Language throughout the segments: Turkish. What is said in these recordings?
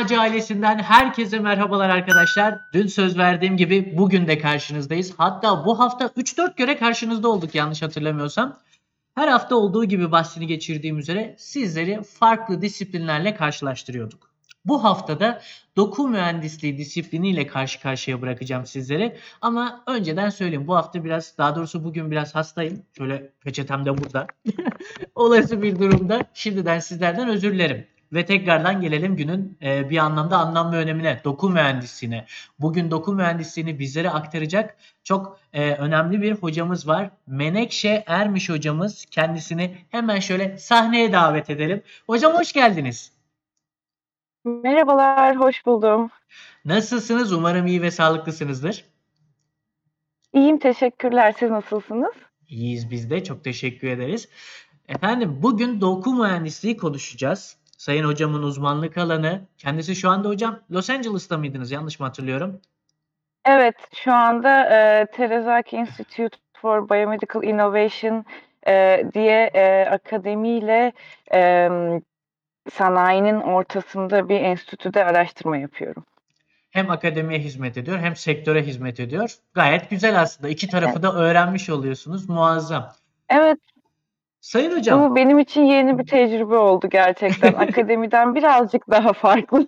Ağacı ailesinden herkese merhabalar arkadaşlar. Dün söz verdiğim gibi bugün de karşınızdayız. Hatta bu hafta 3-4 kere karşınızda olduk yanlış hatırlamıyorsam. Her hafta olduğu gibi bahsini geçirdiğim üzere sizleri farklı disiplinlerle karşılaştırıyorduk. Bu haftada doku mühendisliği disipliniyle karşı karşıya bırakacağım sizleri. Ama önceden söyleyeyim bu hafta biraz daha doğrusu bugün biraz hastayım. Şöyle peçetem de burada. Olası bir durumda şimdiden sizlerden özür dilerim. Ve tekrardan gelelim günün e, bir anlamda anlam ve önemine, doku mühendisliğine. Bugün doku mühendisliğini bizlere aktaracak çok e, önemli bir hocamız var. Menekşe Ermiş hocamız. Kendisini hemen şöyle sahneye davet edelim. Hocam hoş geldiniz. Merhabalar, hoş buldum. Nasılsınız? Umarım iyi ve sağlıklısınızdır. İyiyim, teşekkürler. Siz nasılsınız? İyiyiz biz de. Çok teşekkür ederiz. Efendim bugün doku mühendisliği konuşacağız. Sayın hocamın uzmanlık alanı. Kendisi şu anda hocam Los Angeles'ta mıydınız? Yanlış mı hatırlıyorum? Evet, şu anda e, Terezaki Institute for Biomedical Innovation e, diye e, akademiyle e, sanayinin ortasında bir enstitüde araştırma yapıyorum. Hem akademiye hizmet ediyor hem sektöre hizmet ediyor. Gayet güzel aslında. İki tarafı da öğrenmiş oluyorsunuz. Muazzam. Evet, Sayın hocam. bu benim için yeni bir tecrübe oldu gerçekten. Akademiden birazcık daha farklı.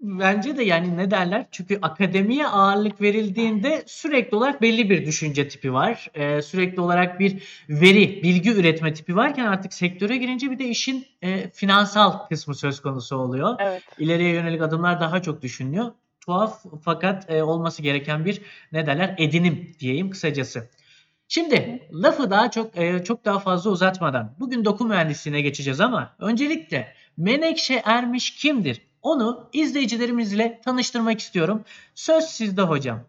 Bence de yani ne derler? Çünkü akademiye ağırlık verildiğinde sürekli olarak belli bir düşünce tipi var. Ee, sürekli olarak bir veri, bilgi üretme tipi varken artık sektöre girince bir de işin e, finansal kısmı söz konusu oluyor. Evet. İleriye yönelik adımlar daha çok düşünülüyor. Tuhaf fakat e, olması gereken bir ne derler edinim diyeyim kısacası. Şimdi lafı daha çok e, çok daha fazla uzatmadan bugün doku mühendisliğine geçeceğiz ama öncelikle Menekşe Ermiş kimdir? Onu izleyicilerimizle tanıştırmak istiyorum. Söz sizde hocam.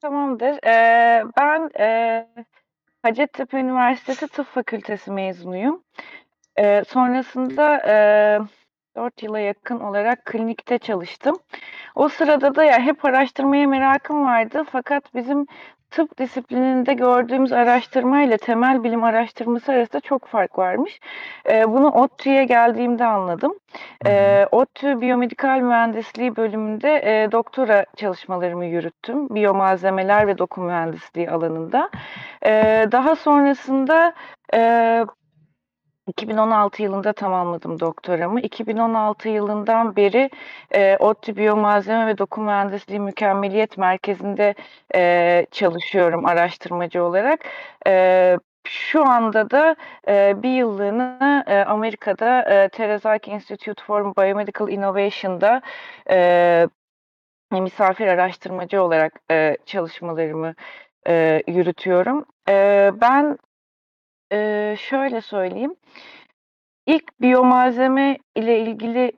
Tamamdır. Ee, ben e, Hacettepe Üniversitesi Tıp Fakültesi mezunuyum. Ee, sonrasında e, 4 yıla yakın olarak klinikte çalıştım. O sırada da ya hep araştırmaya merakım vardı. Fakat bizim tıp disiplininde gördüğümüz araştırma ile temel bilim araştırması arasında çok fark varmış. Ee, bunu ODTÜ'ye geldiğimde anladım. Ee, ODTÜ Biyomedikal Mühendisliği bölümünde e, doktora çalışmalarımı yürüttüm. Biyomalzemeler ve doku mühendisliği alanında. Ee, daha sonrasında e, 2016 yılında tamamladım doktoramı. 2016 yılından beri e, ODTÜ Biyomalzeme ve Doku Mühendisliği Mükemmeliyet Merkezi'nde e, çalışıyorum araştırmacı olarak. E, şu anda da e, bir yıllığını e, Amerika'da e, Terezaki Institute for Biomedical Innovation'da e, misafir araştırmacı olarak e, çalışmalarımı e, yürütüyorum. E, ben e, şöyle söyleyeyim. İlk biyomalzeme ile ilgili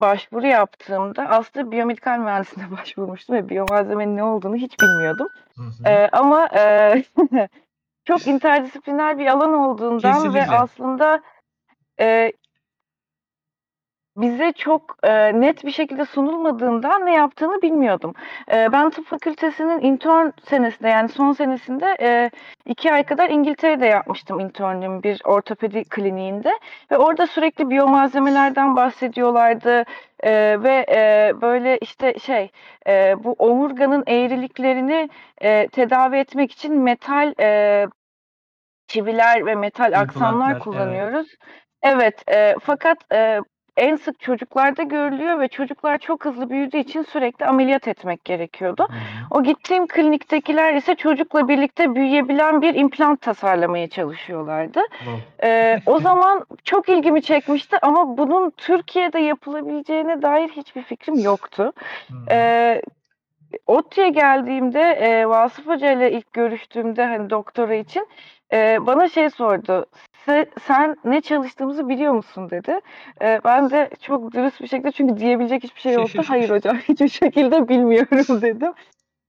başvuru yaptığımda aslında biyomedikal mühendisliğine başvurmuştum ve biyomalzemenin ne olduğunu hiç bilmiyordum. Hı hı. Ee, ama e, çok interdisipliner bir alan olduğundan Kesinlikle. ve aslında e, bize çok e, net bir şekilde sunulmadığından ne yaptığını bilmiyordum. E, ben tıp fakültesinin intern senesinde yani son senesinde e, iki ay kadar İngiltere'de yapmıştım internlüğümü bir ortopedi kliniğinde ve orada sürekli biyomalzemelerden bahsediyorlardı E, ve e, böyle işte şey e, bu omurganın eğriliklerini e, tedavi etmek için metal e, çiviler ve metal aksamlar İmplantlar, evet. kullanıyoruz. Evet, e, fakat e, en sık çocuklarda görülüyor ve çocuklar çok hızlı büyüdüğü için sürekli ameliyat etmek gerekiyordu. O gittiğim kliniktekiler ise çocukla birlikte büyüyebilen bir implant tasarlamaya çalışıyorlardı. Ee, o zaman çok ilgimi çekmişti ama bunun Türkiye'de yapılabileceğine dair hiçbir fikrim yoktu. Ee, ODTÜ'ye geldiğimde e, Vasıf Hoca ile ilk görüştüğümde hani doktora için e, bana şey sordu. "Se- Sen ne çalıştığımızı biliyor musun dedi. E, ben de çok dürüst bir şekilde çünkü diyebilecek hiçbir şey yoktu. Hayır hocam hiçbir şekilde bilmiyorum dedim.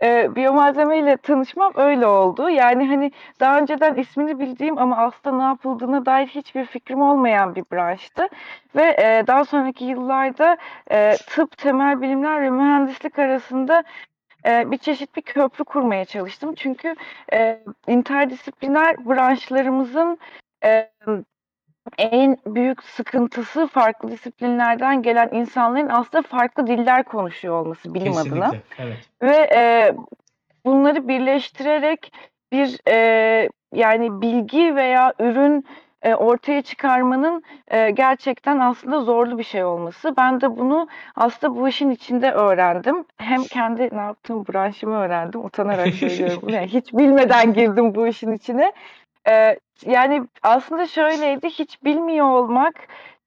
E, biyomalzeme ile tanışmam öyle oldu. Yani hani daha önceden ismini bildiğim ama aslında ne yapıldığına dair hiçbir fikrim olmayan bir branştı. Ve e, daha sonraki yıllarda e, tıp, temel bilimler ve mühendislik arasında e, bir çeşit bir köprü kurmaya çalıştım. Çünkü e, interdisipliner branşlarımızın e, en büyük sıkıntısı farklı disiplinlerden gelen insanların aslında farklı diller konuşuyor olması bilim adına. Kesinlikle. Evet. Ve e, bunları birleştirerek bir e, yani bilgi veya ürün e, ortaya çıkarmanın e, gerçekten aslında zorlu bir şey olması. Ben de bunu aslında bu işin içinde öğrendim. Hem kendi ne yaptığım branşımı öğrendim. Utanarak söylüyorum. Yani hiç bilmeden girdim bu işin içine. E, yani aslında şöyleydi. Hiç bilmiyor olmak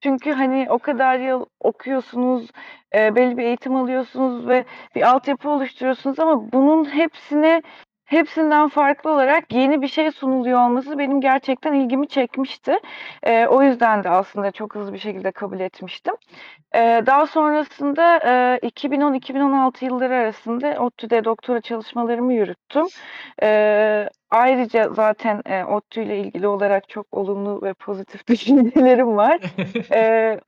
çünkü hani o kadar yıl okuyorsunuz, e, belli bir eğitim alıyorsunuz ve bir altyapı oluşturuyorsunuz ama bunun hepsine hepsinden farklı olarak yeni bir şey sunuluyor olması benim gerçekten ilgimi çekmişti. E, o yüzden de aslında çok hızlı bir şekilde kabul etmiştim. E, daha sonrasında e, 2010-2016 yılları arasında ODTÜ'de doktora çalışmalarımı yürüttüm. E, ayrıca zaten e, ODTÜ ile ilgili olarak çok olumlu ve pozitif düşüncelerim var. e,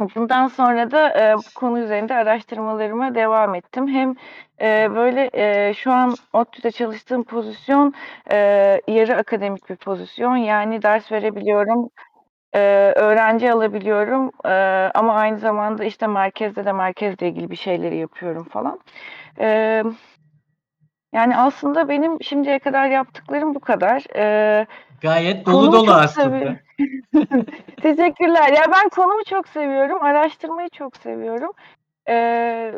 Bundan sonra da e, bu konu üzerinde araştırmalarıma devam ettim. Hem e, böyle e, şu an ODTÜ'de çalıştığım pozisyon e, yarı akademik bir pozisyon. Yani ders verebiliyorum, e, öğrenci alabiliyorum e, ama aynı zamanda işte merkezde de merkezle ilgili bir şeyleri yapıyorum falan. E, yani aslında benim şimdiye kadar yaptıklarım bu kadar. E, Gayet dolu konumu dolu aslında. Teşekkürler. Ya ben konumu çok seviyorum, araştırmayı çok seviyorum. Ee,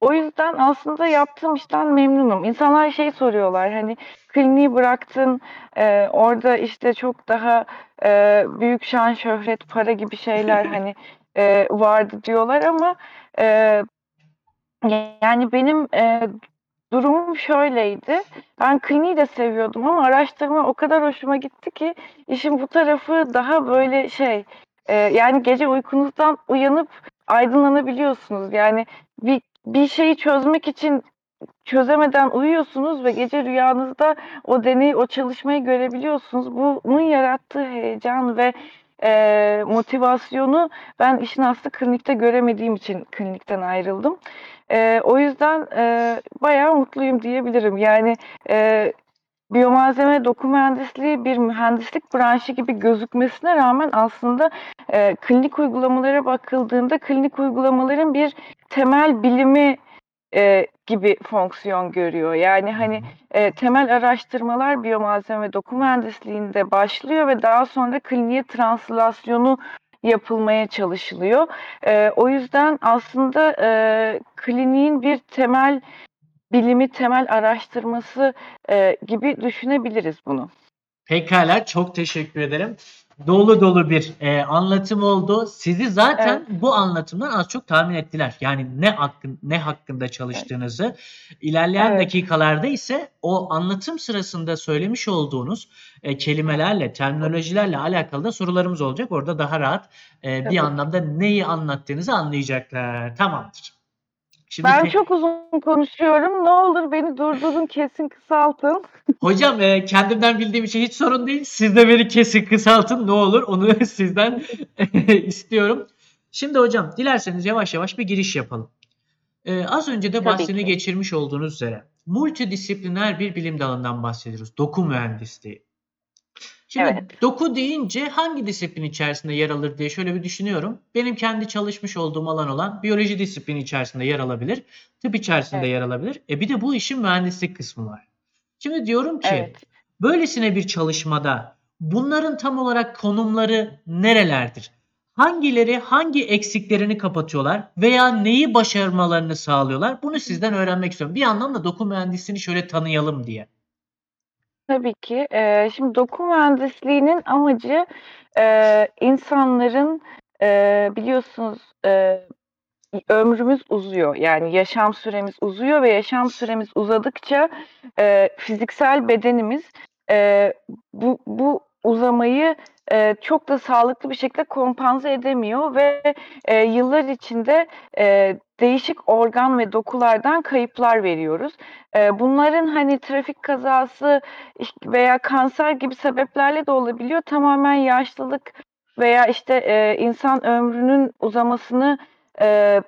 o yüzden aslında yaptığım işten memnunum. İnsanlar şey soruyorlar hani kliniği bıraktın, e, orada işte çok daha e, büyük şan, şöhret, para gibi şeyler hani e, vardı diyorlar ama e, yani benim e, durumum şöyleydi. Ben kliniği de seviyordum ama araştırma o kadar hoşuma gitti ki işin bu tarafı daha böyle şey e, yani gece uykunuzdan uyanıp aydınlanabiliyorsunuz. Yani bir, bir şeyi çözmek için çözemeden uyuyorsunuz ve gece rüyanızda o deneyi, o çalışmayı görebiliyorsunuz. Bunun yarattığı heyecan ve e, motivasyonu ben işin aslı klinikte göremediğim için klinikten ayrıldım. E, o yüzden e, bayağı mutluyum diyebilirim. Yani e, biyomalzeme doku mühendisliği bir mühendislik branşı gibi gözükmesine rağmen aslında e, klinik uygulamalara bakıldığında klinik uygulamaların bir temel bilimi e, gibi fonksiyon görüyor. Yani hani e, temel araştırmalar biyomalzeme doku mühendisliğinde başlıyor ve daha sonra kliniğe translasyonu yapılmaya çalışılıyor. E, o yüzden aslında e, kliniğin bir temel bilimi, temel araştırması e, gibi düşünebiliriz bunu. Pekala çok teşekkür ederim. Dolu dolu bir e, anlatım oldu. Sizi zaten Evet. bu anlatımdan az çok tahmin ettiler. Yani ne hakkın ne hakkında çalıştığınızı. İlerleyen Evet. dakikalarda ise o anlatım sırasında söylemiş olduğunuz e, kelimelerle, terminolojilerle alakalı da sorularımız olacak. Orada daha rahat e, bir Tabii. anlamda neyi anlattığınızı anlayacaklar. Tamamdır. Şimdi Ben çok uzun konuşuyorum. Ne olur beni durdurun, kesin kısaltın. Hocam e, kendimden bildiğim için hiç sorun değil. Siz de beni kesin kısaltın ne olur. Onu sizden istiyorum. Şimdi hocam dilerseniz yavaş yavaş bir giriş yapalım. E, az önce de bahsini geçirmiş olduğunuz üzere multidisipliner bir bilim dalından bahsediyoruz. Doku mühendisliği. Şimdi Evet. doku deyince hangi disiplin içerisinde yer alır diye şöyle bir düşünüyorum. Benim kendi çalışmış olduğum alan olan biyoloji disiplini içerisinde yer alabilir. Tıp içerisinde Evet. yer alabilir. E bir de bu işin mühendislik kısmı var. Şimdi diyorum ki Evet. böylesine bir çalışmada bunların tam olarak konumları nerelerdir? Hangileri hangi eksiklerini kapatıyorlar veya neyi başarmalarını sağlıyorlar? Bunu sizden öğrenmek istiyorum. Bir yandan da doku mühendisliğini şöyle tanıyalım diye. Tabii ki. Eee, şimdi doku mühendisliğinin amacı eee, insanların eee, biliyorsunuz eee, ömrümüz uzuyor. Yani yaşam süremiz uzuyor ve yaşam süremiz uzadıkça eee, fiziksel bedenimiz eee, bu, bu uzamayı eee, çok da sağlıklı bir şekilde kompanze edemiyor ve eee, yıllar içinde eee, değişik organ ve dokulardan kayıplar veriyoruz. Eee, bunların hani trafik kazası veya kanser gibi sebeplerle de olabiliyor. Tamamen yaşlılık veya işte eee, insan ömrünün uzamasını eee,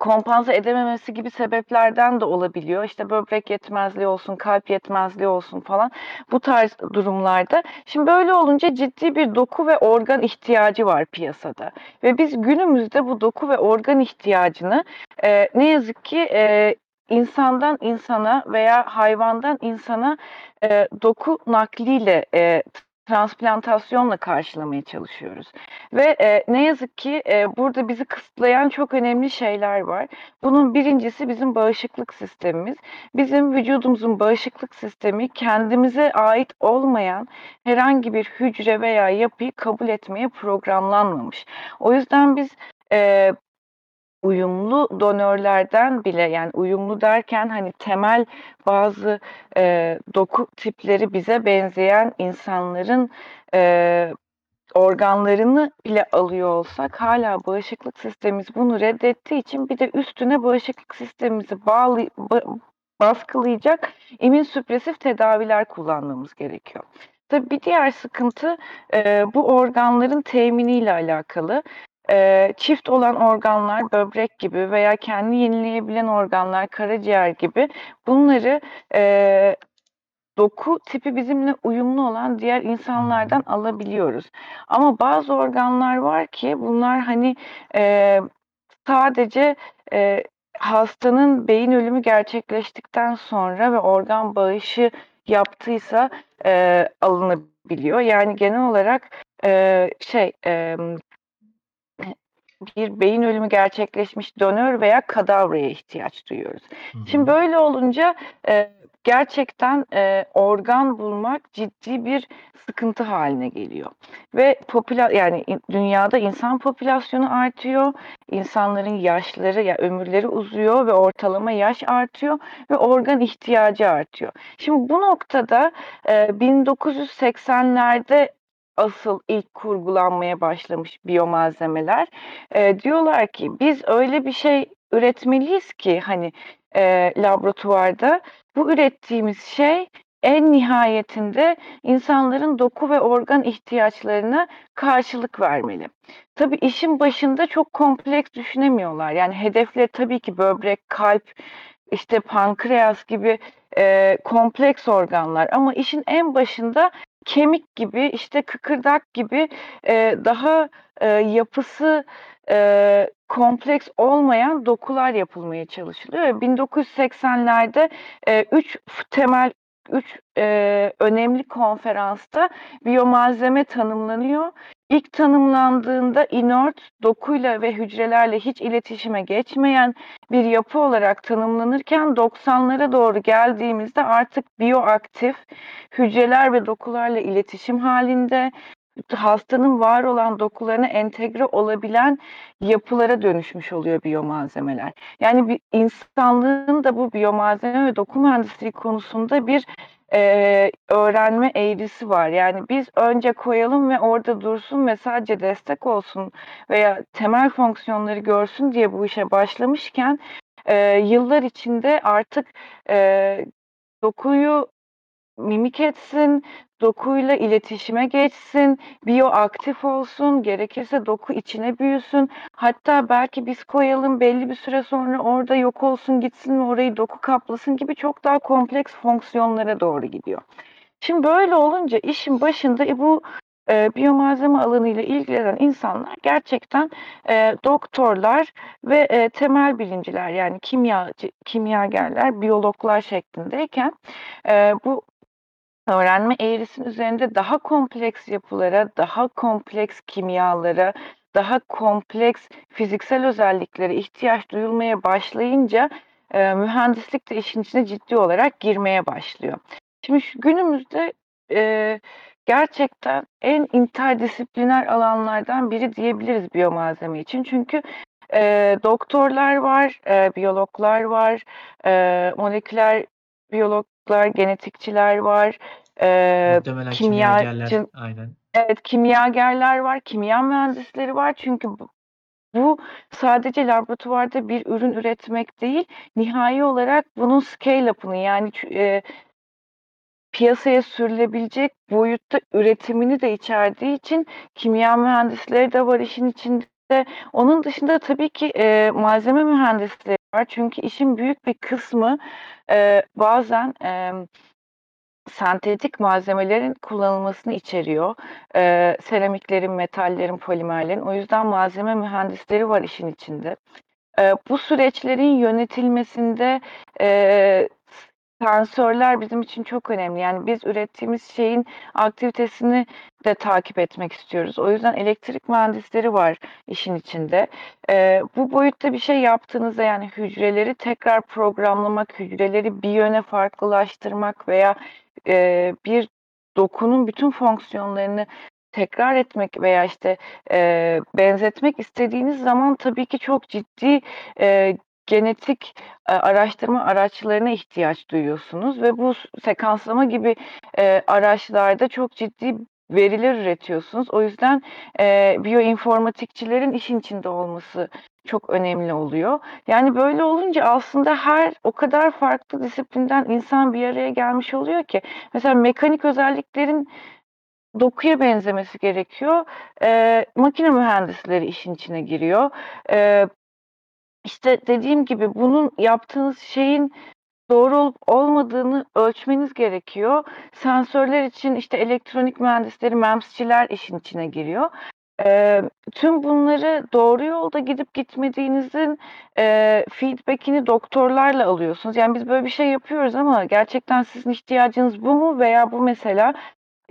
kompanse edememesi gibi sebeplerden de olabiliyor. İşte böbrek yetmezliği olsun, kalp yetmezliği olsun falan bu tarz durumlarda. Şimdi böyle olunca ciddi bir doku ve organ ihtiyacı var piyasada. Ve biz günümüzde bu doku ve organ ihtiyacını e, ne yazık ki e, insandan insana veya hayvandan insana e, doku nakliyle e, transplantasyonla karşılamaya çalışıyoruz. Ve e, ne yazık ki e, burada bizi kısıtlayan çok önemli şeyler var. Bunun birincisi bizim bağışıklık sistemimiz. Bizim vücudumuzun bağışıklık sistemi kendimize ait olmayan herhangi bir hücre veya yapıyı kabul etmeye programlanmamış. O yüzden biz e, uyumlu donörlerden bile yani uyumlu derken hani temel bazı e, doku tipleri bize benzeyen insanların e, organlarını bile alıyor olsak hala bağışıklık sistemimiz bunu reddettiği için bir de üstüne bağışıklık sistemimizi bağlı, ba- baskılayacak immünsüpresif tedaviler kullanmamız gerekiyor. Tabii bir diğer sıkıntı e, bu organların teminiyle alakalı. E, çift olan organlar böbrek gibi veya kendi yenileyebilen organlar karaciğer gibi bunları e, doku tipi bizimle uyumlu olan diğer insanlardan alabiliyoruz. Ama bazı organlar var ki bunlar hani e, sadece e, hastanın beyin ölümü gerçekleştikten sonra ve organ bağışı yaptıysa e, alınabiliyor. Yani genel olarak e, şey e, bir beyin ölümü gerçekleşmiş donör veya kadavraya ihtiyaç duyuyoruz. Hı hı. Şimdi böyle olunca e, gerçekten e, organ bulmak ciddi bir sıkıntı haline geliyor. Ve popüla yani dünyada insan popülasyonu artıyor, insanların yaşları ya ömürleri uzuyor ve ortalama yaş artıyor ve organ ihtiyacı artıyor. Şimdi bu noktada e, 1980'lerde asıl ilk kurgulanmaya başlamış biyomalzemeler. E, diyorlar ki biz öyle bir şey üretmeliyiz ki hani e, laboratuvarda bu ürettiğimiz şey en nihayetinde insanların doku ve organ ihtiyaçlarına karşılık vermeli. Tabii işin başında çok kompleks düşünemiyorlar. Yani hedefleri tabii ki böbrek, kalp, işte pankreas gibi e, kompleks organlar ama işin en başında kemik gibi işte kıkırdak gibi e, daha e, yapısı e, kompleks olmayan dokular yapılmaya çalışılıyor. 1980'lerde e, üç temel üç e, önemli konferansta biyomalzeme tanımlanıyor. İlk tanımlandığında inert, dokuyla ve hücrelerle hiç iletişime geçmeyen bir yapı olarak tanımlanırken 90'lara doğru geldiğimizde artık biyoaktif, hücreler ve dokularla iletişim halinde, hastanın var olan dokularına entegre olabilen yapılara dönüşmüş oluyor biyomalzemeler. Yani bir insanlığın da bu biyomalzeme ve doku mühendisliği konusunda bir e, öğrenme eğrisi var. Yani biz önce koyalım ve orada dursun ve sadece destek olsun veya temel fonksiyonları görsün diye bu işe başlamışken e, yıllar içinde artık e, dokuyu mimik etsin, dokuyla iletişime geçsin, biyoaktif olsun, gerekirse doku içine büyüsün. Hatta belki biz koyalım belli bir süre sonra orada yok olsun gitsin ve orayı doku kaplasın gibi çok daha kompleks fonksiyonlara doğru gidiyor. Şimdi böyle olunca işin başında e, bu e, biyomalzeme alanıyla ilgilenen insanlar gerçekten e, doktorlar ve e, temel bilimciler yani kimyacı, kimyagerler, biyologlar şeklindeyken e, bu öğrenme eğrisinin üzerinde daha kompleks yapılara, daha kompleks kimyalara, daha kompleks fiziksel özelliklere ihtiyaç duyulmaya başlayınca e, mühendislik de işin içine ciddi olarak girmeye başlıyor. Şimdi şu günümüzde e, gerçekten en interdisipliner alanlardan biri diyebiliriz biyomalzeme için. Çünkü e, doktorlar var, e, biyologlar var, e, moleküler biyologlar, genetikçiler var, e, Muhtemelen kimyacı. Aynen. evet kimyagerler var, kimya mühendisleri var. Çünkü bu, bu sadece laboratuvarda bir ürün üretmek değil, nihai olarak bunun scale-up'ını yani e, piyasaya sürülebilecek boyutta üretimini de içerdiği için kimya mühendisleri de var işin içinde. İşte onun dışında tabii ki, eee, malzeme mühendisliği var. Çünkü işin büyük bir kısmı, eee, bazen, emm, sentetik malzemelerin kullanılmasını içeriyor. Eee, seramiklerin, metallerin, polimerlerin. O yüzden malzeme mühendisleri var işin içinde. Eee, bu süreçlerin yönetilmesinde, eee, sensörler bizim için çok önemli. Yani biz ürettiğimiz şeyin aktivitesini de takip etmek istiyoruz. O yüzden elektrik mühendisleri var işin içinde. Eee, bu boyutta bir şey yaptığınızda yani hücreleri tekrar programlamak, hücreleri bir yöne farklılaştırmak veya, eee, bir dokunun bütün fonksiyonlarını tekrar etmek veya, işte, eee, benzetmek istediğiniz zaman tabii ki çok ciddi, eee, genetik, eee, araştırma araçlarına ihtiyaç duyuyorsunuz ve bu sekanslama gibi, eee, araçlarda çok ciddi veriler üretiyorsunuz. O yüzden, eee, biyoinformatikçilerin işin içinde olması çok önemli oluyor. Yani böyle olunca aslında her o kadar farklı disiplinden insan bir araya gelmiş oluyor ki mesela mekanik özelliklerin dokuya benzemesi gerekiyor. Eee, makine mühendisleri işin içine giriyor. Eee, işte, dediğim gibi bunun yaptığınız şeyin doğru olup olmadığını ölçmeniz gerekiyor. Sensörler için, işte, elektronik mühendisleri, MEMS'çiler işin içine giriyor. Eee, tüm bunları doğru yolda gidip gitmediğinizin, eee, feedback'ini doktorlarla alıyorsunuz. Yani biz böyle bir şey yapıyoruz ama gerçekten sizin ihtiyacınız bu mu veya bu mesela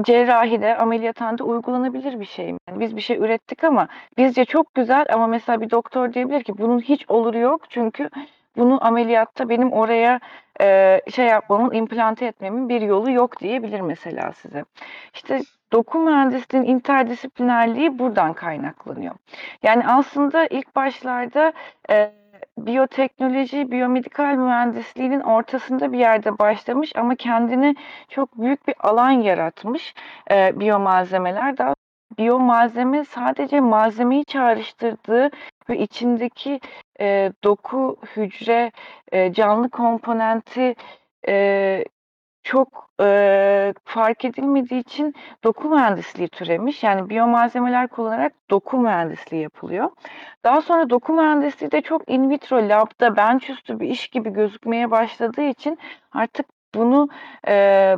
cerrahide, ameliyathanede uygulanabilir bir şey mi? Yani biz bir şey ürettik ama bizce çok güzel ama mesela bir doktor diyebilir ki bunun hiç oluru yok çünkü bunu ameliyatta benim oraya, eee, şey yapmamın, implante etmemin bir yolu yok diyebilir mesela size. İşte doku mühendisliğinin interdisiplinerliği buradan kaynaklanıyor. Yani aslında ilk başlarda, eee, biyoteknoloji, biyomedikal mühendisliğinin ortasında bir yerde başlamış ama kendine çok büyük bir alan yaratmış, eee, biyomalzemeler. Daha biyomalzeme sadece malzemeyi çağrıştırdığı ve içindeki, eee, doku, hücre, eee, canlı komponenti, eee, çok, eee, fark edilmediği için doku mühendisliği türemiş. Yani biyomalzemeler kullanarak doku mühendisliği yapılıyor. Daha sonra doku mühendisliği de çok in vitro lab'da benchüstü bir iş gibi gözükmeye başladığı için artık bunu, eee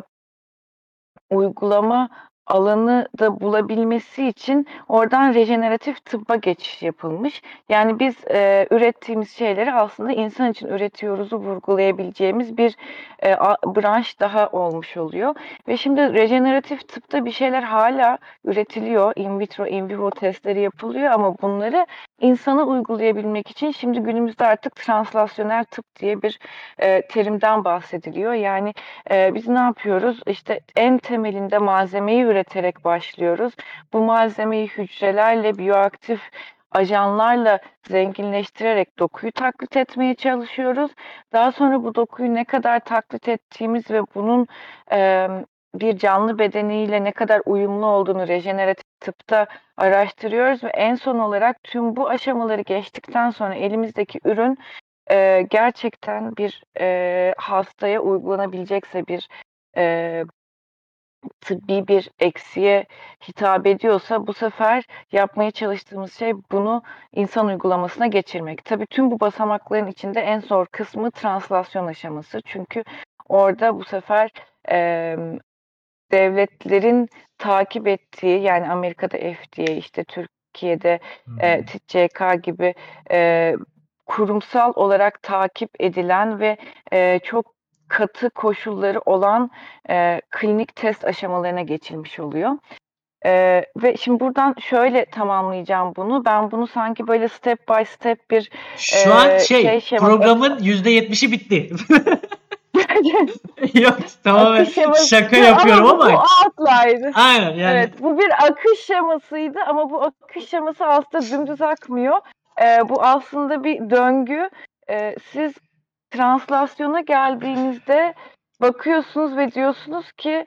uygulama alanı da bulabilmesi için oradan rejeneratif tıbba geçiş yapılmış. Yani biz, eee, ürettiğimiz şeyleri aslında insan için üretiyoruzu vurgulayabileceğimiz bir, eee, a branş daha olmuş oluyor ve şimdi rejeneratif tıpta bir şeyler hâlâ üretiliyor. In vitro, in vivo testleri yapılıyor ama bunları insana uygulayabilmek için şimdi günümüzde artık translasyonel tıp diye bir, eee, terimden bahsediliyor. Yani, eee, biz ne yapıyoruz? İşte en temelinde malzemeyi üreterek başlıyoruz. Bu malzemeyi hücrelerle, biyoaktif ajanlarla zenginleştirerek dokuyu taklit etmeye çalışıyoruz. Daha sonra bu dokuyu ne kadar taklit ettiğimiz ve bunun, emm, bir canlı bedeniyle ne kadar uyumlu olduğunu rejeneratif tıpta araştırıyoruz ve en son olarak tüm bu aşamaları geçtikten sonra elimizdeki ürün, eee, gerçekten bir, eee, hastaya uygulanabilecekse, bir, eee, tıbbi bir eksiğe hitap ediyorsa bu sefer yapmaya çalıştığımız şey bunu insan uygulamasına geçirmek. Tabii tüm bu basamakların içinde en zor kısmı translasyon aşaması. Çünkü orada bu sefer, emm, devletlerin takip ettiği yani Amerika'da FDA, işte Türkiye'de, hı. TİCK gibi, eee, kurumsal olarak takip edilen ve, eee, çok katı koşulları olan, eee, klinik test aşamalarına geçilmiş oluyor. Eee, ve şimdi buradan şöyle tamamlayacağım bunu. Ben bunu sanki böyle step by step bir, Şu an eee, şey, şey şeması programın %70'i bitti. Yok, tamamen Akış şeması şaka ama yapıyorum bu ama outlier. Aynen yani. Evet, bu bir akış şemasıydı ama bu akış şeması aslında dümdüz akmıyor. Eee, bu aslında bir döngü. Eee, siz translasyona geldiğinizde bakıyorsunuz ve diyorsunuz ki,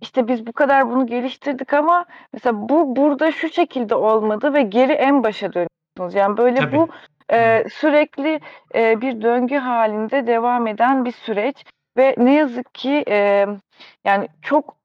işte, biz bu kadar bunu geliştirdik ama mesela bu burada şu şekilde olmadı ve geri en başa dönüyorsunuz. Yani böyle Tabii. bu, eee, sürekli, eee, bir döngü hâlinde devam eden bir süreç ve ne yazık ki, emm, yani çok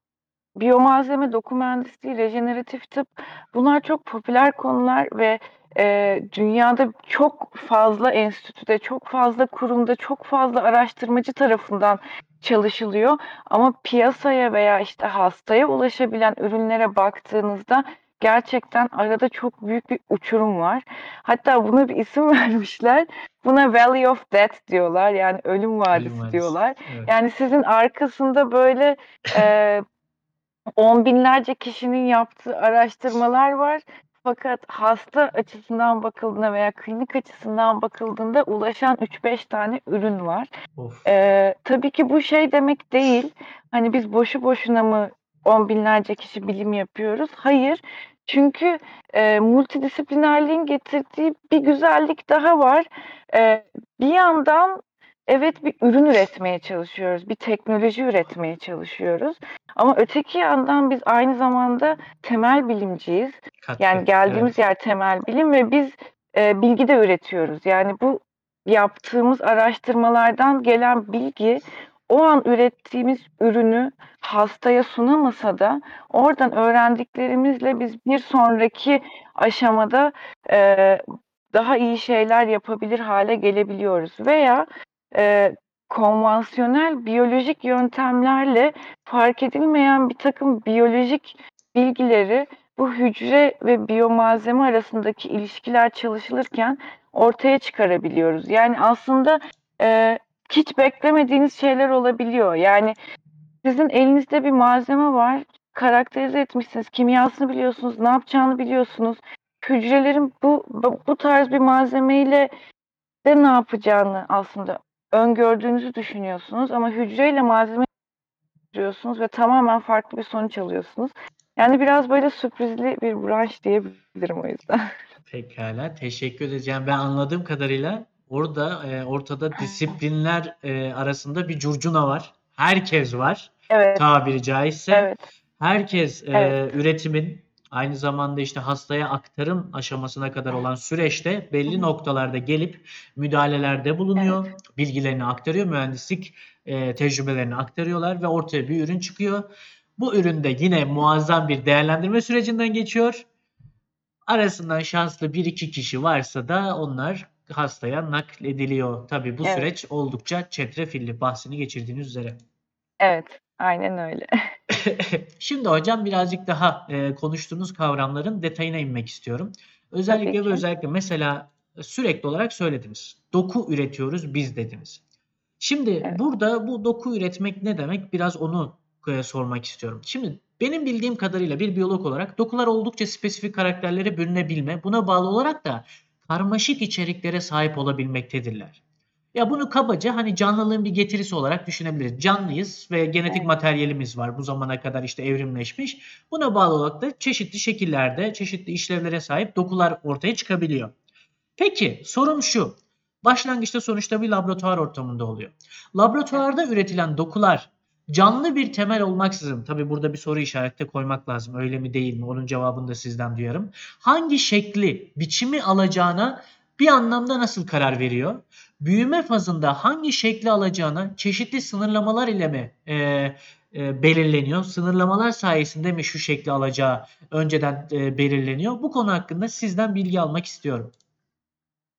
biyomalzeme, doku mühendisliği, rejeneratif tıp bunlar çok popüler konular ve e, dünyada çok fazla enstitüde, çok fazla kurumda, çok fazla araştırmacı tarafından çalışılıyor. Ama piyasaya veya işte hastaya ulaşabilen ürünlere baktığınızda gerçekten arada çok büyük bir uçurum var. Hatta buna bir isim vermişler. Buna Valley of Death diyorlar. Yani ölüm vadisi vadisi. diyorlar. Evet. Yani sizin arkasında böyle e, on binlerce kişinin yaptığı araştırmalar var. Fakat hasta açısından bakıldığında veya klinik açısından bakıldığında ulaşan 3-5 tane ürün var. Of. Ee, tabii ki bu şey demek değil. Hani biz boşu boşuna mı on binlerce kişi bilim yapıyoruz? Hayır. Çünkü e, multidisiplinerliğin getirdiği bir güzellik daha var. E, bir yandan evet bir ürün üretmeye çalışıyoruz, bir teknoloji üretmeye çalışıyoruz. Ama öteki yandan biz aynı zamanda temel bilimciyiz. Katkı. Yani geldiğimiz yer temel bilim ve biz e, bilgi de üretiyoruz. Yani bu yaptığımız araştırmalardan gelen bilgi o an ürettiğimiz ürünü hastaya sunamasa da oradan öğrendiklerimizle biz bir sonraki aşamada e, daha iyi şeyler yapabilir hale gelebiliyoruz. Veya e, konvansiyonel biyolojik yöntemlerle fark edilmeyen bir takım biyolojik bilgileri bu hücre ve biyomalzeme arasındaki ilişkiler çalışılırken ortaya çıkarabiliyoruz. Yani aslında e, hiç beklemediğiniz şeyler olabiliyor. Yani sizin elinizde bir malzeme var, karakterize etmişsiniz, kimyasını biliyorsunuz, ne yapacağını biliyorsunuz. Hücrelerin bu bu bu tarz bir malzemeyle de ne yapacağını aslında öngördüğünüzü düşünüyorsunuz ama hücreyle malzeme diyorsunuz ve tamamen farklı bir sonuç alıyorsunuz. Yani biraz böyle sürprizli bir branş diyebilirim o yüzden. Pekala. Teşekkür edeceğim. Ben anladığım kadarıyla orada e, ortada disiplinler e, arasında bir curcuna var. Herkes var. Evet, Tabiri caizse. evet, Herkes e, Evet. üretimin aynı zamanda işte hastaya aktarım aşamasına kadar olan süreçte belli noktalarda gelip müdahalelerde bulunuyor. Bilgilerini aktarıyor. Mühendislik e, tecrübelerini aktarıyorlar ve ortaya bir ürün çıkıyor. Bu ürün de yine muazzam bir değerlendirme sürecinden geçiyor. Arasından şanslı bir iki kişi varsa da onlar hastaya naklediliyor. Tabii bu Evet. süreç oldukça çetrefilli bahsini geçirdiğiniz üzere. evet. Aynen öyle. Şimdi hocam birazcık daha e, konuştuğunuz kavramların detayına inmek istiyorum. Özellikle Tabii ve ki. özellikle mesela sürekli olarak söylediniz. Doku üretiyoruz biz dediniz. Şimdi Evet. burada bu doku üretmek ne demek? Biraz onu e, sormak istiyorum. Şimdi benim bildiğim kadarıyla bir biyolog olarak dokular oldukça spesifik karakterlere bürünebilme, buna bağlı olarak da karmaşık içeriklere sahip olabilmektedirler. Ya bunu kabaca hani canlılığın bir getirisi olarak düşünebiliriz. Canlıyız ve genetik materyalimiz var. Bu zamana kadar işte evrimleşmiş. Buna bağlı olarak da çeşitli şekillerde, çeşitli işlevlere sahip dokular ortaya çıkabiliyor. Peki sorum şu. Başlangıçta sonuçta bir laboratuvar ortamında oluyor. Laboratuvarda üretilen dokular canlı bir temel olmaksızın, tabi burada bir soru işareti koymak lazım. Öyle mi değil mi? Onun cevabını da sizden duyarım. Hangi şekli, biçimi alacağına bir anlamda nasıl karar veriyor? Büyüme fazında hangi şekli alacağına çeşitli sınırlamalar ile mi e, e, belirleniyor? Sınırlamalar sayesinde mi şu şekli alacağı önceden e, belirleniyor? Bu konu hakkında sizden bilgi almak istiyorum.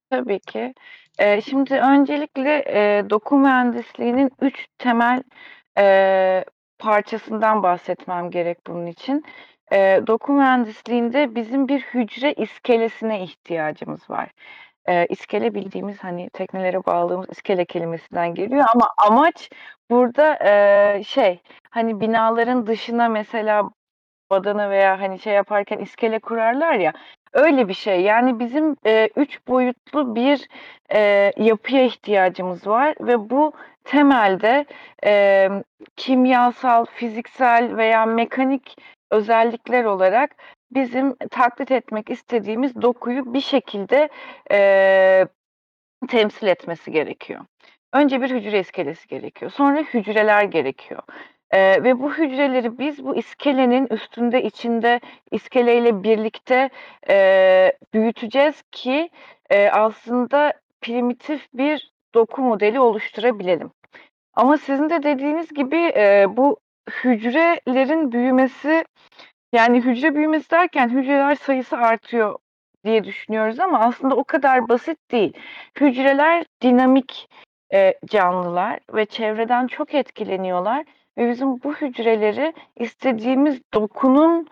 Tabii ki. Eee, şimdi öncelikle, eee, doku mühendisliğinin 3 temel, eee, parçasından bahsetmem gerek bunun için. Eee, doku mühendisliğinde bizim bir hücre iskelesine ihtiyacımız var. Eee, iskele bildiğimiz, hani, teknelere bağladığımız iskele kelimesinden geliyor ama amaç burada, eee, şey, hani, binaların dışına mesela badana veya, hani, şey yaparken iskele kurarlar ya, öyle bir şey. Yani bizim, eee, 3 boyutlu bir, eee, yapıya ihtiyacımız var ve bu temelde, emm, kimyasal, fiziksel veya mekanik özellikler olarak bizim taklit etmek istediğimiz dokuyu bir şekilde, eee, temsil etmesi gerekiyor. Önce bir hücre iskelesi gerekiyor. Sonra hücreler gerekiyor. Eee, ve bu hücreleri biz bu iskelenin üstünde, içinde, iskeleyle birlikte, eee, büyüteceğiz ki, eee, aslında primitif bir doku modeli oluşturabilelim. Ama sizin de dediğiniz gibi, eee, bu hücrelerin büyümesi yani hücre büyümesi derken hücreler sayısı artıyor diye düşünüyoruz ama aslında o kadar basit değil. Hücreler dinamik e, canlılar ve çevreden çok etkileniyorlar ve bizim bu hücreleri istediğimiz dokunun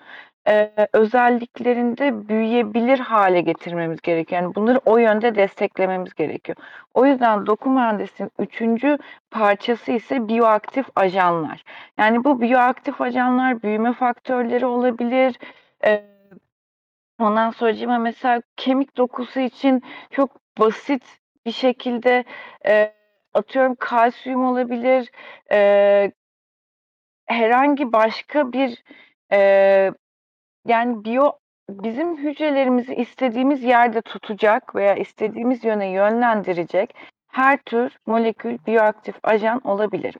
e, özelliklerinde büyüyebilir hale getirmemiz gerekiyor. Yani bunları o yönde desteklememiz gerekiyor. O yüzden doku mühendisliğinin üçüncü parçası ise biyoaktif ajanlar. Yani bu biyoaktif ajanlar büyüme faktörleri olabilir. E, ondan sonra mesela kemik dokusu için çok basit bir şekilde e, atıyorum kalsiyum olabilir. E, herhangi başka bir e, yani biyo bizim hücrelerimizi istediğimiz yerde tutacak veya istediğimiz yöne yönlendirecek her tür molekül biyoaktif ajan olabilir.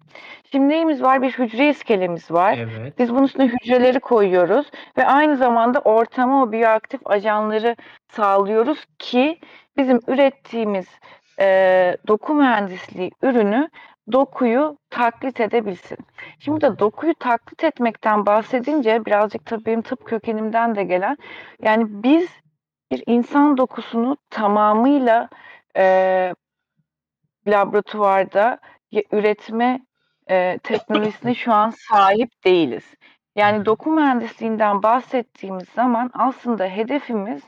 Şimdi neyimiz var? Bir hücre iskelemiz var. Evet. Biz bunun üstüne hücreleri koyuyoruz ve aynı zamanda ortama o biyoaktif ajanları sağlıyoruz ki bizim ürettiğimiz e, doku mühendisliği ürünü dokuyu taklit edebilsin. Şimdi de dokuyu taklit etmekten bahsedince birazcık tabii benim tıp kökenimden de gelen yani biz bir insan dokusunu tamamıyla e, laboratuvarda üretme e, teknolojisine şu an sahip değiliz. Yani doku mühendisliğinden bahsettiğimiz zaman aslında hedefimiz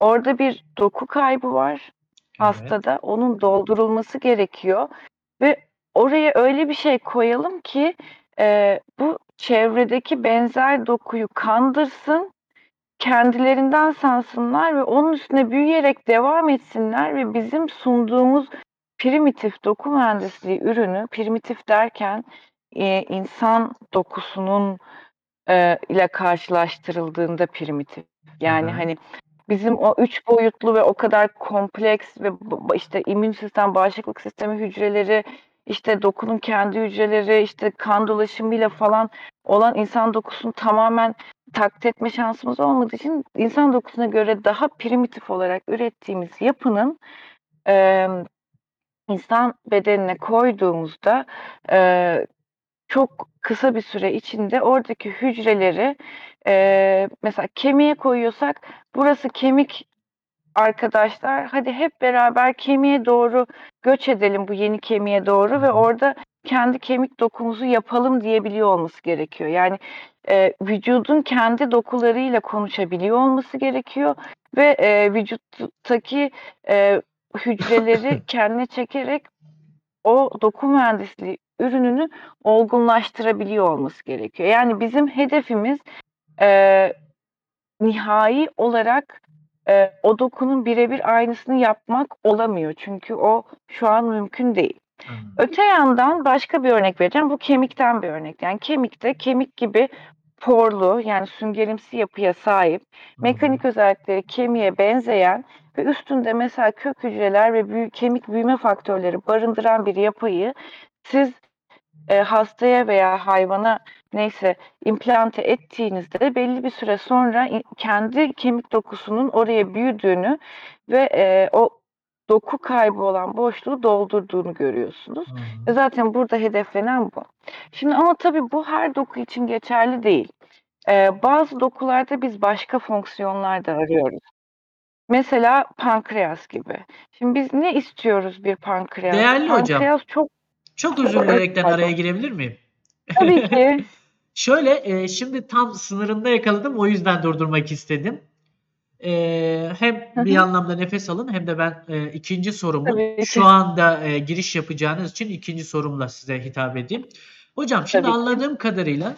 orada bir doku kaybı var Evet. hastada. Onun doldurulması gerekiyor ve oraya öyle bir şey koyalım ki e, bu çevredeki benzer dokuyu kandırsın, kendilerinden sansınlar ve onun üstüne büyüyerek devam etsinler ve bizim sunduğumuz primitif doku mühendisliği ürünü, primitif derken e, insan dokusunun e, ile karşılaştırıldığında primitif. Yani Hı hı. hani bizim o üç boyutlu ve o kadar kompleks ve işte immün sistem, bağışıklık sistemi hücreleri, işte dokunun kendi hücreleri, işte kan dolaşımıyla falan olan insan dokusunu tamamen taklit etme şansımız olmadığı için insan dokusuna göre daha primitif olarak ürettiğimiz yapının e, insan bedenine koyduğumuzda e, çok kısa bir süre içinde oradaki hücreleri e, mesela kemiğe koyuyorsak burası kemik arkadaşlar hadi hep beraber kemiğe doğru göç edelim bu yeni kemiğe doğru ve orada kendi kemik dokumuzu yapalım diyebiliyor olması gerekiyor. Yani e, vücudun kendi dokularıyla konuşabiliyor olması gerekiyor ve e, vücuttaki e, hücreleri kendine çekerek o doku mühendisliği ürününü olgunlaştırabiliyor olması gerekiyor. Yani bizim hedefimiz e, nihai olarak e, o dokunun birebir aynısını yapmak olamıyor. Çünkü o şu an mümkün değil. Anladım. Öte yandan başka bir örnek vereceğim. Bu kemikten bir örnek. Yani kemikte kemik gibi porlu yani süngerimsi yapıya sahip, mekanik özellikleri kemiğe benzeyen ve üstünde mesela kök hücreler ve büyü, kemik büyüme faktörleri barındıran bir yapıyı siz e, hastaya veya hayvana neyse implante ettiğinizde belli bir süre sonra kendi kemik dokusunun oraya büyüdüğünü ve e, o doku kaybı olan boşluğu doldurduğunu görüyorsunuz. Hı hı. zaten burada hedeflenen bu. Şimdi ama tabii bu her doku için geçerli değil. E, bazı dokularda biz başka fonksiyonlar da arıyoruz. Mesela pankreas gibi. Şimdi biz ne istiyoruz bir pankreas? Değerli hocam. Pankreas çok Çok özür dilerekten araya girebilir miyim? tabii ki Şöyle e, şimdi tam sınırında yakaladım o yüzden durdurmak istedim. E, hem bir anlamda nefes alın hem de ben e, ikinci sorumu ki. şu anda e, giriş yapacağınız için ikinci sorumla size hitap edeyim. Hocam şimdi Tabii ki. anladığım kadarıyla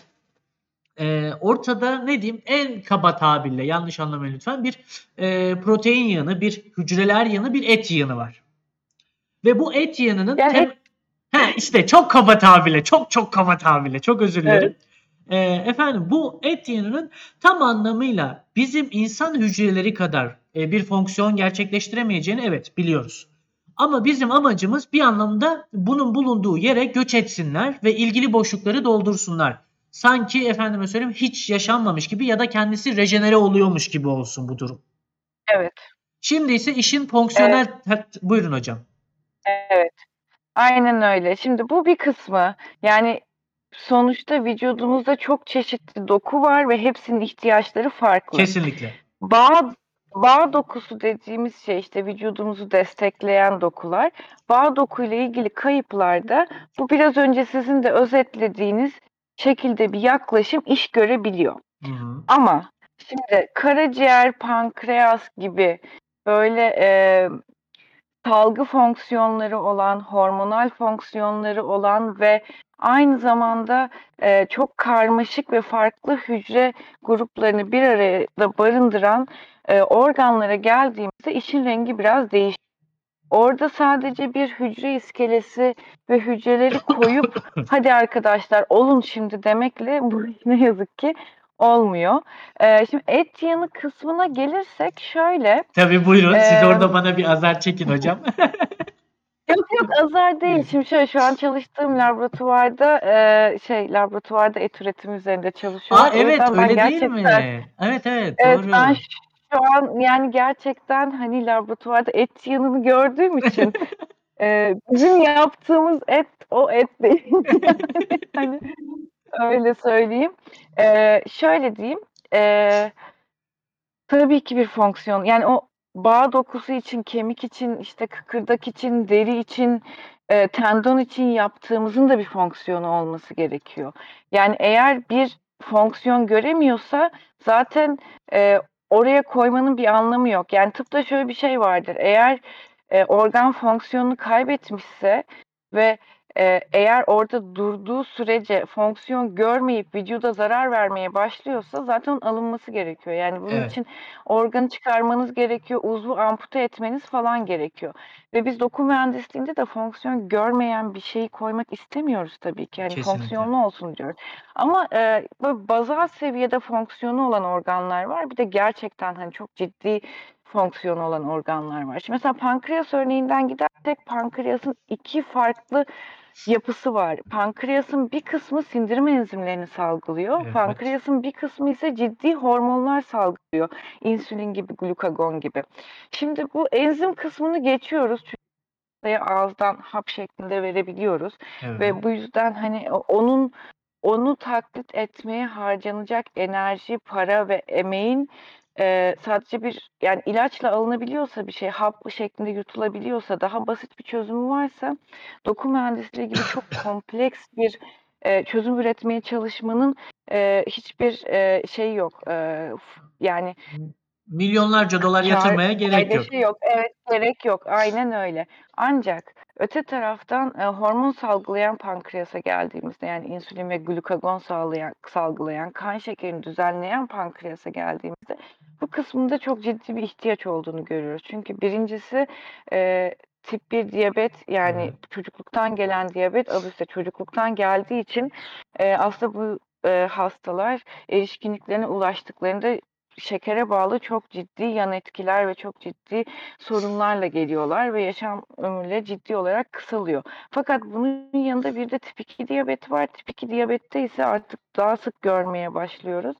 e, ortada ne diyeyim en kaba tabirle yanlış anlamayın lütfen bir e, protein yığını, bir hücreler yığını, bir et yığını var. Ve bu et yığınının Yani tem- He, işte çok kaba tabirle, çok çok kaba tabirle. Çok özür dilerim. E, efendim bu et yığınının tam anlamıyla bizim insan hücreleri kadar e, bir fonksiyon gerçekleştiremeyeceğini evet biliyoruz. Ama bizim amacımız bir anlamda bunun bulunduğu yere göç etsinler ve ilgili boşlukları doldursunlar. Sanki efendime söyleyeyim hiç yaşanmamış gibi ya da kendisi rejenere oluyormuş gibi olsun bu durum. Evet. Şimdi ise işin fonksiyonel... Ha, Buyurun hocam. Evet. Aynen öyle. Şimdi bu bir kısmı. Yani sonuçta vücudumuzda çok çeşitli doku var ve hepsinin ihtiyaçları farklı. Kesinlikle. Bağ bağ dokusu dediğimiz şey işte vücudumuzu destekleyen dokular. Bağ dokuyla ilgili kayıplarda bu biraz önce sizin de özetlediğiniz şekilde bir yaklaşım iş görebiliyor. Hı hı. Ama şimdi karaciğer, pankreas gibi böyle e, salgı fonksiyonları olan, hormonal fonksiyonları olan ve aynı zamanda e, çok karmaşık ve farklı hücre gruplarını bir arada barındıran e, organlara geldiğimizde işin rengi biraz değişiyor. Orada sadece bir hücre iskelesi ve hücreleri koyup hadi arkadaşlar olun şimdi demekle bu ne yazık ki olmuyor. Ee, şimdi et yanı kısmına gelirsek şöyle Tabii buyurun. Siz Ee, orada bana bir azar çekin hocam. Yok yok azar değil. Şimdi şöyle şu an çalıştığım laboratuvarda e, şey laboratuvarda et üretimi üzerinde çalışıyorum. Aa evet öyle değil mi? gerçekten Evet evet evet doğru. ben şu an yani gerçekten hani laboratuvarda et yanını gördüğüm için e, bizim yaptığımız et o et değil. Yani hani öyle söyleyeyim. E, şöyle diyeyim. E, tabii ki bir fonksiyon. Yani o bağ dokusu için, kemik için, işte kıkırdak için, deri için, e, tendon için yaptığımızın da bir fonksiyonu olması gerekiyor. Yani eğer bir fonksiyon göremiyorsa zaten e, oraya koymanın bir anlamı yok. Yani tıpta şöyle bir şey vardır. Eğer e, organ fonksiyonunu kaybetmişse ve e, eğer orada durduğu sürece fonksiyon görmeyip vücuda zarar vermeye başlıyorsa zaten alınması gerekiyor. Yani bunun Evet. için organı çıkarmanız gerekiyor, uzvu ampute etmeniz falan gerekiyor. Ve biz doku mühendisliğinde de fonksiyon görmeyen bir şeyi koymak istemiyoruz tabii ki. Yani Kesinlikle. fonksiyonlu olsun diyoruz. Ama e, böyle bazal seviyede fonksiyonu olan organlar var. Bir de gerçekten hani çok ciddi fonksiyonu olan organlar var. Şimdi mesela pankreas örneğinden gidersek pankreasın iki farklı yapısı var. Pankreasın bir kısmı sindirim enzimlerini salgılıyor. Evet. Pankreasın bir kısmı ise ciddi hormonlar salgılıyor. İnsülin gibi, glukagon gibi. Şimdi bu enzim kısmını geçiyoruz. Çünkü ağızdan hap şeklinde verebiliyoruz. Evet. Ve bu yüzden hani onun onu taklit etmeye harcanacak enerji, para ve emeğin e, sadece bir yani ilaçla alınabiliyorsa bir şey hap şeklinde yutulabiliyorsa daha basit bir çözümü varsa doku mühendisliği gibi çok kompleks bir e, çözüm üretmeye çalışmanın e, hiçbir e, şey yok. E, f- yani Milyonlarca dolar yatırmaya gerek yok. faydası yok. Evet, gerek yok. Aynen öyle. Ancak öte taraftan e, hormon salgılayan pankreasa geldiğimizde yani insülin ve glukagon sağlayan, salgılayan, kan şekerini düzenleyen pankreasa geldiğimizde bu kısmında çok ciddi bir ihtiyaç olduğunu görüyoruz. Çünkü birincisi e, tip 1 diyabet yani Evet. çocukluktan gelen diyabet üstünde çocukluktan geldiği için e, aslında bu e, hastalar erişkinliklerine ulaştıklarında şekere bağlı çok ciddi yan etkiler ve çok ciddi sorunlarla geliyorlar ve yaşam ömürleri ciddi olarak kısalıyor. Fakat bunun yanında bir de tip 2 diyabet var. Tip 2 diyabette ise artık daha sık görmeye başlıyoruz.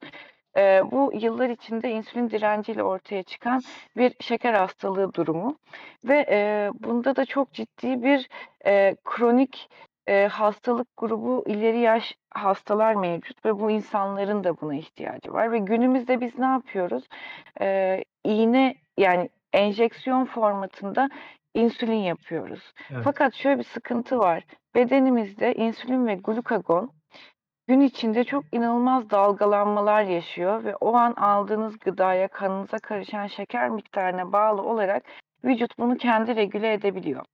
Ee, bu yıllar içinde insülin direnciyle ortaya çıkan bir şeker hastalığı durumu ve e, bunda da çok ciddi bir e, kronik e, hastalık grubu ileri yaş hastalar mevcut ve bu insanların da buna ihtiyacı var ve günümüzde biz ne yapıyoruz? E, iğne yani enjeksiyon formatında insülin yapıyoruz. Evet. Fakat şöyle bir sıkıntı var. Bedenimizde insülin ve glukagon gün içinde çok inanılmaz dalgalanmalar yaşıyor ve o an aldığınız gıdaya, kanınıza karışan şeker miktarına bağlı olarak vücut bunu kendi regüle edebiliyor.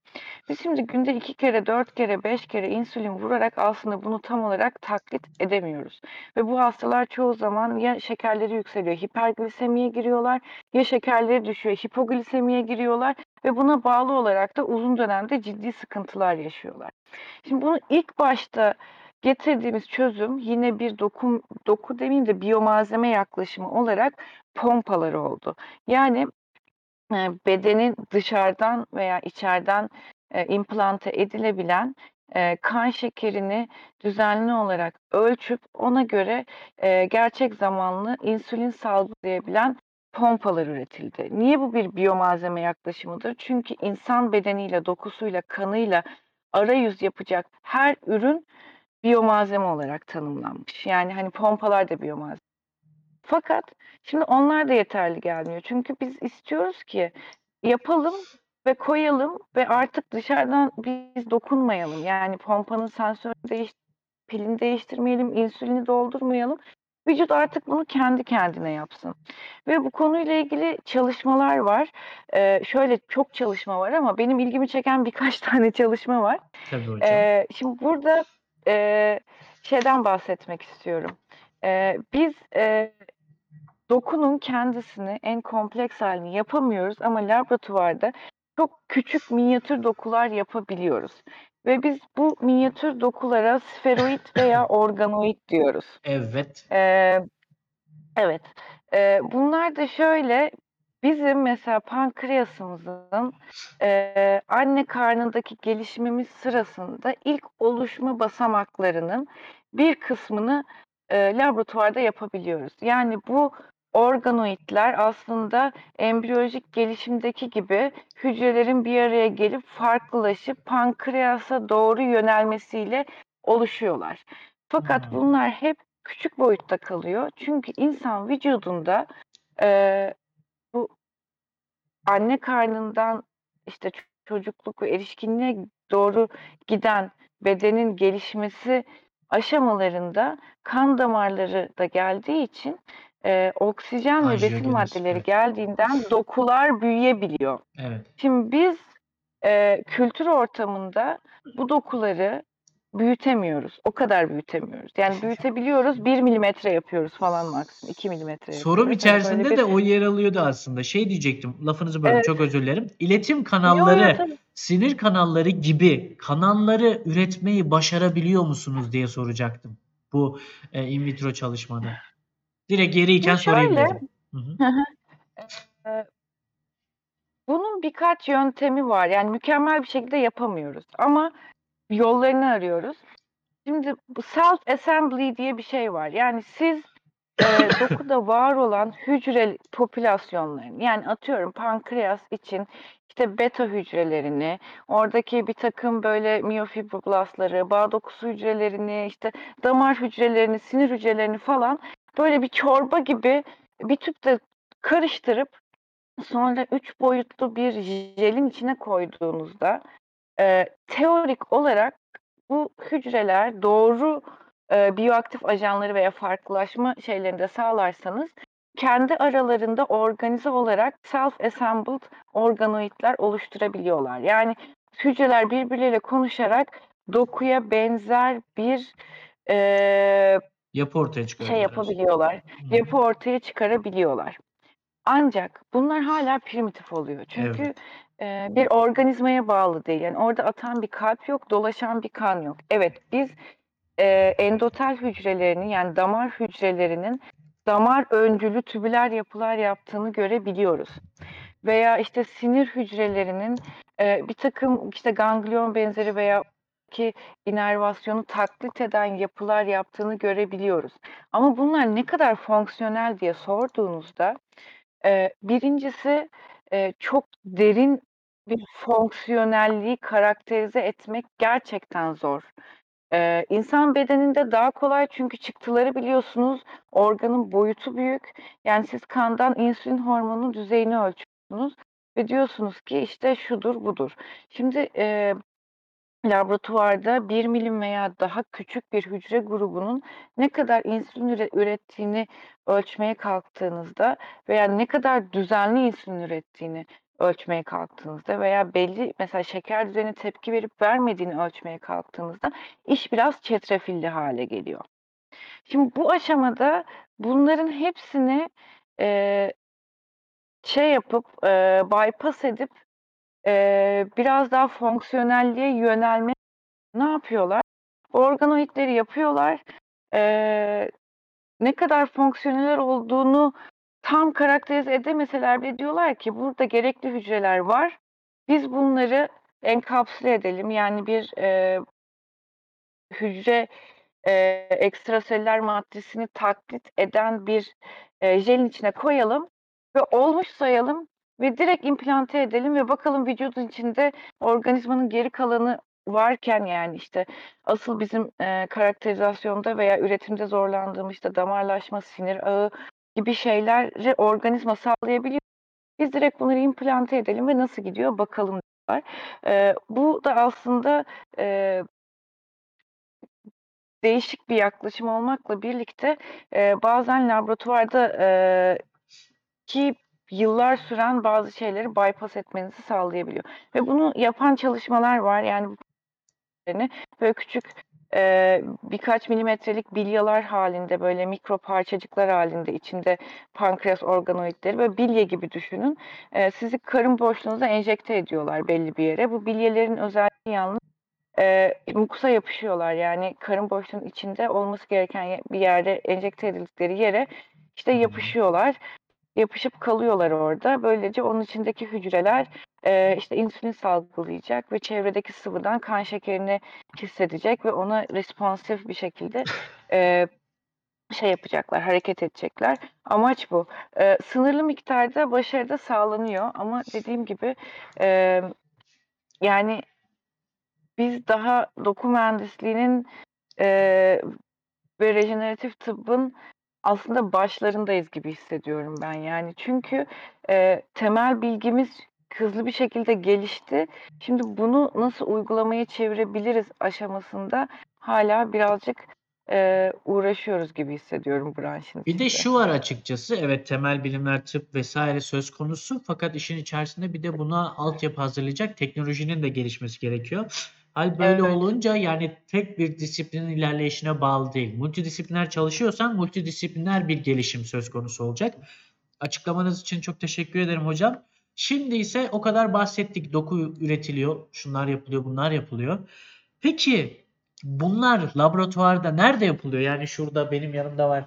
Biz şimdi günde iki kere, dört kere, beş kere insülin vurarak aslında bunu tam olarak taklit edemiyoruz. Ve bu hastalar çoğu zaman ya şekerleri yükseliyor, hiperglisemiye giriyorlar, ya şekerleri düşüyor, hipoglisemiye giriyorlar ve buna bağlı olarak da uzun dönemde ciddi sıkıntılar yaşıyorlar. Şimdi bunu ilk başta getirdiğimiz çözüm yine bir doku, doku demeyeyim de biyomalzeme yaklaşımı olarak pompalar oldu. Yani e, bedenin dışarıdan veya içeriden e, implante edilebilen e, kan şekerini düzenli olarak ölçüp ona göre e, gerçek zamanlı insülin salgılayabilen pompalar üretildi. Niye bu bir biyomalzeme yaklaşımıdır? Çünkü insan bedeniyle, dokusuyla, kanıyla arayüz yapacak her ürün biyomalzeme olarak tanımlanmış. Yani hani pompalar da biyomalzeme. Fakat şimdi onlar da yeterli gelmiyor. Çünkü biz istiyoruz ki yapalım ve koyalım ve artık dışarıdan biz dokunmayalım. Yani pompanın sensörünü değiş pilini değiştirmeyelim, insülini doldurmayalım. Vücut artık bunu kendi kendine yapsın. Ve bu konuyla ilgili çalışmalar var. Ee, şöyle çok çalışma var ama benim ilgimi çeken birkaç tane çalışma var. Tabii hocam. Ee, şimdi burada e, şeyden bahsetmek istiyorum. Ee, biz e, dokunun kendisini en kompleks halini yapamıyoruz ama laboratuvarda çok küçük minyatür dokular yapabiliyoruz. Ve biz bu minyatür dokulara sferoid veya organoid diyoruz. Evet. Ee, evet. Ee, bunlar da şöyle bizim mesela pankreasımızın e, anne karnındaki gelişimimiz sırasında ilk oluşma basamaklarının bir kısmını e, laboratuvarda yapabiliyoruz. Yani bu organoidler aslında embriyolojik gelişimdeki gibi hücrelerin bir araya gelip farklılaşıp pankreasa doğru yönelmesiyle oluşuyorlar. Fakat Hmm. bunlar hep küçük boyutta kalıyor. Çünkü insan vücudunda e, bu anne karnından işte çocukluk ve erişkinliğe doğru giden bedenin gelişmesi aşamalarında kan damarları da geldiği için e, oksijen ve besin Anjiyogenez, maddeleri evet. geldiğinden dokular büyüyebiliyor. Evet. Şimdi biz e, kültür ortamında bu dokuları büyütemiyoruz. O kadar büyütemiyoruz. Yani büyütebiliyoruz. 1 milimetre yapıyoruz falan maksimum. 2 milimetre Sorum yapıyoruz. Hani içerisinde böyle de bir- o yer alıyordu aslında. Şey diyecektim. Lafınızı böldüm. Evet. Çok özür dilerim. İletim Yo, kanalları, yo, tabii. sinir kanalları gibi kanalları üretmeyi başarabiliyor musunuz diye soracaktım. Bu e, in vitro çalışmada. Direkt Ya sorayım şöyle, dedim. Hı hı. Ee, Bunun birkaç yöntemi var. Yani mükemmel bir şekilde yapamıyoruz. Ama yollarını arıyoruz. Şimdi bu self assembly diye bir şey var. Yani siz e, dokuda var olan hücre popülasyonlarını yani atıyorum pankreas için işte beta hücrelerini, oradaki bir takım böyle miyofibroblastları, bağ dokusu hücrelerini, işte damar hücrelerini, sinir hücrelerini falan böyle bir çorba gibi bir tüpte karıştırıp sonra üç boyutlu bir jelin içine koyduğunuzda e, teorik olarak bu hücreler doğru e, biyoaktif ajanları veya farklılaşma şeylerini de sağlarsanız kendi aralarında organize olarak self-assembled organoidler oluşturabiliyorlar. Yani hücreler birbirleriyle konuşarak dokuya benzer bir e, Yapı ortaya şey yapabiliyorlar. Hı. Yapı ortaya çıkarabiliyorlar. Ancak bunlar hala primitif oluyor. Çünkü Evet. e, bir organizmaya bağlı değil. Yani orada atan bir kalp yok, dolaşan bir kan yok. Evet, biz e, endotel hücrelerini yani damar hücrelerinin damar öncülü tübüler yapılar yaptığını görebiliyoruz. Veya işte sinir hücrelerinin e, bir takım işte ganglion benzeri veya ki inervasyonu taklit eden yapılar yaptığını görebiliyoruz. Ama bunlar ne kadar fonksiyonel diye sorduğunuzda birincisi çok derin bir fonksiyonelliği karakterize etmek gerçekten zor. Ee, insan bedeninde daha kolay çünkü çıktıları biliyorsunuz. Organın boyutu büyük. Yani siz kandan insülin hormonu düzeyini ölçüyorsunuz ve diyorsunuz ki işte şudur budur. Şimdi e, laboratuvarda 1 milim veya daha küçük bir hücre grubunun ne kadar insülin üre- ürettiğini ölçmeye kalktığınızda veya ne kadar düzenli insülin ürettiğini ölçmeye kalktığınızda veya belli mesela şeker düzeyine tepki verip vermediğini ölçmeye kalktığınızda iş biraz çetrefilli hale geliyor. Şimdi bu aşamada bunların hepsini e, şey yapıp e, bypass edip e, biraz daha fonksiyonelliğe yönelme ne yapıyorlar? Organoidleri yapıyorlar. E, ne kadar fonksiyonel olduğunu tam karakterize edemeseler bile diyorlar ki burada gerekli hücreler var. Biz bunları enkapsüle edelim. Yani bir e, hücre e, ekstraselüler maddesini taklit eden bir e, jelin içine koyalım ve olmuş sayalım ve direkt implante edelim ve bakalım vücudun içinde organizmanın geri kalanı varken yani işte asıl bizim e, karakterizasyonda veya üretimde zorlandığımız işte damarlaşma, sinir ağı gibi şeyleri organizma sağlayabiliyor. Biz direkt bunları implante edelim ve nasıl gidiyor bakalım diyorlar. E, bu da aslında e, değişik bir yaklaşım olmakla birlikte e, bazen laboratuvarda e, ki yıllar süren bazı şeyleri bypass etmenizi sağlayabiliyor. Ve bunu yapan çalışmalar var. Yani böyle küçük e, birkaç milimetrelik bilyalar halinde böyle mikro parçacıklar halinde içinde pankreas organoidleri ve bilye gibi düşünün. E, sizi karın boşluğunuza enjekte ediyorlar belli bir yere. Bu bilyelerin özelliği yalnız e, mukusa yapışıyorlar. Yani karın boşluğunun içinde olması gereken bir yerde enjekte edildikleri yere işte yapışıyorlar. Yapışıp kalıyorlar orada. Böylece onun içindeki hücreler e, işte insülin salgılayacak ve çevredeki sıvıdan kan şekerini hissedecek ve ona responsif bir şekilde e, şey yapacaklar, hareket edecekler. Amaç bu. E, sınırlı miktarda başarı da sağlanıyor ama dediğim gibi e, yani biz daha doku mühendisliğinin e, ve rejeneratif tıbbın aslında başlarındayız gibi hissediyorum ben. Yani çünkü e, temel bilgimiz hızlı bir şekilde gelişti. Şimdi bunu nasıl uygulamaya çevirebiliriz aşamasında hala birazcık e, uğraşıyoruz gibi hissediyorum branşın Bir de içinde. şu var açıkçası. Evet temel bilimler, tıp vesaire söz konusu. Fakat işin içerisinde bir de buna altyapı hazırlayacak teknolojinin de gelişmesi gerekiyor. Hal böyle Evet. olunca yani tek bir disiplinin ilerleyişine bağlı değil. Multidisipliner çalışıyorsan multidisipliner bir gelişim söz konusu olacak. Açıklamanız için çok teşekkür ederim hocam. Şimdi ise o kadar bahsettik. Doku üretiliyor, şunlar yapılıyor, bunlar yapılıyor. Peki bunlar laboratuvarda nerede yapılıyor? Yani şurada benim yanımda var.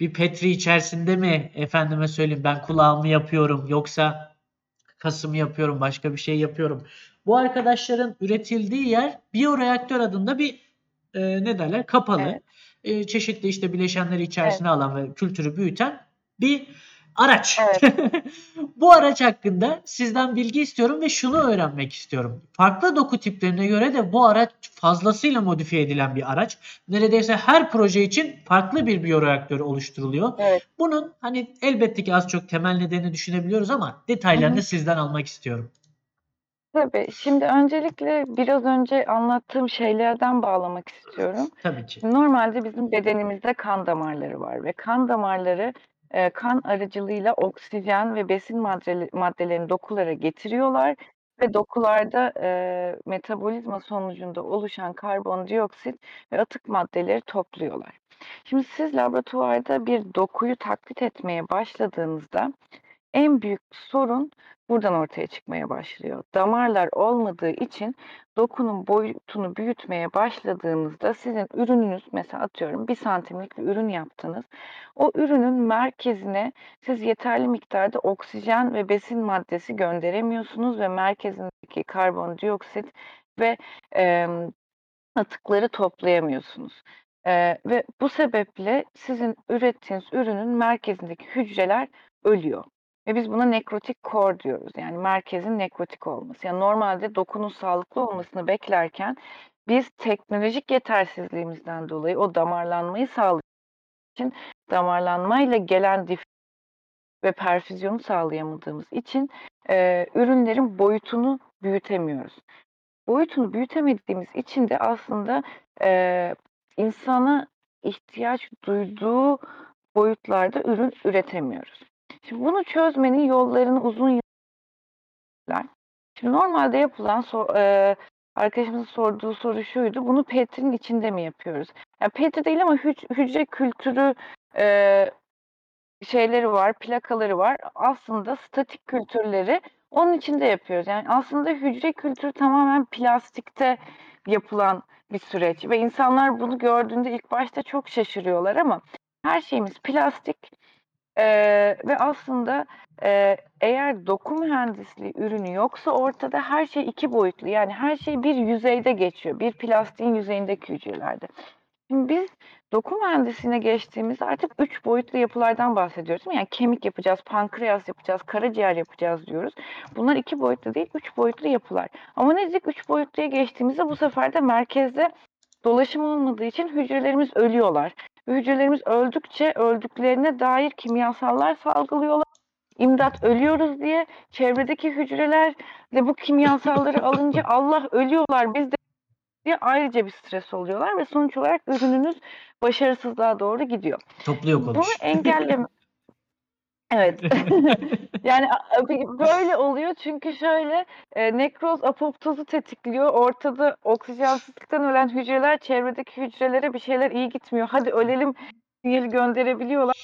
Bir petri içerisinde mi efendime söyleyeyim ben kulağımı yapıyorum yoksa kasımı yapıyorum başka bir şey yapıyorum. Bu arkadaşların üretildiği yer biyoreaktör adında bir e, ne derler kapalı Evet. e, çeşitli işte bileşenleri içerisine alan ve kültürü büyüten bir araç. Bu araç hakkında sizden bilgi istiyorum ve şunu öğrenmek istiyorum. Farklı doku tiplerine göre de bu araç fazlasıyla modifiye edilen bir araç. Neredeyse her proje için farklı bir biyoreaktör oluşturuluyor. Evet. Bunun hani elbette ki az çok temel nedenini düşünebiliyoruz ama detaylarını Hı hı. sizden almak istiyorum. Tabii. Şimdi öncelikle biraz önce anlattığım şeylerden bağlamak istiyorum. Tabii ki. Normalde bizim bedenimizde kan damarları var ve kan damarları e, kan aracılığıyla oksijen ve besin maddeli- maddelerini dokulara getiriyorlar ve dokularda e, metabolizma sonucunda oluşan karbondioksit ve atık maddeleri topluyorlar. Şimdi siz laboratuvarda bir dokuyu taklit etmeye başladığınızda en büyük sorun buradan ortaya çıkmaya başlıyor. Damarlar olmadığı için dokunun boyutunu büyütmeye başladığınızda sizin ürününüz mesela atıyorum bir santimlik bir ürün yaptınız. O ürünün merkezine siz yeterli miktarda oksijen ve besin maddesi gönderemiyorsunuz ve merkezindeki karbondioksit ve e, atıkları toplayamıyorsunuz. E, ve bu sebeple sizin ürettiğiniz ürünün merkezindeki hücreler ölüyor. Ve biz buna nekrotik core diyoruz. Yani merkezin nekrotik olması. Yani normalde dokunun sağlıklı olmasını beklerken biz teknolojik yetersizliğimizden dolayı o damarlanmayı sağlamak için damarlanmayla gelen dif ve perfüzyonu sağlayamadığımız için e, ürünlerin boyutunu büyütemiyoruz. Boyutunu büyütemediğimiz için de aslında e, insana ihtiyaç duyduğu boyutlarda ürün üretemiyoruz. Şimdi bunu çözmenin yollarını uzun yıllar. Şimdi normalde yapılan so- e, arkadaşımızın sorduğu soru şuydu. Bunu petrinin içinde mi yapıyoruz? Yani petri değil ama hüc- hücre kültürü e, şeyleri var, plakaları var. Aslında statik kültürleri onun içinde yapıyoruz. Yani aslında hücre kültürü tamamen plastikte yapılan bir süreç ve insanlar bunu gördüğünde ilk başta çok şaşırıyorlar ama her şeyimiz plastik Eee, ve aslında eee, eğer doku mühendisliği ürünü yoksa ortada her şey iki boyutlu. Yani her şey bir yüzeyde geçiyor. Bir plastiğin yüzeyindeki hücrelerde. Şimdi biz doku mühendisliğine geçtiğimizde artık 3 boyutlu yapılardan bahsediyoruz, değil mi? Yani kemik yapacağız, pankreas yapacağız, karaciğer yapacağız diyoruz. Bunlar 2 boyutlu değil, 3 boyutlu yapılar. Ama ne dedik? 3 boyutluya geçtiğimizde bu sefer de merkezde dolaşım olmadığı için hücrelerimiz ölüyorlar. Ve hücrelerimiz öldükçe öldüklerine dair kimyasallar salgılıyorlar. İmdat ölüyoruz diye çevredeki hücreler de bu kimyasalları alınca Allah ölüyorlar biz de diye ayrıca bir stres oluyorlar ve sonuç olarak ürününüz başarısızlığa doğru gidiyor. Toplu yok Bunu engelleme Evet. Yani böyle oluyor çünkü şöyle e, nekroz apoptozu tetikliyor. Ortada oksijensizlikten ölen hücreler çevredeki hücrelere bir şeyler iyi gitmiyor. Hadi ölelim sinyali gönderebiliyorlar.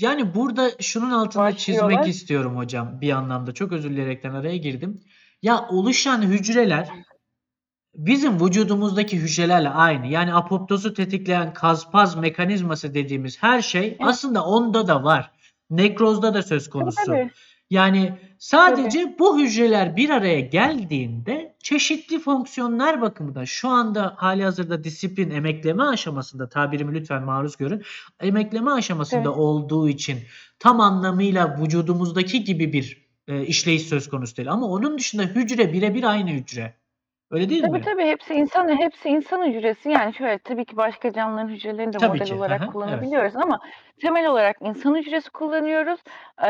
Yani burada şunun altında çizmek istiyorum hocam bir anlamda. Çok özür dileyerekten araya girdim. Ya oluşan hücreler bizim vücudumuzdaki hücrelerle aynı. Yani apoptozu tetikleyen kazpaz mekanizması dediğimiz her şey aslında onda da var. Nekrozda da söz konusu. Tabii. Yani sadece bu hücreler bir araya geldiğinde çeşitli fonksiyonlar bakımından şu anda hali hazırda disiplin emekleme aşamasında tabirimi lütfen maruz görün. Emekleme aşamasında Evet. olduğu için tam anlamıyla vücudumuzdaki gibi bir e, işleyiş söz konusu değil. Ama onun dışında hücre birebir aynı hücre. Öyle değil Tabii mi? tabii hepsi insan hepsi insan hücresi. Yani şöyle tabii ki başka canlıların hücrelerini de Tabii model ki, hı olarak hı, evet. kullanabiliyoruz ama temel olarak insan hücresi kullanıyoruz. Ee,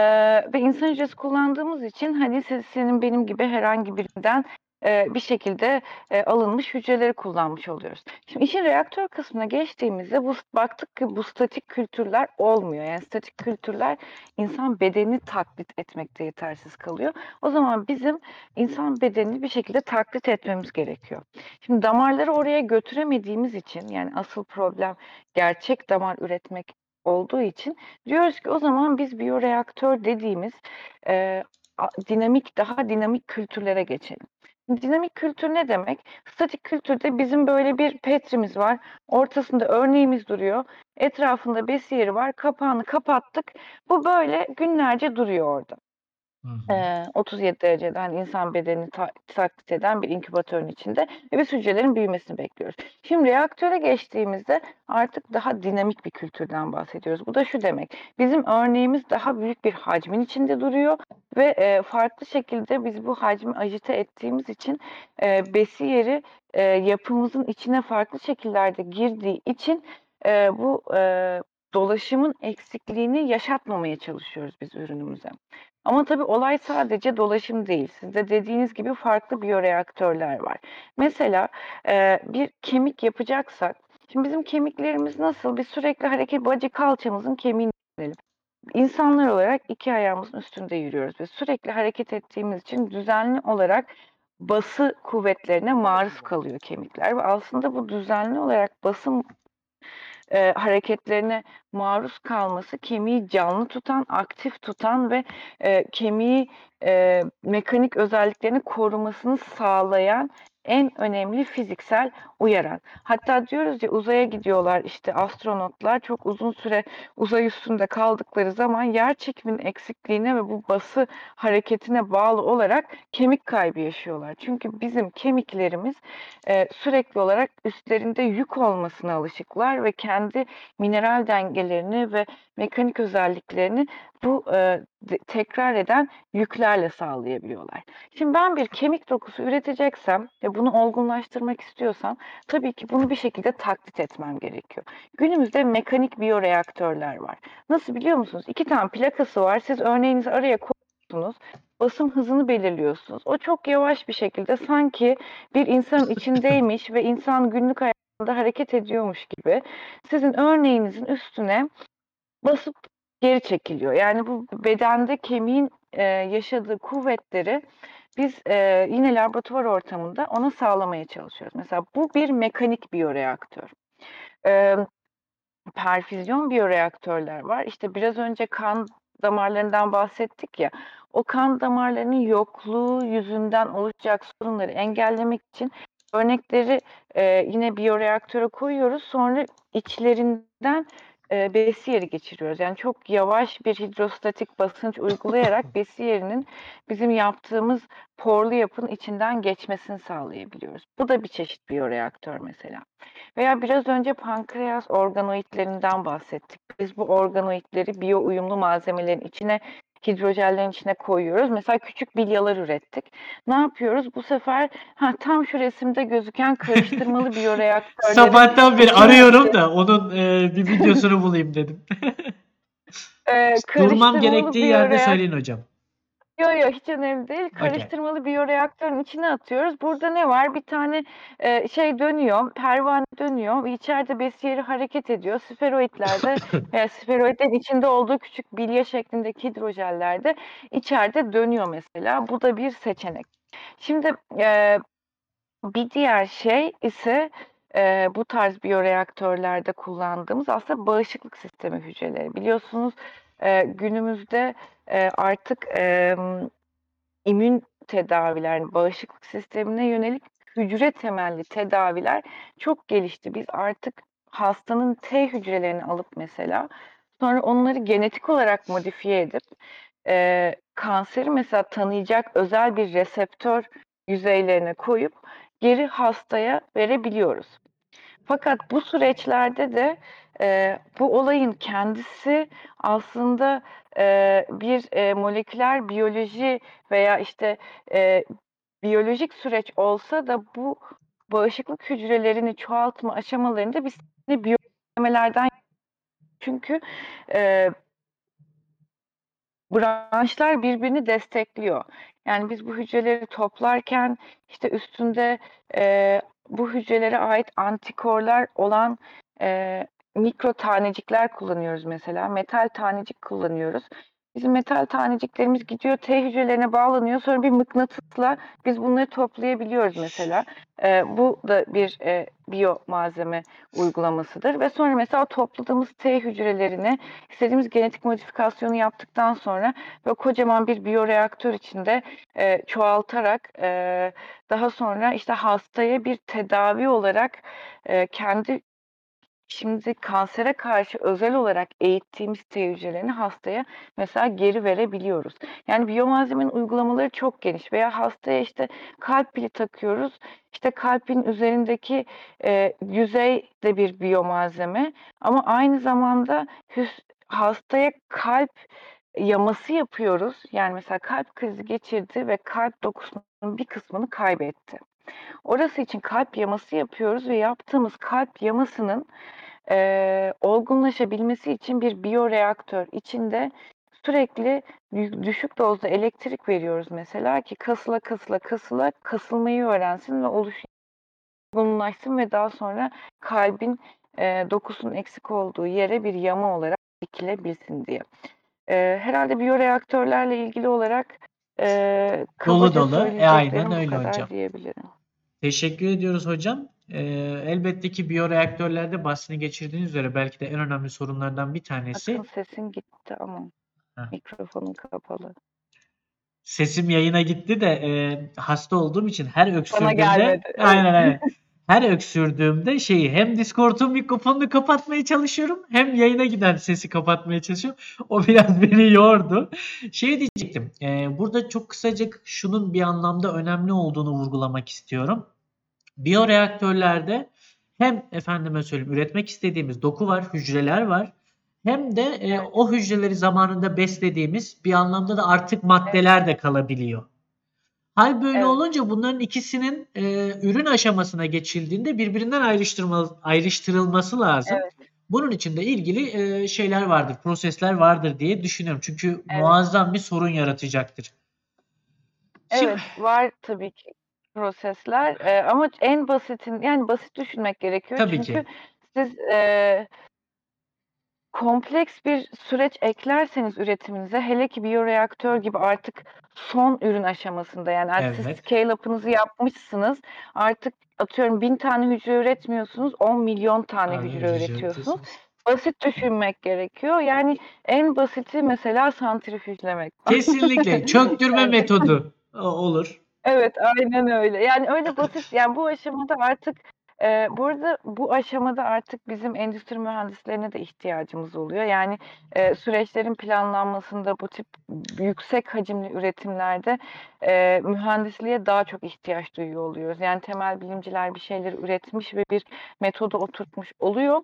ve insan hücresi kullandığımız için hani siz, senin benim gibi herhangi birinden bir şekilde alınmış hücreleri kullanmış oluyoruz. Şimdi işin reaktör kısmına geçtiğimizde bu baktık ki bu statik kültürler olmuyor. Yani statik kültürler insan bedenini taklit etmekte yetersiz kalıyor. O zaman bizim insan bedenini bir şekilde taklit etmemiz gerekiyor. Şimdi damarları oraya götüremediğimiz için yani asıl problem gerçek damar üretmek olduğu için diyoruz ki o zaman biz biyoreaktör dediğimiz e, a- dinamik daha dinamik kültürlere geçelim. Dinamik kültür ne demek? Statik kültürde bizim böyle bir petrimiz var. Ortasında örneğimiz duruyor. Etrafında besiyeri var. Kapağını kapattık. Bu böyle günlerce duruyor orada. Hı hı. Eee, 37 derecede hani insan bedenini ta- taklit eden bir inkübatörün içinde ve biz hücrelerin büyümesini bekliyoruz. Şimdi reaktöre geçtiğimizde artık daha dinamik bir kültürden bahsediyoruz. Bu da şu demek. Bizim örneğimiz daha büyük bir hacmin içinde duruyor ve eee, farklı şekilde biz bu hacmi ajite ettiğimiz için eee besiyeri eee, yapımızın içine farklı şekillerde girdiği için eee, bu eee, dolaşımın eksikliğini yaşatmamaya çalışıyoruz biz ürünümüze. Ama tabii olay sadece dolaşım değil. Sizde dediğiniz gibi farklı biyoreaktörler var. Mesela e, bir kemik yapacaksak, şimdi bizim kemiklerimiz nasıl? Biz sürekli hareket, bacı kalçamızın kemiğini düşünelim. İnsanlar olarak iki ayağımızın üstünde yürüyoruz ve sürekli hareket ettiğimiz için düzenli olarak bası kuvvetlerine maruz kalıyor kemikler ve aslında bu düzenli olarak basın e, hareketlerine maruz kalması kemiği canlı tutan, aktif tutan ve e, kemiği e, mekanik özelliklerini korumasını sağlayan en önemli fiziksel uyaran. Hatta diyoruz ya uzaya gidiyorlar işte astronotlar çok uzun süre uzay üstünde kaldıkları zaman yer çekiminin eksikliğine ve bu bası hareketine bağlı olarak kemik kaybı yaşıyorlar. Çünkü bizim kemiklerimiz e, sürekli olarak üstlerinde yük olmasına alışıklar ve kendi mineral dengelerini ve mekanik özelliklerini bu e, tekrar eden yüklerle sağlayabiliyorlar. Şimdi ben bir kemik dokusu üreteceksem ve bunu olgunlaştırmak istiyorsam tabii ki bunu bir şekilde taklit etmem gerekiyor. Günümüzde mekanik biyoreaktörler var. Nasıl biliyor musunuz? İki tane plakası var. Siz örneğinizi araya koyuyorsunuz. Basım hızını belirliyorsunuz. O çok yavaş bir şekilde sanki bir insanın içindeymiş ve insan günlük hayatında hareket ediyormuş gibi sizin örneğinizin üstüne basıp geri çekiliyor. Yani bu bedende kemiğin e, yaşadığı kuvvetleri biz e, yine laboratuvar ortamında ona sağlamaya çalışıyoruz. Mesela bu bir mekanik biyoreaktör. E, perfüzyon biyoreaktörler var. İşte biraz önce kan damarlarından bahsettik ya. O kan damarlarının yokluğu yüzünden oluşacak sorunları engellemek için örnekleri e, yine biyoreaktöre koyuyoruz. Sonra içlerinden eee, besiyeri geçiriyoruz. Yani çok yavaş bir hidrostatik basınç uygulayarak besiyerinin bizim yaptığımız porlu yapının içinden geçmesini sağlayabiliyoruz. Bu da bir çeşit biyoreaktör mesela. Veya biraz önce pankreas organoidlerinden bahsettik. Biz bu organoidleri biyo uyumlu malzemelerin içine hidrojellerin içine koyuyoruz. Mesela küçük bilyalar ürettik. Ne yapıyoruz? Bu sefer ha, tam şu resimde gözüken karıştırmalı biyoreaktörleri Sabahtan beri arıyorum da onun e, bir videosunu bulayım dedim. eee, Durmam gerektiği yerde söyleyin hocam. Yo yo hiç önemli değil. Karıştırmalı biyoreaktörün içine atıyoruz. Burada ne var? Bir tane e, şey dönüyor, pervane dönüyor ve içeride besiyeri hareket ediyor. Sferoidlerde veya sferoidlerin içinde olduğu küçük bilye şeklindeki hidrojellerde içeride dönüyor mesela. Bu da bir seçenek. Şimdi e, bir diğer şey ise e, bu tarz biyoreaktörlerde kullandığımız aslında bağışıklık sistemi hücreleri. Biliyorsunuz e, günümüzde e, artık e, immün tedaviler, yani bağışıklık sistemine yönelik hücre temelli tedaviler çok gelişti. Biz artık hastanın T hücrelerini alıp mesela sonra onları genetik olarak modifiye edip e, kanseri mesela tanıyacak özel bir reseptör yüzeylerine koyup geri hastaya verebiliyoruz. Fakat bu süreçlerde de e, bu olayın kendisi aslında e, bir e, moleküler biyoloji veya işte e, biyolojik süreç olsa da bu bağışıklık hücrelerini çoğaltma aşamalarında biz biyolemelerden çünkü e, branşlar birbirini destekliyor. Yani biz bu hücreleri toplarken işte üstünde e, bu hücrelere ait antikorlar olan e, mikro tanecikler kullanıyoruz mesela. Metal tanecik kullanıyoruz. Bizim metal taneciklerimiz gidiyor T hücrelerine bağlanıyor. Sonra bir mıknatısla biz bunları toplayabiliyoruz mesela. E, bu da bir e, biyo malzeme uygulamasıdır. Ve sonra mesela topladığımız T hücrelerini istediğimiz genetik modifikasyonu yaptıktan sonra ve kocaman bir biyoreaktör içinde e, çoğaltarak e, daha sonra işte hastaya bir tedavi olarak e, kendi şimdi kansere karşı özel olarak eğittiğimiz T hastaya mesela geri verebiliyoruz. Yani biyomalzemenin uygulamaları çok geniş veya hastaya işte kalp pili takıyoruz. İşte kalbin üzerindeki e, yüzey de bir biyomalzeme ama aynı zamanda hüs- hastaya kalp yaması yapıyoruz. Yani mesela kalp krizi geçirdi ve kalp dokusunun bir kısmını kaybetti. Orası için kalp yaması yapıyoruz ve yaptığımız kalp yamasının eee, olgunlaşabilmesi için bir biyoreaktör içinde sürekli dü- düşük dozda elektrik veriyoruz mesela ki kasıla kasıla kasıla kasılmayı öğrensin ve olgunlaşsın ve daha sonra kalbin eee, dokusunun eksik olduğu yere bir yama olarak dikilebilsin diye. Eee, herhalde biyoreaktörlerle ilgili olarak eee Dolu dolu. E, aynen öyle hocam. diyebilirim. Teşekkür ediyoruz hocam. Ee, elbette ki biyoreaktörlerde bahsini geçirdiğiniz üzere belki de en önemli sorunlardan bir tanesi Bakın sesin gitti ama Heh. mikrofonun kapalı. sesim yayına gitti de e, hasta olduğum için her öksürdüğümde gelmedi, evet. aynen aynen. Her öksürdüğümde şeyi hem Discord'un mikrofonunu kapatmaya çalışıyorum hem yayına giden sesi kapatmaya çalışıyorum. O biraz beni yordu. Şey diyecektim. e, burada çok kısacık şunun bir anlamda önemli olduğunu vurgulamak istiyorum. Biyoreaktörlerde hem efendime söyleyeyim üretmek istediğimiz doku var, hücreler var. Hem de e, o hücreleri zamanında beslediğimiz bir anlamda da artık maddeler de kalabiliyor. Hal böyle Evet. olunca bunların ikisinin e, ürün aşamasına geçildiğinde birbirinden ayrıştırma, ayrıştırılması lazım. Evet. Bunun için de ilgili e, şeyler vardır, prosesler vardır diye düşünüyorum. Çünkü Evet. muazzam bir sorun yaratacaktır. Şimdi- Evet var tabii ki prosesler Eee, ama en basitin yani basit düşünmek gerekiyor. Tabii Çünkü ki. siz eee, kompleks bir süreç eklerseniz üretiminize hele ki biyoreaktör gibi artık son ürün aşamasında yani artık siz Evet. scale up'ınızı yapmışsınız artık atıyorum bin tane hücre üretmiyorsunuz 10 milyon tane Abi, hücre hücre üretiyorsunuz. Basit düşünmek gerekiyor. Yani en basiti mesela santrifüjlemek. Kesinlikle çöktürme metodu olur. Evet, aynen öyle. Yani öyle basit. Yani bu aşamada artık Eee, bu arada bu aşamada artık bizim endüstri mühendislerine de ihtiyacımız oluyor. Yani, eee, süreçlerin planlanmasında bu tip yüksek hacimli üretimlerde, eee, mühendisliğe daha çok ihtiyaç duyuyor oluyoruz. Yani temel bilimciler bir şeyleri üretmiş ve bir metodu oturtmuş oluyor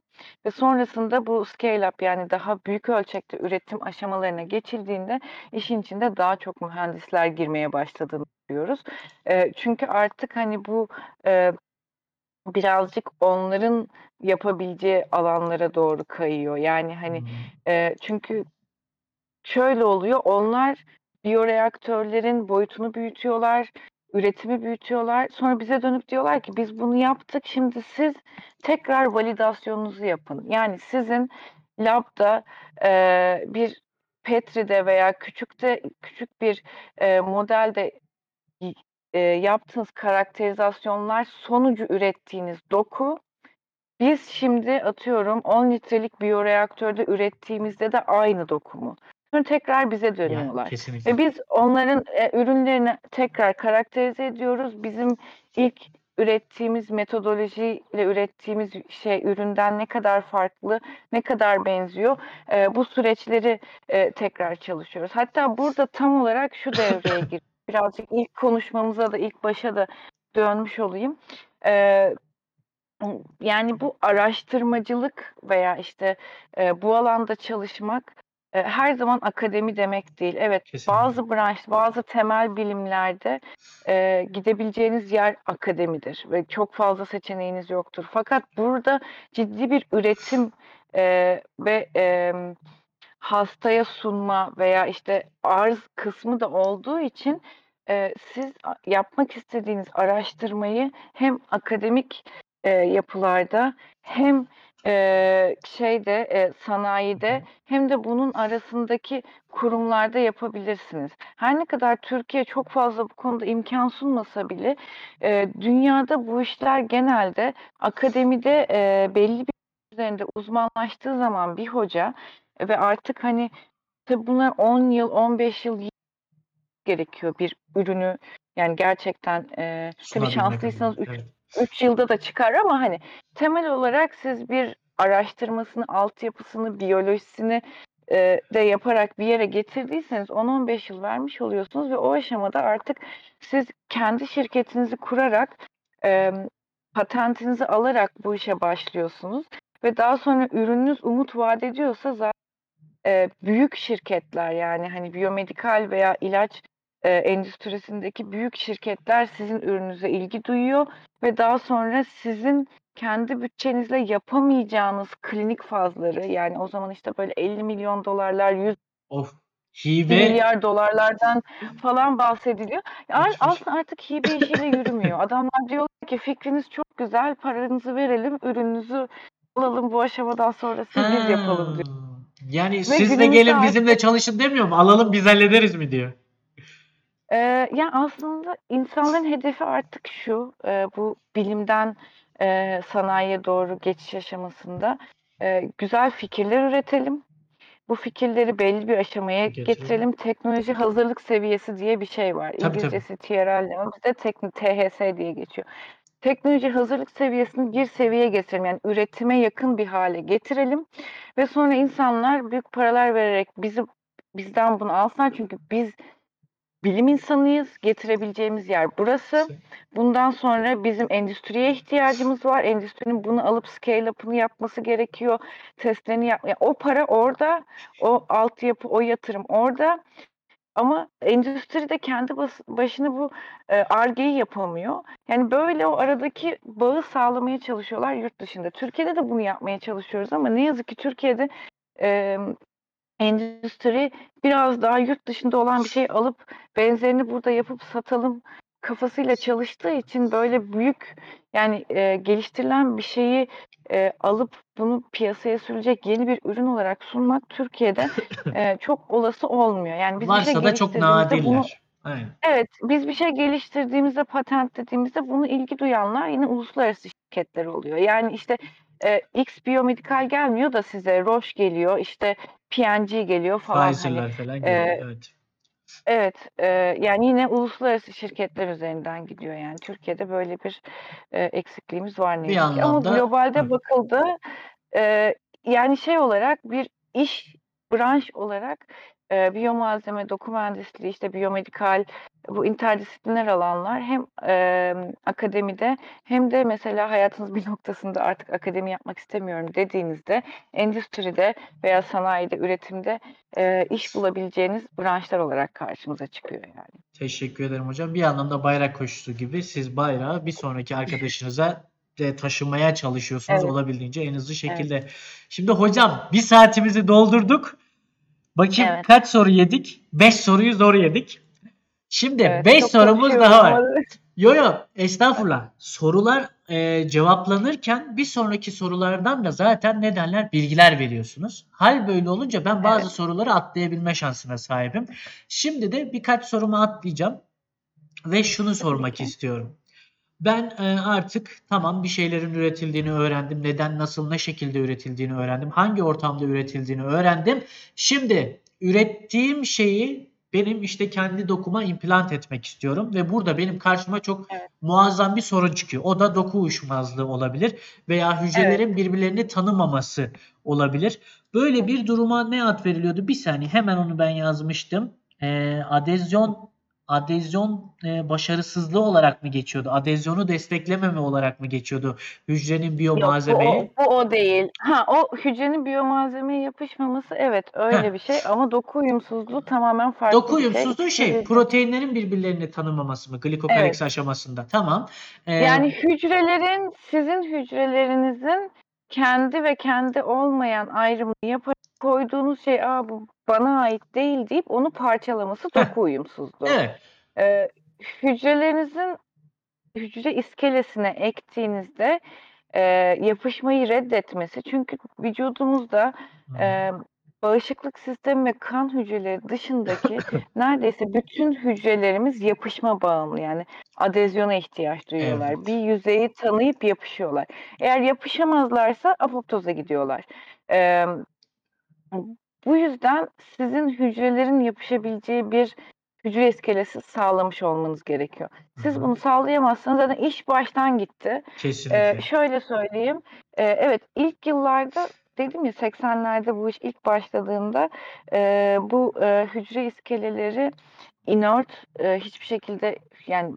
ve sonrasında bu scale up yani daha büyük ölçekte üretim aşamalarına geçildiğinde işin içinde daha çok mühendisler girmeye başladığını görüyoruz. Eee, çünkü artık, hani, bu, eee, birazcık onların yapabileceği alanlara doğru kayıyor. Yani, hani, eee, çünkü şöyle oluyor, onlar biyoreaktörlerin boyutunu büyütüyorlar, üretimi büyütüyorlar. Sonra bize dönüp diyorlar ki biz bunu yaptık, şimdi siz tekrar validasyonunuzu yapın. Yani sizin lab'da, eee, bir Petri'de veya küçükte küçük bir, eee, modelde eee, yaptığınız karakterizasyonlar sonucu ürettiğiniz doku, biz şimdi atıyorum 10 litrelik biyoreaktörde ürettiğimizde de aynı doku mu? Sonra tekrar bize dönüyorlar kesinlikle. ve biz onların, eee, ürünlerini tekrar karakterize ediyoruz. Bizim ilk ürettiğimiz metodolojiyle ürettiğimiz şey üründen ne kadar farklı, ne kadar benziyor, eee, bu süreçleri, eee, tekrar çalışıyoruz. Hatta burada tam olarak şu devreye giriyor. Birazcık ilk konuşmamıza da ilk başa da dönmüş olayım. Imm, yani bu araştırmacılık veya, işte, eee, bu alanda çalışmak, eee, her zaman akademi demek değil. Evet, Kesinlikle. bazı branş, bazı temel bilimlerde, eee, gidebileceğiniz yer akademidir ve çok fazla seçeneğiniz yoktur. Fakat burada ciddi bir üretim, eee, ve, emm, hastaya sunma veya, işte, arz kısmı da olduğu için, eee, siz yapmak istediğiniz araştırmayı hem akademik, eee, yapılarda hem, eee, şeyde, Hı sanayide hem de bunun arasındaki kurumlarda yapabilirsiniz. Her ne kadar Türkiye çok fazla bu konuda imkân sunmasa bile, eee, dünyada bu işler genelde akademide, eee, belli bir üzerinde uzmanlaştığı zaman bir hoca ve artık, hani, tabii bunlar 10 yıl, 15 yıl gerekiyor bir ürünü, yani gerçekten, eee, tabii şanslıysanız 3 Evet. 3 yılda da çıkar ama, hani, temel olarak siz bir araştırmasını, altyapısını, biyolojisini, eee, de yaparak bir yere getirdiyseniz 10-15 yıl vermiş oluyorsunuz ve o aşamada artık siz kendi şirketinizi kurarak, emm, patentinizi alarak bu işe başlıyorsunuz ve daha sonra ürününüz umut vaat ediyorsa za eee, büyük şirketler, yani, hani, biyomedikal veya ilaç, eee, endüstrisindeki büyük şirketler sizin ürününüze ilgi duyuyor ve daha sonra sizin kendi bütçenizle yapamayacağınız klinik fazları, yani, o zaman, işte, böyle $50.000.000'lar, yüz Of! Hibe milyar dolarlardan falan bahsediliyor. Müthiş. aslında artık hibe işiyle yürümüyor. Adamlar diyorlar ki fikriniz çok güzel, paranızı verelim, ürününüzü alalım, bu aşamadan sonrasını biz yapalım diyor. Yani Ve siz de günümüzde gelin bizimle artık çalışın demiyor mu? Alalım biz hallederiz mi diyor? Eee, ya, aslında insanların hedefi artık şu, eee, bu bilimden, eee, sanayiye doğru geçiş aşamasında, eee, güzel fikirler üretelim. Bu fikirleri belli bir aşamaya Getirelim. getirelim. Teknoloji hazırlık seviyesi diye bir şey var. Tabii, tabii. İngilizcesi TRL bizde tekni THS diye geçiyor. Teknoloji hazırlık seviyesini bir seviyeye getirelim. Yani üretime yakın bir hâle getirelim ve sonra insanlar büyük paralar vererek bizi bizden bunu alsınlar. Çünkü biz bilim insanıyız, getirebileceğimiz yer burası. Bundan sonra bizim endüstriye ihtiyacımız var. Endüstrinin bunu alıp scale up'ını yapması gerekiyor. Testlerini yap ya, o para orada, o altyapı, o yatırım orada ama endüstri de kendi bas başına bu, eee, Ar-Ge'yi yapamıyor. Yani, böyle o aradaki bağı sağlamaya çalışıyorlar yurt dışında. Türkiye'de de bunu yapmaya çalışıyoruz ama ne yazık ki Türkiye'de, emm, endüstri biraz daha yurt dışında olan bir şeyi alıp benzerini burada yapıp satalım kafasıyla çalıştığı için böyle büyük, yani, eee, geliştirilen bir şeyi, eee, alıp bunu piyasaya sürülecek yeni bir ürün olarak sunmak Türkiye'de, eee, çok olası olmuyor. Yani, biz bir şey Varsa da çok geliştirdiğimizde bunu nadirler. Aynen. Evet, biz bir şey geliştirdiğimizde, patentlediğimizde bunu ilgi duyanlar yine uluslararası şirketler oluyor. Yani, işte, eee, X Biyomedikal gelmiyor da size, Roche geliyor, işte, P&G geliyor falan, hani, Pfizer'lar falan geliyor. eee Evet. Evet, eee, yani yine uluslararası şirketler üzerinden gidiyor yani. Türkiye'de böyle bir, eee, eksikliğimiz var ne Bir yazık ki ama anlamda globalde Hı. bakıldığı, eee, yani şey olarak bir iş, branş olarak, eee, biyomalzeme, doku mühendisliği, işte biyomedikal, bu interdisipliner alanlar hem, emm, akademide hem de mesela hayatınızın bir noktasında artık akademi yapmak istemiyorum dediğinizde endüstride veya sanayide, üretimde, eee, iş bulabileceğiniz branşlar olarak karşımıza çıkıyor yani. Teşekkür ederim hocam. Bir anlamda bayrak koşusu gibi siz bayrağı bir sonraki arkadaşınıza de taşımaya çalışıyorsunuz Evet. olabildiğince en hızlı şekilde. Şimdi hocam bir saatimizi doldurduk. Bakayım Evet. kaç soru yedik? 5 soruyu zor yedik. Şimdi Evet, 5 çok sorumuz konuşuyorum daha var. Yo yo estağfurullah. Sorular e, cevaplanırken bir sonraki sorulardan da zaten ne derler bilgiler veriyorsunuz. Hal böyle olunca ben bazı Evet. soruları atlayabilme şansına sahibim. Şimdi de birkaç sorumu atlayacağım ve şunu sormak istiyorum. Ben e, artık tamam bir şeylerin üretildiğini öğrendim. Neden, nasıl, ne şekilde üretildiğini öğrendim. Hangi ortamda üretildiğini öğrendim. Şimdi ürettiğim şeyi benim işte kendi dokuma implant etmek istiyorum ve burada benim karşıma çok Evet. muazzam bir sorun çıkıyor. O da doku uyuşmazlığı olabilir veya hücrelerin birbirlerini tanımaması olabilir. Böyle bir duruma ne ad veriliyordu? Bir saniye hemen onu ben yazmıştım. Ee, adezyon adezyon e, başarısızlığı olarak mı geçiyordu? Adezyonu desteklememe olarak mı geçiyordu hücrenin Yok bu biyomalzemeye? o, bu o değil. Ha o hücrenin biyomalzemeye yapışmaması evet öyle Heh. bir şey ama doku uyumsuzluğu tamamen farklı Doku şey. uyumsuzluğu şey, İkisi- proteinlerin birbirlerini tanımaması mı? Glikokaleks aşamasında. Tamam. Ee, Yani hücrelerin sizin hücrelerinizin kendi ve kendi olmayan ayrımını yaparak koyduğunuz şey Aa, bu bana ait değil deyip onu parçalaması doku uyumsuzluğu. evet. Ee, hücrelerinizin hücre iskelesine ektiğinizde e, yapışmayı reddetmesi çünkü vücudumuzda e, bağışıklık sistemi ve kan hücreleri dışındaki neredeyse bütün hücrelerimiz yapışma bağımlı yani adezyona ihtiyaç duyuyorlar. Evet. Bir yüzeyi tanıyıp yapışıyorlar. Eğer yapışamazlarsa apoptoza gidiyorlar. Ee, bu yüzden sizin hücrelerin yapışabileceği bir hücre iskelesi sağlamış olmanız gerekiyor. Siz bunu sağlayamazsanız zaten iş baştan gitti. Kesinlikle. Ee, şöyle söyleyeyim. Ee, evet ilk yıllarda dedim ya 80'lerde bu iş ilk başladığında e, bu e, hücre iskeleleri inert e, hiçbir şekilde yani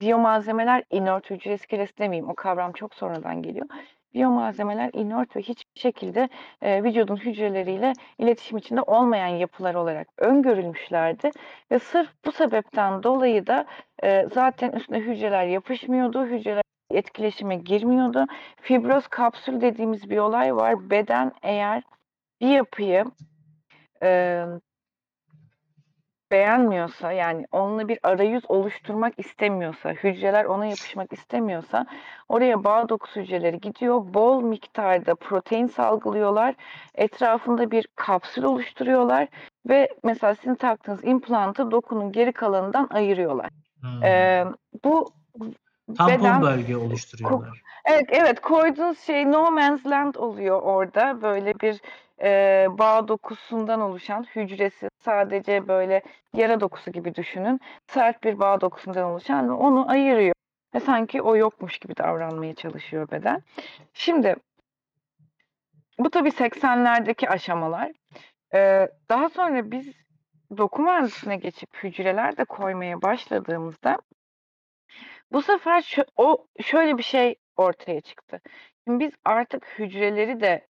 biyomalzemeler inert hücre iskelesi demeyeyim o kavram çok sonradan geliyor. Biyomalzemeler inert ve hiçbir şekilde e, vücudun hücreleriyle iletişim içinde olmayan yapılar olarak öngörülmüşlerdi. Ve sırf bu sebepten dolayı da e, zaten üstüne hücreler yapışmıyordu. Hücreler etkileşime girmiyordu. Fibroz kapsül dediğimiz bir olay var. Beden eğer bir yapıyı e, beğenmiyorsa yani onunla bir arayüz oluşturmak istemiyorsa, hücreler ona yapışmak istemiyorsa oraya bağ dokusu hücreleri gidiyor. Bol miktarda protein salgılıyorlar. Etrafında bir kapsül oluşturuyorlar ve mesela sizin taktığınız implantı dokunun geri kalanından ayırıyorlar. Hmm. Ee, bu Tampon beden bölge oluşturuyorlar. Evet, evet koyduğunuz şey no man's land oluyor orada. Böyle bir e, bağ dokusundan oluşan hücresi sadece böyle yara dokusu gibi düşünün. Sert bir bağ dokusundan oluşan ve onu ayırıyor. Ve sanki o yokmuş gibi davranmaya çalışıyor beden. Şimdi bu tabii 80'lerdeki aşamalar. Ee, daha sonra biz doku mühendisliğine geçip hücreler de koymaya başladığımızda bu sefer şö- o şöyle bir şey ortaya çıktı. Şimdi biz artık hücreleri de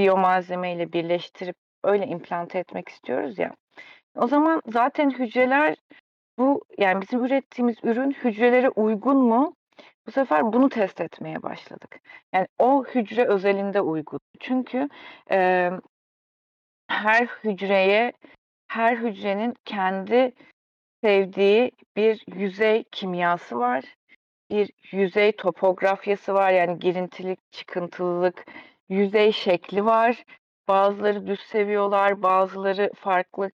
biyomalzemeyle birleştirip öyle implante etmek istiyoruz ya. O zaman zaten hücreler bu yani bizim ürettiğimiz ürün hücrelere uygun mu? Bu sefer bunu test etmeye başladık. Yani o hücre özelinde uygun. Çünkü e, her hücreye, her hücrenin kendi sevdiği bir yüzey kimyası var. Bir yüzey topografyası var. Yani girintilik, çıkıntılılık, yüzey şekli var. Bazıları düz seviyorlar, bazıları farklı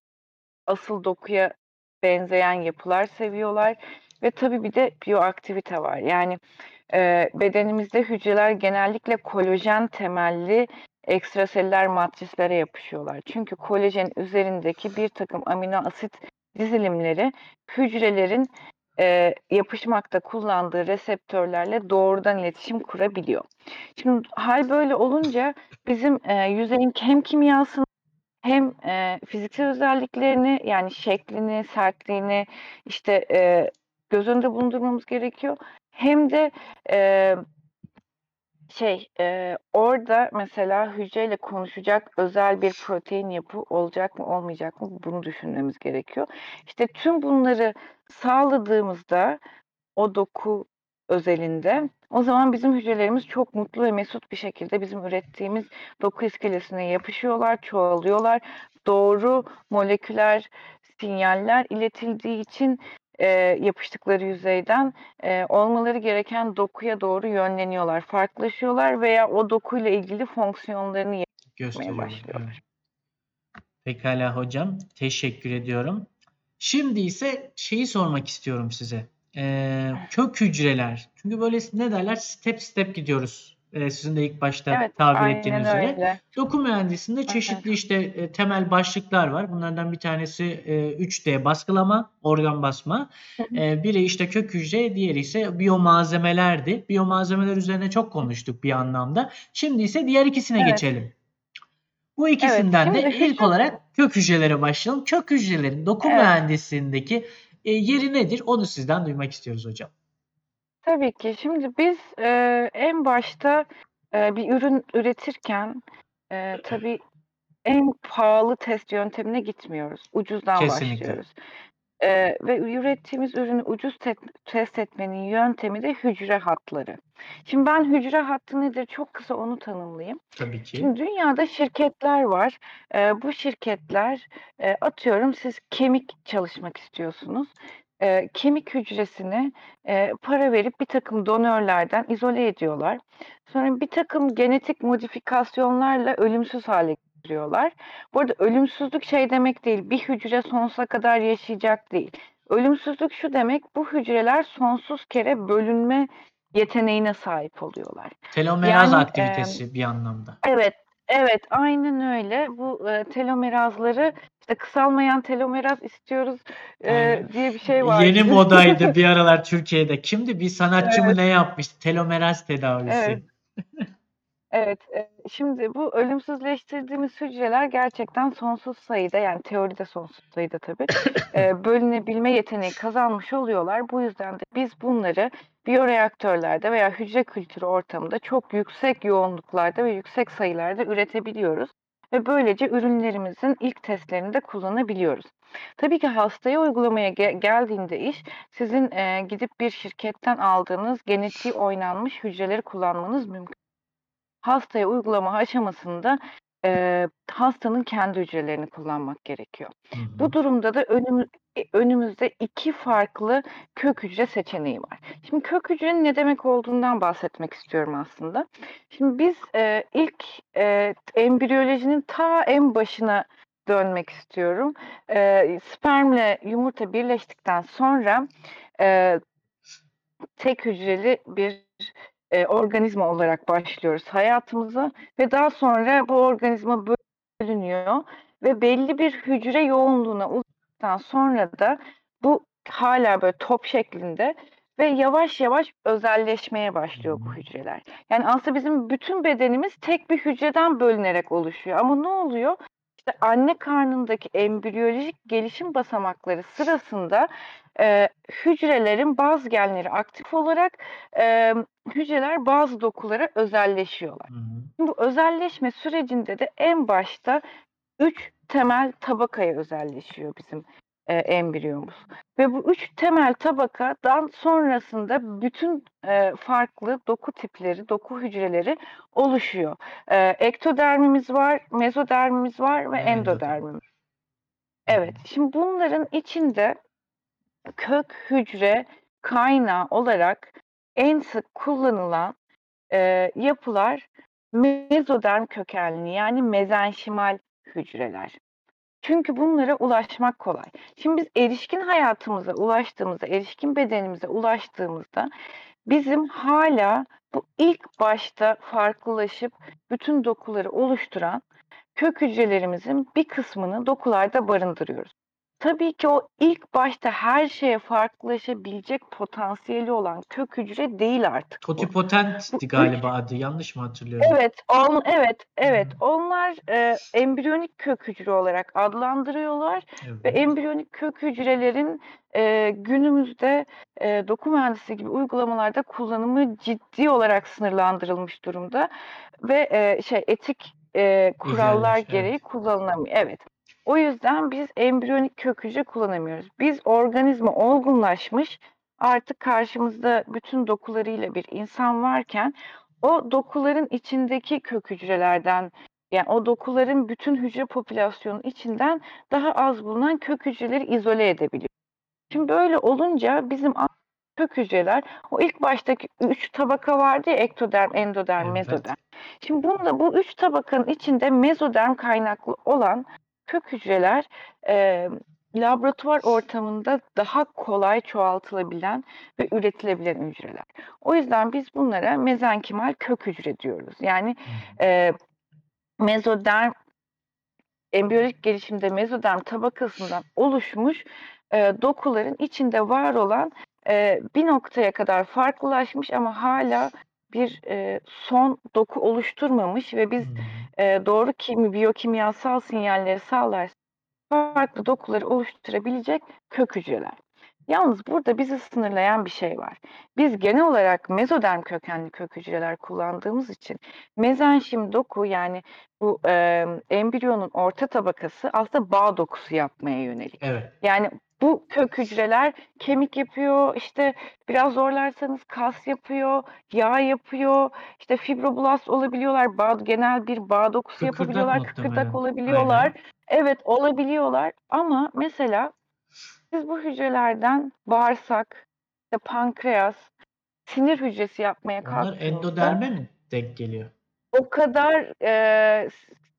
asıl dokuya benzeyen yapılar seviyorlar. Ve tabii bir de biyoaktivite var. Yani e, bedenimizde hücreler genellikle kolajen temelli ekstraselüler matrislere yapışıyorlar. Çünkü kolajen üzerindeki bir takım amino asit dizilimleri hücrelerin e, yapışmakta kullandığı reseptörlerle doğrudan iletişim kurabiliyor. Şimdi hal böyle olunca bizim e, yüzeyin hem kimyasını hem e, fiziksel özelliklerini yani şeklini, sertliğini işte e, göz önünde bulundurmamız gerekiyor. Hem de e, şey e, orada mesela hücreyle konuşacak özel bir protein yapı olacak mı olmayacak mı bunu düşünmemiz gerekiyor. İşte tüm bunları sağladığımızda o doku özelinde o zaman bizim hücrelerimiz çok mutlu ve mesut bir şekilde bizim ürettiğimiz doku iskelesine yapışıyorlar, çoğalıyorlar. Doğru moleküler sinyaller iletildiği için e, yapıştıkları yüzeyden e, olmaları gereken dokuya doğru yönleniyorlar, farklılaşıyorlar veya o dokuyla ilgili fonksiyonlarını Gösteriyorlar. başlıyorlar. Evet. Pekala hocam. Teşekkür ediyorum. Şimdi ise şeyi sormak istiyorum size. Ee, kök hücreler. Çünkü böyle ne derler? Step step gidiyoruz. Ee, sizin de ilk başta Evet, tabir ettiğiniz aynen üzere. öyle. Doku mühendisliğinde çeşitli işte e, temel başlıklar var. Bunlardan bir tanesi e, 3D baskılama, organ basma. E, biri işte kök hücre, diğeri ise biyomalzemelerdi. Biyomalzemeler üzerine çok konuştuk bir anlamda. Şimdi ise diğer ikisine Evet. geçelim. Bu ikisinden de şimdi ilk olarak kök hücrelere başlayalım. Kök hücrelerin doku Evet. mühendisliğindeki e, yeri nedir? Onu sizden duymak istiyoruz hocam. Tabii ki. Şimdi biz e, en başta e, bir ürün üretirken e, tabii en pahalı test yöntemine gitmiyoruz. Ucuzdan Kesinlikle. başlıyoruz. E, ve ürettiğimiz ürünü ucuz te- test etmenin yöntemi de hücre hatları. Şimdi ben hücre hattı nedir çok kısa onu tanımlayayım. Tabii ki. Şimdi dünyada şirketler var. Eee, bu şirketler eee, atıyorum siz kemik çalışmak istiyorsunuz. Eee, kemik hücresini eee, para verip bir takım donörlerden izole ediyorlar. Sonra bir takım genetik modifikasyonlarla ölümsüz hale getiriyorlar. Bu arada ölümsüzlük şey demek değil, bir hücre sonsuza kadar yaşayacak değil. Ölümsüzlük şu demek, bu hücreler sonsuz kere bölünme yeteneğine sahip oluyorlar. Telomeraz Yani, aktivitesi bir anlamda. Evet, evet, aynen öyle. Bu, eee, telomerazları, işte, kısalmayan telomeraz istiyoruz, eee, Aynen. diye bir şey vardı. Yeni modaydı bir aralar Türkiye'de. Kimdi? Bir sanatçı mı Evet. ne yapmıştı? Telomeraz tedavisi. Evet. Eee, şimdi bu ölümsüzleştirdiğimiz hücreler gerçekten sonsuz sayıda, yani teoride sonsuz sayıda tabii, eee, bölünebilme yeteneği kazanmış oluyorlar. Bu yüzden de biz bunları biyoreaktörlerde veya hücre kültürü ortamında çok yüksek yoğunluklarda ve yüksek sayılarda üretebiliyoruz ve böylece ürünlerimizin ilk testlerinde kullanabiliyoruz. Tabii ki hastaya uygulamaya ge geldiğinde iş, sizin, eee, gidip bir şirketten aldığınız genetiği oynanmış hücreleri kullanmanız mümkün. Hastaya uygulama aşamasında, eee, hastanın kendi hücrelerini kullanmak gerekiyor. Hı hı. Bu durumda da önümü e önümüzde 2 farklı kök hücre seçeneği var. Şimdi kök hücrenin ne demek olduğundan bahsetmek istiyorum aslında. Şimdi biz, eee, ilk, eee, embriyolojinin ta en başına dönmek istiyorum. Eee, spermle yumurta birleştikten sonra, eee, tek hücreli bir, eee, organizma olarak başlıyoruz hayatımıza ve daha sonra bu organizma bölünüyor ve belli bir hücre yoğunluğuna ulaştıktan sonra da bu hâlâ böyle top şeklinde ve yavaş yavaş özelleşmeye başlıyor bu hücreler. Yani aslında bizim bütün bedenimiz tek bir hücreden bölünerek oluşuyor ama ne oluyor? İşte anne karnındaki embriyolojik gelişim basamakları sırasında, eee, hücrelerin bazı genleri aktif olarak, emm, hücreler bazı dokulara özelleşiyorlar. Hı hı. Bu özelleşme sürecinde de en başta 3 temel tabakaya özelleşiyor bizim, eee, embriyomuz ve bu 3 temel tabakadan sonrasında bütün, eee, farklı doku tipleri, doku hücreleri oluşuyor. Eee, ektodermimiz var, mezodermimiz var ve endodermimiz. Evet, şimdi bunların içinde kök hücre kaynağı olarak en sık kullanılan, eee, yapılar mezoderm kökenli yani mezenşimal hücreler. Çünkü bunlara ulaşmak kolay. Şimdi biz erişkin hayatımıza ulaştığımızda, erişkin bedenimize ulaştığımızda bizim hâlâ bu ilk başta farklılaşıp bütün dokuları oluşturan kök hücrelerimizin bir kısmını dokularda barındırıyoruz. Tabii ki o ilk başta her şeye farklılaşabilecek potansiyeli olan kök hücre değil artık. Totipotentti galiba adı. Yanlış mı hatırlıyorum? Evet, on, evet, evet. Hı. Onlar e, embriyonik kök hücre olarak adlandırıyorlar ve Evet. embriyonik kök hücrelerin e, günümüzde e, doku mühendisliği gibi uygulamalarda kullanımı ciddi olarak sınırlandırılmış durumda ve e, şey etik e, kurallar İhlalmiş, gereği evet. kullanılamıyor. Evet. O yüzden biz embriyonik kök hücre kullanamıyoruz. Biz organizma olgunlaşmış, artık karşımızda bütün dokularıyla bir insan varken o dokuların içindeki kök hücrelerden yani o dokuların bütün hücre popülasyonu içinden daha az bulunan kök hücreleri izole edebiliyor. Şimdi böyle olunca bizim kök hücreler o ilk baştaki üç tabaka vardı ya ektoderm, endoderm, Evet. mezoderm. Şimdi bunda bu üç tabakanın içinde mezoderm kaynaklı olan kök hücreler e, laboratuvar ortamında daha kolay çoğaltılabilen ve üretilebilen hücreler. O yüzden biz bunlara mezenkimal kök hücre diyoruz. Yani e, mezoderm embriyonik gelişimde mezoderm tabakasından oluşmuş e, dokuların içinde var olan e, bir noktaya kadar farklılaşmış ama hala bir e, son doku oluşturmamış ve biz e, doğru kimi biyokimyasal sinyalleri sağlarsak farklı dokuları oluşturabilecek kök hücreler. Yalnız burada bizi sınırlayan bir şey var. Biz genel olarak mezoderm kökenli kök hücreler kullandığımız için mezenşim doku yani bu e, embriyonun orta tabakası aslında bağ dokusu yapmaya yönelik. Evet. Yani bu kök hücreler kemik yapıyor, işte biraz zorlarsanız kas yapıyor, yağ yapıyor, işte fibroblast olabiliyorlar, bağ, genel bir bağ dokusu Kıkırdak yapabiliyorlar, kıkırdak olabiliyorlar. Aynen. Evet olabiliyorlar ama mesela siz bu hücrelerden bağırsak, işte pankreas, sinir hücresi yapmaya Onlar kalktığınızda endoderme mi denk geliyor? o kadar e,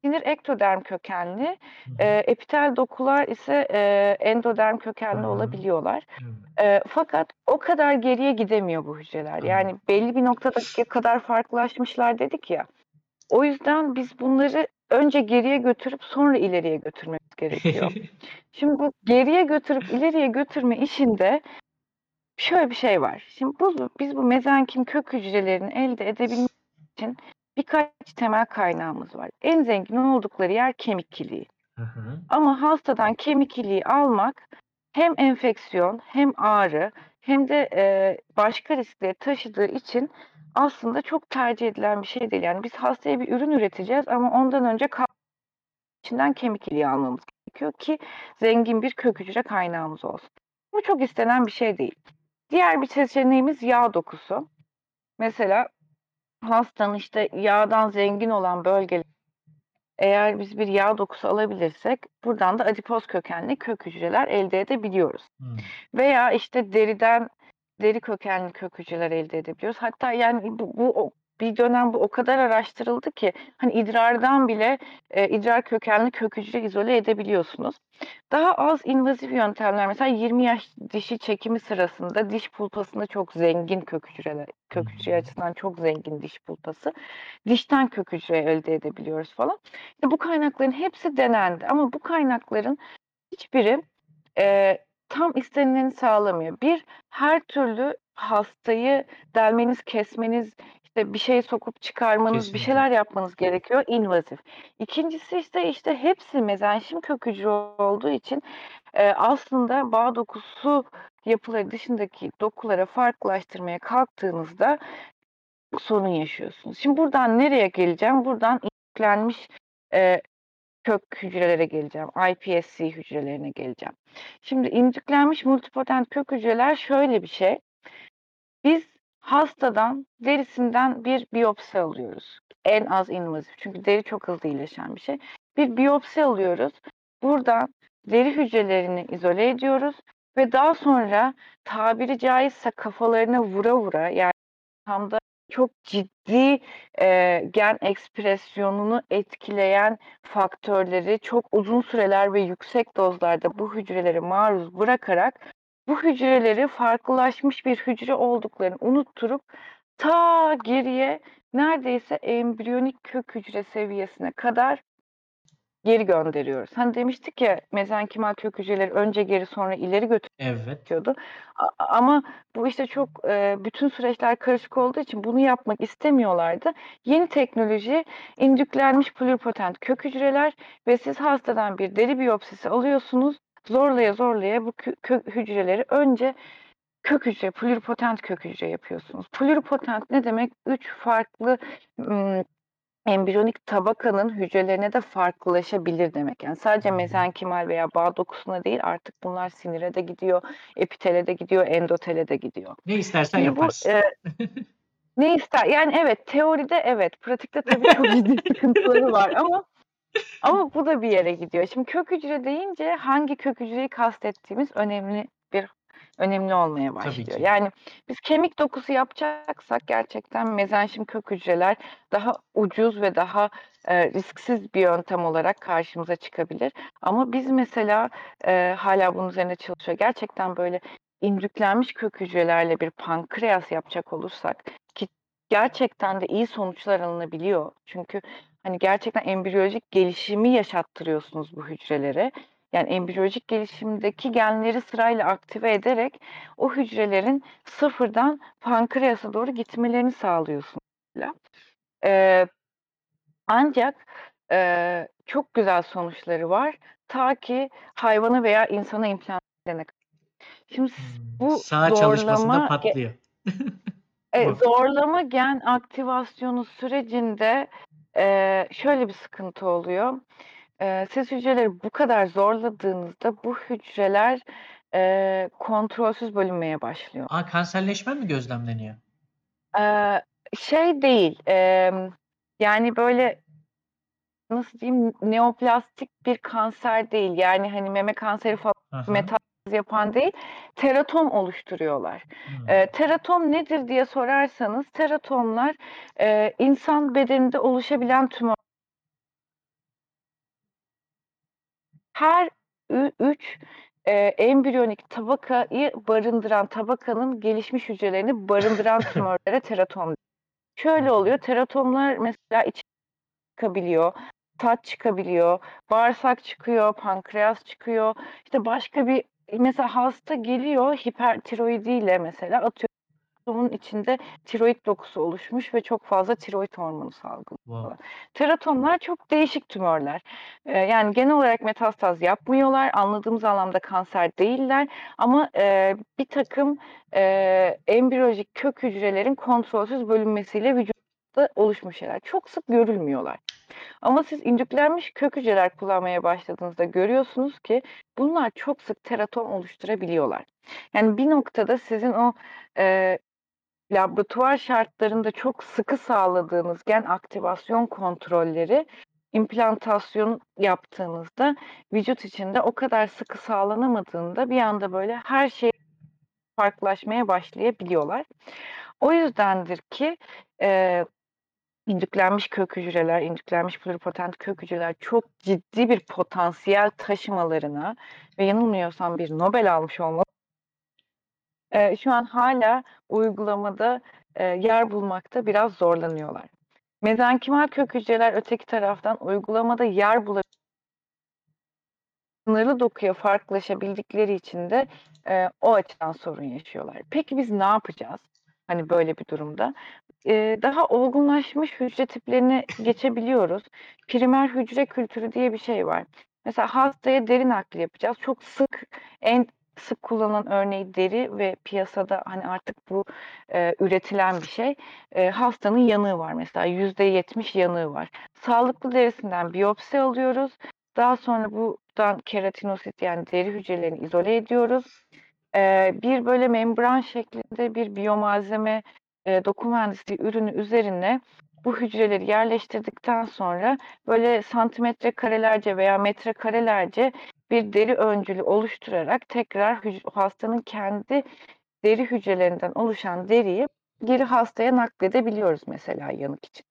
sinir ektoderm kökenli, e, epitel dokular ise e, endoderm kökenli Hı olabiliyorlar. Evet. E, fakat o kadar geriye gidemiyor bu hücreler. Yani belli bir noktada kadar farklılaşmışlar dedik ya. O yüzden biz bunları önce geriye götürüp sonra ileriye götürmemiz gerekiyor. Şimdi bu geriye götürüp ileriye götürme işinde şöyle bir şey var. Şimdi bu, biz bu mezenkim kök hücrelerini elde edebilmek için birkaç temel kaynağımız var. En zengin oldukları yer kemik iliği. Hı hı. Ama hastadan kemik iliği almak hem enfeksiyon hem ağrı hem de e, başka riskleri taşıdığı için aslında çok tercih edilen bir şey değil. Yani biz hastaya bir ürün üreteceğiz ama ondan önce içinden kemik iliği almamız gerekiyor ki zengin bir kök hücre kaynağımız olsun. Bu çok istenen bir şey değil. Diğer bir seçeneğimiz yağ dokusu. Mesela hastanın işte yağdan zengin olan bölgeler eğer biz bir yağ dokusu alabilirsek buradan da adipoz kökenli kök hücreler elde edebiliyoruz. Hı. Veya işte deriden deri kökenli kök hücreler elde edebiliyoruz. Hatta yani bu, bu bir dönem bu o kadar araştırıldı ki hani idrardan bile e, idrar kökenli kök hücre izole edebiliyorsunuz. Daha az invazif yöntemler mesela 20 yaş dişi çekimi sırasında diş pulpasında çok zengin kök hücreler, kök hücre Hı. açısından çok zengin diş pulpası. Dişten kök hücre elde edebiliyoruz falan. İşte bu kaynakların hepsi denendi ama bu kaynakların hiçbiri e, tam istenileni sağlamıyor. Bir, her türlü hastayı delmeniz, kesmeniz, işte bir şey sokup çıkarmanız, bir Kesinlikle. şeyler yapmanız gerekiyor. invazif. İkincisi işte işte hepsi mezenşim kök hücre olduğu için e, aslında bağ dokusu yapıları dışındaki dokulara farklılaştırmaya kalktığınızda sorun yaşıyorsunuz. Şimdi buradan nereye geleceğim? Buradan yüklenmiş e, kök hücrelere geleceğim. iPSC hücrelerine geleceğim. Şimdi indüklenmiş multipotent kök hücreler şöyle bir şey. Biz hastadan derisinden bir biyopsi alıyoruz. En az invazif. Çünkü deri çok hızlı iyileşen bir şey. Bir biyopsi alıyoruz. Buradan deri hücrelerini izole ediyoruz ve daha sonra tabiri caizse kafalarına vura vura yani tam da çok ciddi e, gen ekspresyonunu etkileyen faktörleri çok uzun süreler ve yüksek dozlarda bu hücreleri maruz bırakarak bu hücreleri farklılaşmış bir hücre olduklarını unutturup ta geriye neredeyse embriyonik kök hücre seviyesine kadar geri gönderiyoruz. Hani demiştik ya mezenkimal kök hücreleri önce geri sonra ileri Evet. götürüyordu. A- ama bu işte çok e, bütün süreçler karışık olduğu için bunu yapmak istemiyorlardı. Yeni teknoloji indüklenmiş pluripotent kök hücreler ve siz hastadan bir deri biyopsisi alıyorsunuz. Zorlaya zorlaya bu kö- kök hücreleri önce kök hücre, pluripotent kök hücre yapıyorsunuz. Pluripotent ne demek? Üç farklı ım, embriyonik tabakanın hücrelerine de farklılaşabilir demek. Yani sadece mezenkimal veya bağ dokusuna değil artık bunlar sinire de gidiyor, epitele de gidiyor, endotele de gidiyor. Ne istersen Şimdi bu yaparsın. e, ne ister? Yani evet teoride evet, pratikte tabii çok ciddi sıkıntıları var ama ama bu da bir yere gidiyor. Şimdi kök hücre deyince hangi kök hücreyi kastettiğimiz önemli bir önemli olmaya başlıyor. Yani biz kemik dokusu yapacaksak gerçekten mezenşim kök hücreler daha ucuz ve daha e, risksiz bir yöntem olarak karşımıza çıkabilir. Ama biz mesela e, hala bunun üzerine çalışıyor. Gerçekten böyle indüklenmiş kök hücrelerle bir pankreas yapacak olursak ki gerçekten de iyi sonuçlar alınabiliyor. Çünkü hani gerçekten embriyolojik gelişimi yaşattırıyorsunuz bu hücrelere. Yani embriyolojik gelişimdeki genleri sırayla aktive ederek o hücrelerin sıfırdan pankreasa doğru gitmelerini sağlıyorsunuz. mesela. Ee, ancak e, çok güzel sonuçları var. Ta ki hayvana veya insana implant edene kadar. Şimdi Hmm, bu Sağ zorlama patlıyor. e, zorlama gen aktivasyonu sürecinde e, şöyle bir sıkıntı oluyor. E, siz hücreleri bu kadar zorladığınızda bu hücreler e, kontrolsüz bölünmeye başlıyor. Aa, kanserleşme mi gözlemleniyor? E, şey değil, e, yani böyle nasıl diyeyim neoplastik bir kanser değil. Yani hani meme kanseri falan Aha. metastaz yapan değil, teratom oluşturuyorlar. Hmm. E, teratom nedir diye sorarsanız teratomlar e, insan bedeninde oluşabilen tümör. Her üç e, embriyonik tabakayı barındıran tabakanın gelişmiş hücrelerini barındıran tümörlere teratom. Şöyle oluyor, teratomlar mesela iç çıkabiliyor, tat çıkabiliyor, bağırsak çıkıyor, pankreas çıkıyor. İşte başka bir mesela hasta geliyor hipertiroidiyle mesela atıyorum toplumun içinde tiroid dokusu oluşmuş ve çok fazla tiroid hormonu salgılıyor. Wow. Teratomlar çok değişik tümörler. Ee, yani genel olarak metastaz yapmıyorlar. Anladığımız anlamda kanser değiller. Ama e, bir takım e, embriyolojik kök hücrelerin kontrolsüz bölünmesiyle vücutta oluşmuş şeyler. Çok sık görülmüyorlar. Ama siz indüklenmiş kök hücreler kullanmaya başladığınızda görüyorsunuz ki bunlar çok sık teratom oluşturabiliyorlar. Yani bir noktada sizin o e, laboratuvar şartlarında çok sıkı sağladığınız gen aktivasyon kontrolleri implantasyon yaptığınızda vücut içinde o kadar sıkı sağlanamadığında bir anda böyle her şey farklılaşmaya başlayabiliyorlar. O yüzdendir ki e, indüklenmiş kök hücreler, indüklenmiş pluripotent kök hücreler çok ciddi bir potansiyel taşımalarına ve yanılmıyorsam bir Nobel almış olmalı. Eee, şu an hala uygulamada, eee, yer bulmakta biraz zorlanıyorlar. Mezenkimal kök hücreler öteki taraftan uygulamada yer bula sınırlı dokuya farklılaşabildikleri için de, eee, o açıdan sorun yaşıyorlar. Peki biz ne yapacağız? Hani böyle bir durumda? Eee, daha olgunlaşmış hücre tiplerine geçebiliyoruz. Primer hücre kültürü diye bir şey var. Mesela hastaya deri nakli yapacağız. Çok sık, en sık kullanılan örneği deri ve piyasada hani artık bu eee, üretilen bir şey. Eee, hastanın yanığı var mesela %70 yanığı var. Sağlıklı derisinden biyopsi alıyoruz. Daha sonra buradan keratinosit yani deri hücrelerini izole ediyoruz. Eee, bir böyle membran şeklinde bir biyomalzeme, eee, doku mühendisliği ürünü üzerine bu hücreleri yerleştirdikten sonra böyle santimetre karelerce veya metrekarelerce bir deri öncülü oluşturarak tekrar hastanın kendi deri hücrelerinden oluşan deriyi geri hastaya nakledebiliyoruz mesela yanık için.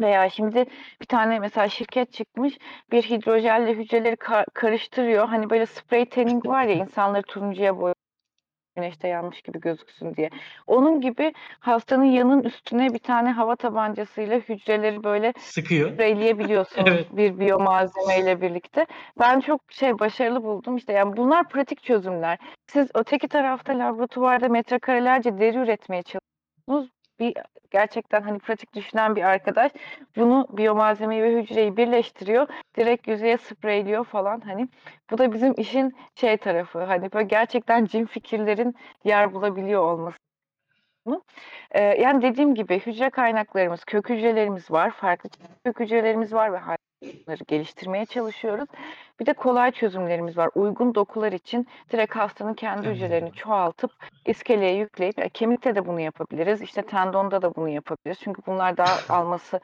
Veya şimdi bir tane mesela şirket çıkmış, bir hidrojelle hücreleri ka karıştırıyor. Hani böyle spray tanning var ya insanları turuncuya boya güneşte yanmış gibi gözüksün diye. Onun gibi hastanın yanın üstüne bir tane hava tabancasıyla hücreleri böyle Sıkıyor. spreyleyebiliyorsunuz Evet. bir biyomalzemeyle birlikte. Ben çok şey başarılı buldum. İşte yani bunlar pratik çözümler. Siz öteki tarafta laboratuvarda metrekarelerce deri üretmeye çalışıyorsunuz. Bir gerçekten hani pratik düşünen bir arkadaş bunu biyomalzemeyi ve hücreyi birleştiriyor. Direkt yüzeye spreyliyor falan hani. Bu da bizim işin şey tarafı. Hani böyle gerçekten cin fikirlerin yer bulabiliyor olması. Ee, yani dediğim gibi hücre kaynaklarımız, kök hücrelerimiz var. Farklı kök hücrelerimiz var ve bunları geliştirmeye çalışıyoruz. Bir de kolay çözümlerimiz var. Uygun dokular için direkt hastanın kendi hücrelerini hücreleri. çoğaltıp iskeleye yükleyip ya kemikte de bunu yapabiliriz. İşte tendonda da bunu yapabiliriz. Çünkü bunlar daha alması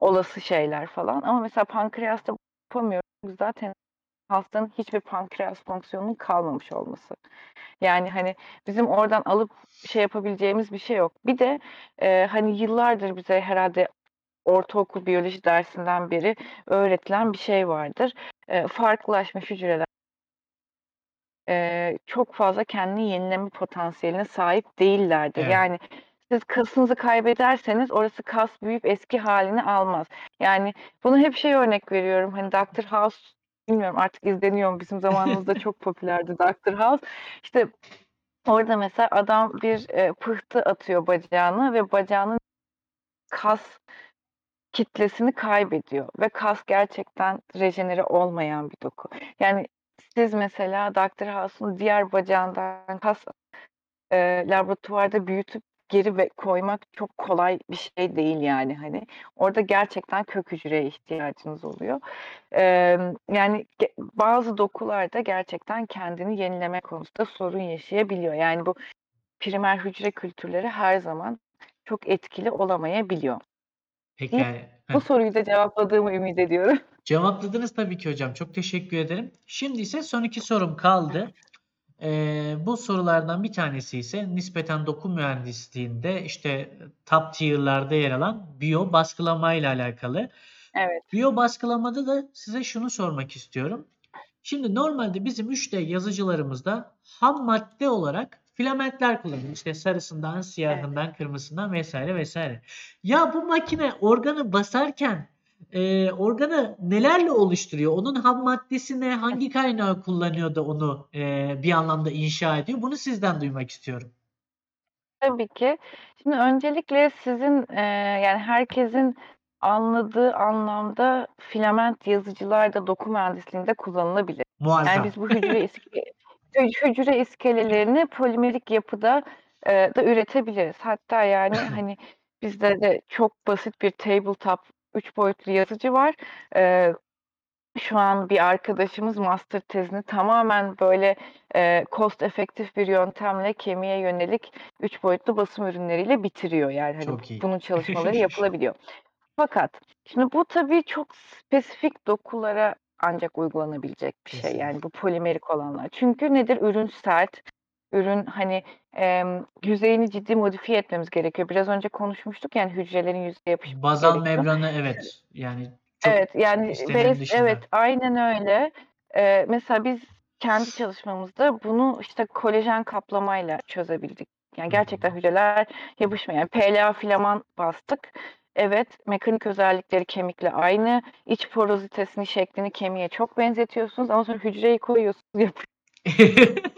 olası şeyler falan. Ama mesela pankreasta yapamıyoruz. Zaten hastanın hiçbir pankreas fonksiyonunun kalmamış olması. Yani hani bizim oradan alıp şey yapabileceğimiz bir şey yok. Bir de e, hani yıllardır bize herhalde ortaokul biyoloji dersinden beri öğretilen bir şey vardır. E, farklılaşmış hücreler e, çok fazla kendini yenileme potansiyeline sahip değillerdir. Evet. Yani siz kasınızı kaybederseniz orası kas büyüyüp eski halini almaz. Yani bunu hep şey örnek veriyorum. Hani Dr. House bilmiyorum artık izleniyor mu? Bizim zamanımızda çok popülerdi Dr. House. İşte orada mesela adam bir e, pıhtı atıyor bacağına ve bacağının kas kitlesini kaybediyor ve kas gerçekten rejenere olmayan bir doku. Yani siz mesela Dr. House'un diğer bacağından kas e, laboratuvarda büyütüp geri ve koymak çok kolay bir şey değil yani hani. Orada gerçekten kök hücreye ihtiyacınız oluyor. E, yani bazı dokularda gerçekten kendini yenileme konusunda sorun yaşayabiliyor. Yani bu primer hücre kültürleri her zaman çok etkili olamayabiliyor. Peki. Bu Heh. soruyu da cevapladığımı ümit ediyorum. Cevapladınız tabii ki hocam. Çok teşekkür ederim. Şimdi ise son iki sorum kaldı. Ee, bu sorulardan bir tanesi ise nispeten doku mühendisliğinde işte top tier'larda yer alan biyo baskılama ile alakalı. Evet. Biyo baskılamada da size şunu sormak istiyorum. Şimdi normalde bizim 3D yazıcılarımızda ham madde olarak filamentler kullanılıyor. İşte sarısından, siyahından, kırmızısından vesaire vesaire. Ya bu makine organı basarken e, organı nelerle oluşturuyor? Onun ham maddesi ne? Hangi kaynağı kullanıyor da onu e, bir anlamda inşa ediyor? Bunu sizden duymak istiyorum. Tabii ki. Şimdi öncelikle sizin e, yani herkesin anladığı anlamda filament yazıcılar da doku mühendisliğinde kullanılabilir. Yani Muazzam. biz bu hücre hücre iskelelerini polimerik yapıda e, da üretebiliriz. Hatta yani hani bizde de çok basit bir tabletop 3 boyutlu yazıcı var. E, şu an bir arkadaşımız master tezini tamamen böyle e, cost efektif bir yöntemle kemiğe yönelik 3 boyutlu basım ürünleriyle bitiriyor. Yani hani bunun çalışmaları yapılabiliyor. Fakat şimdi bu tabii çok spesifik dokulara ancak uygulanabilecek bir şey. Kesinlikle. Yani bu polimerik olanlar. Çünkü nedir? Ürün sert. Ürün hani em, yüzeyini ciddi modifiye etmemiz gerekiyor. Biraz önce konuşmuştuk yani hücrelerin yüzeye yapışması Bazal gerekiyor. membranı evet. Yani çok Evet yani dışında. evet aynen öyle. Ee, mesela biz kendi çalışmamızda bunu işte kolajen kaplamayla çözebildik. Yani gerçekten hücreler yapışmıyor. Yani PLA filaman bastık. Evet mekanik özellikleri kemikle aynı. İç porozitesini, şeklini kemiğe çok benzetiyorsunuz ama sonra hücreyi koyuyorsunuz yapıyor.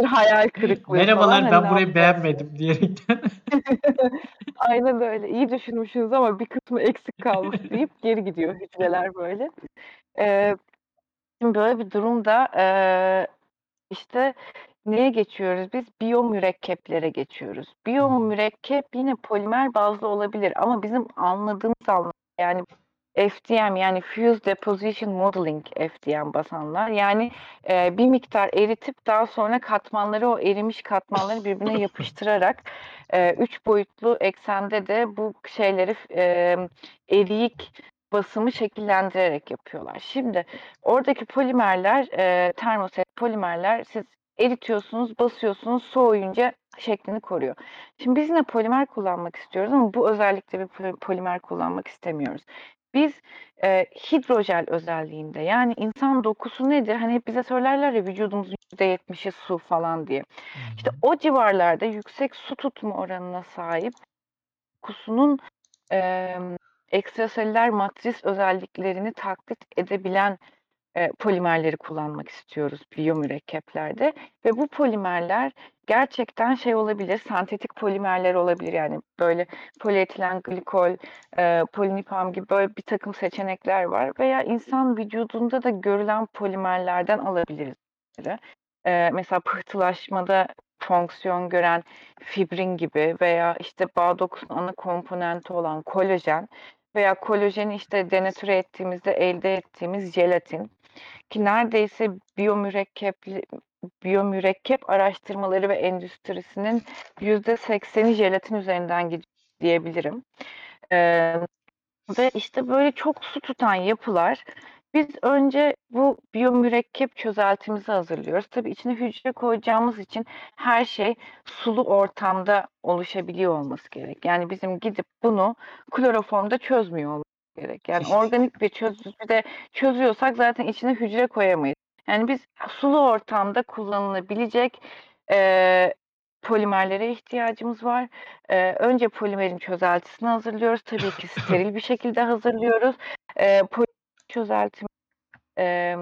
Bir hayal kırıklığı falan. Merhabalar Hani ben burayı beğenmedim diyerekten. Aynen öyle. İyi düşünmüşsünüz ama bir kısmı eksik kalmış deyip geri gidiyor hücreler böyle. Ee, Şimdi böyle bir durumda eee, işte neye geçiyoruz biz? Biyomürekkeplere geçiyoruz. Biyomürekkep yine polimer bazlı olabilir ama bizim anladığımız anlamda yani FDM yani Fused Deposition Modeling FDM basanlar yani eee, bir miktar eritip daha sonra katmanları o erimiş katmanları birbirine yapıştırarak eee, üç boyutlu eksende de bu şeyleri eee eriyik basımı şekillendirerek yapıyorlar. Şimdi oradaki polimerler e, termoset polimerler siz eritiyorsunuz, basıyorsunuz, soğuyunca şeklini koruyor. Şimdi biz yine polimer kullanmak istiyoruz ama bu özellikle bir pol- polimer kullanmak istemiyoruz. Biz e, hidrojel özelliğinde yani insan dokusu nedir? Hani hep bize söylerler ya vücudumuzun %70'i su falan diye. İşte o civarlarda yüksek su tutma oranına sahip dokusunun e, ekstraselüler matris özelliklerini taklit edebilen polimerleri kullanmak istiyoruz biyomürekkeplerde ve bu polimerler gerçekten şey olabilir, sentetik polimerler olabilir yani böyle polietilen glikol, e, polinipam gibi böyle bir takım seçenekler var veya insan vücudunda da görülen polimerlerden alabiliriz. Mesela pıhtılaşmada fonksiyon gören fibrin gibi veya işte bağ dokusunun ana komponenti olan kolajen veya kolajeni işte denatüre ettiğimizde elde ettiğimiz jelatin ki neredeyse biyomürekkep biyomürekkep araştırmaları ve endüstrisinin yüzde sekseni jelatin üzerinden gidiyor diyebilirim. Ee, ve işte böyle çok su tutan yapılar biz önce bu biyomürekkep çözeltimizi hazırlıyoruz. Tabii içine hücre koyacağımız için her şey sulu ortamda oluşabiliyor olması gerek. Yani bizim gidip bunu kloroformda çözmüyor olmamız gerek. Yani organik bir çözücüde çözüyorsak zaten içine hücre koyamayız. Yani biz sulu ortamda kullanılabilecek e, polimerlere ihtiyacımız var. E, önce polimerin çözeltisini hazırlıyoruz. Tabii ki steril bir şekilde hazırlıyoruz. E, çözeltim e,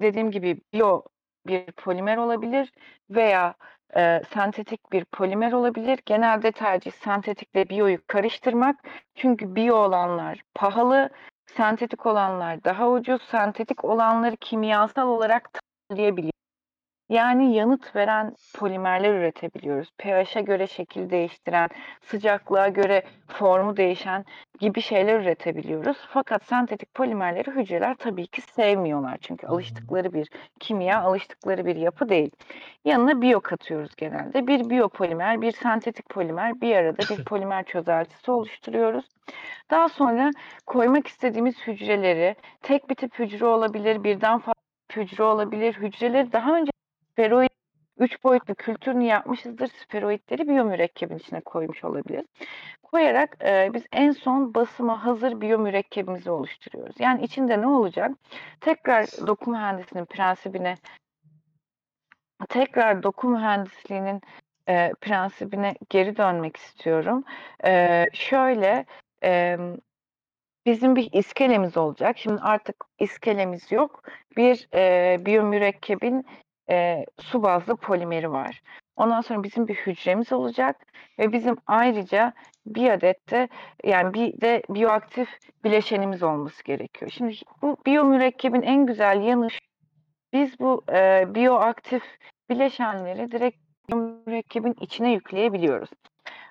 dediğim gibi biyo bir polimer olabilir veya e, sentetik bir polimer olabilir. Genelde tercih sentetikle biyoyu karıştırmak. Çünkü biyo olanlar pahalı, sentetik olanlar daha ucuz. Sentetik olanları kimyasal olarak tanımlayabiliyor. Yani yanıt veren polimerler üretebiliyoruz. pH'e göre şekil değiştiren, sıcaklığa göre formu değişen gibi şeyler üretebiliyoruz. Fakat sentetik polimerleri hücreler tabii ki sevmiyorlar. Çünkü alıştıkları bir kimya, alıştıkları bir yapı değil. Yanına biyo katıyoruz genelde. Bir biyopolimer, bir sentetik polimer bir arada bir polimer çözeltisi oluşturuyoruz. Daha sonra koymak istediğimiz hücreleri tek bir tip hücre olabilir, birden fazla hücre olabilir. Hücreleri daha önce Sferoid üç boyutlu kültürünü yapmışızdır. Sferoidleri biyomürekkebin içine koymuş olabilir. Koyarak e, biz en son basıma hazır biyomürekkebimizi oluşturuyoruz. Yani içinde ne olacak? Tekrar doku mühendisliğinin prensibine tekrar doku mühendisliğinin e, prensibine geri dönmek istiyorum. E, şöyle e, bizim bir iskelemiz olacak. Şimdi artık iskelemiz yok. Bir e, biyomürekkebin e, su bazlı polimeri var. Ondan sonra bizim bir hücremiz olacak ve bizim ayrıca bir adet de yani bir de biyoaktif bileşenimiz olması gerekiyor. Şimdi bu biyomürekkebin en güzel yanı biz bu e, biyoaktif bileşenleri direkt mürekkebin içine yükleyebiliyoruz.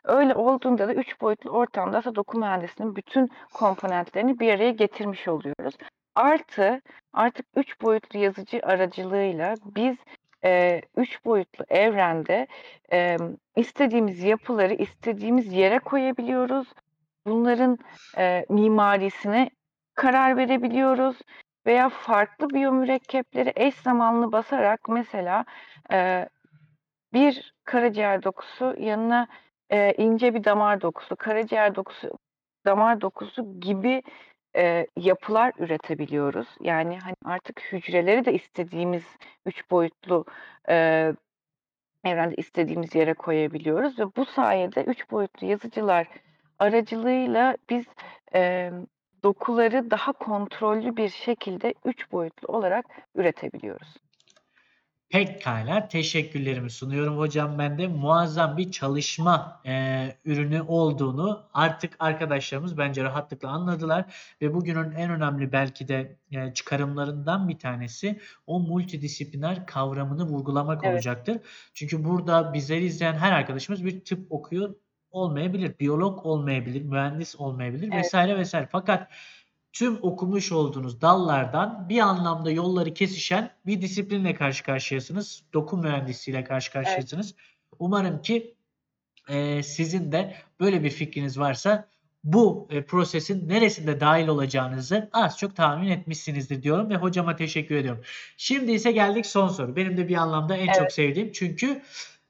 Öyle olduğunda da üç boyutlu ortamda da doku mühendisinin bütün komponentlerini bir araya getirmiş oluyoruz. Artı artık üç boyutlu yazıcı aracılığıyla biz e, üç boyutlu evrende e, istediğimiz yapıları istediğimiz yere koyabiliyoruz. Bunların e, mimarisine karar verebiliyoruz veya farklı biyomürekkepleri eş zamanlı basarak mesela e, bir karaciğer dokusu yanına e, ince bir damar dokusu, karaciğer dokusu, damar dokusu gibi e, yapılar üretebiliyoruz. Yani hani artık hücreleri de istediğimiz üç boyutlu e, evrende istediğimiz yere koyabiliyoruz ve bu sayede üç boyutlu yazıcılar aracılığıyla biz e, dokuları daha kontrollü bir şekilde üç boyutlu olarak üretebiliyoruz. Pekala teşekkürlerimi sunuyorum hocam ben de muazzam bir çalışma e, ürünü olduğunu artık arkadaşlarımız bence rahatlıkla anladılar ve bugünün en önemli belki de e, çıkarımlarından bir tanesi o multidisipliner kavramını vurgulamak Evet. olacaktır. Çünkü burada bizleri izleyen her arkadaşımız bir tıp okuyor olmayabilir, biyolog olmayabilir, mühendis olmayabilir Evet. vesaire vesaire. Fakat tüm okumuş olduğunuz dallardan bir anlamda yolları kesişen bir disiplinle karşı karşıyasınız. Doku mühendisliğiyle karşı karşıyasınız. Umarım ki e, sizin de böyle bir fikriniz varsa bu e, prosesin neresinde dahil olacağınızı az çok tahmin etmişsinizdir diyorum ve hocama teşekkür ediyorum. Şimdi ise geldik son soru. Benim de bir anlamda en Evet. çok sevdiğim çünkü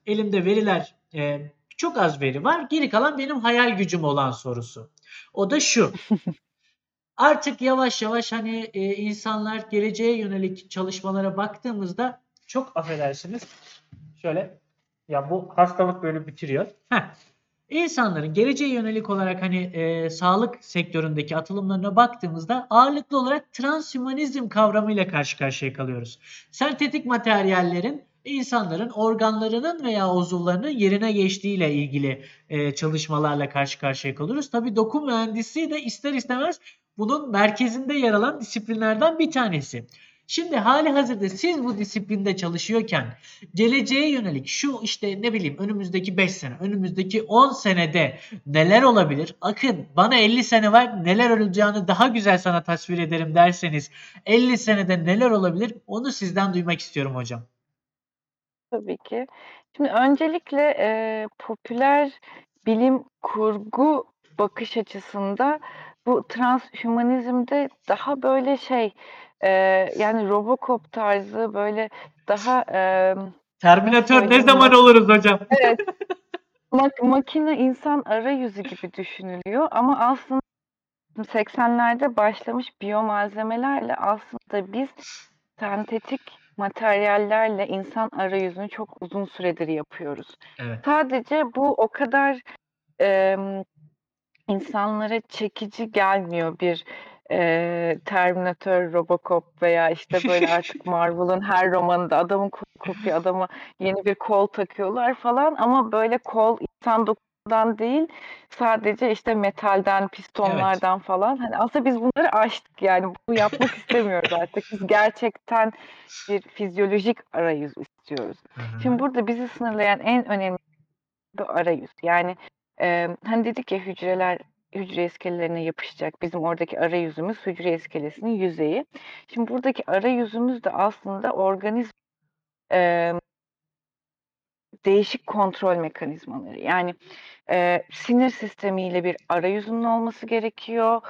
elimde veriler e, çok az veri var. Geri kalan benim hayal gücüm olan sorusu. O da şu. Artık yavaş yavaş hani e, insanlar geleceğe yönelik çalışmalara baktığımızda çok affedersiniz. Şöyle ya bu hastalık böyle bitiriyor. Heh. İnsanların geleceğe yönelik olarak hani e, sağlık sektöründeki atılımlarına baktığımızda ağırlıklı olarak transhumanizm kavramıyla karşı karşıya kalıyoruz. Sentetik materyallerin insanların organlarının veya uzuvlarının yerine geçtiğiyle ilgili e, çalışmalarla karşı karşıya kalıyoruz. Tabii doku mühendisliği de ister istemez bunun merkezinde yer alan disiplinlerden bir tanesi. Şimdi hali hazırda siz bu disiplinde çalışıyorken geleceğe yönelik şu işte ne bileyim önümüzdeki 5 sene, önümüzdeki 10 senede neler olabilir? Akın bana 50 sene var neler olacağını daha güzel sana tasvir ederim derseniz 50 senede neler olabilir? Onu sizden duymak istiyorum hocam. Tabii ki. Şimdi öncelikle eee, popüler bilim kurgu bakış açısında bu transhumanizmde daha böyle şey eee, yani Robocop tarzı böyle daha emm, Terminator ne zaman oluruz hocam? Evet. Mak makine insan arayüzü gibi düşünülüyor ama aslında 80'lerde başlamış biyomalzemelerle aslında biz sentetik materyallerle insan arayüzünü çok uzun süredir yapıyoruz. Evet. Sadece bu o kadar emm, insanlara çekici gelmiyor bir eee, Terminator, Robocop veya işte böyle artık Marvel'ın her romanında adamın kolu kopuyor, adama yeni bir kol takıyorlar falan ama böyle kol insan dokusundan değil sadece işte metalden, Evet. pistonlardan falan. Hani aslında biz bunları aştık yani bunu yapmak istemiyoruz artık. Biz gerçekten bir fizyolojik arayüz istiyoruz. Hı hı. Şimdi burada bizi sınırlayan en önemli bu arayüz. Yani emm, hani dedik ya hücreler hücre iskelelerine yapışacak. Bizim oradaki arayüzümüz hücre iskelesinin yüzeyi. Şimdi buradaki arayüzümüz de aslında organizm emm değişik kontrol mekanizmaları. Yani eee, sinir sistemiyle bir arayüzünün olması gerekiyor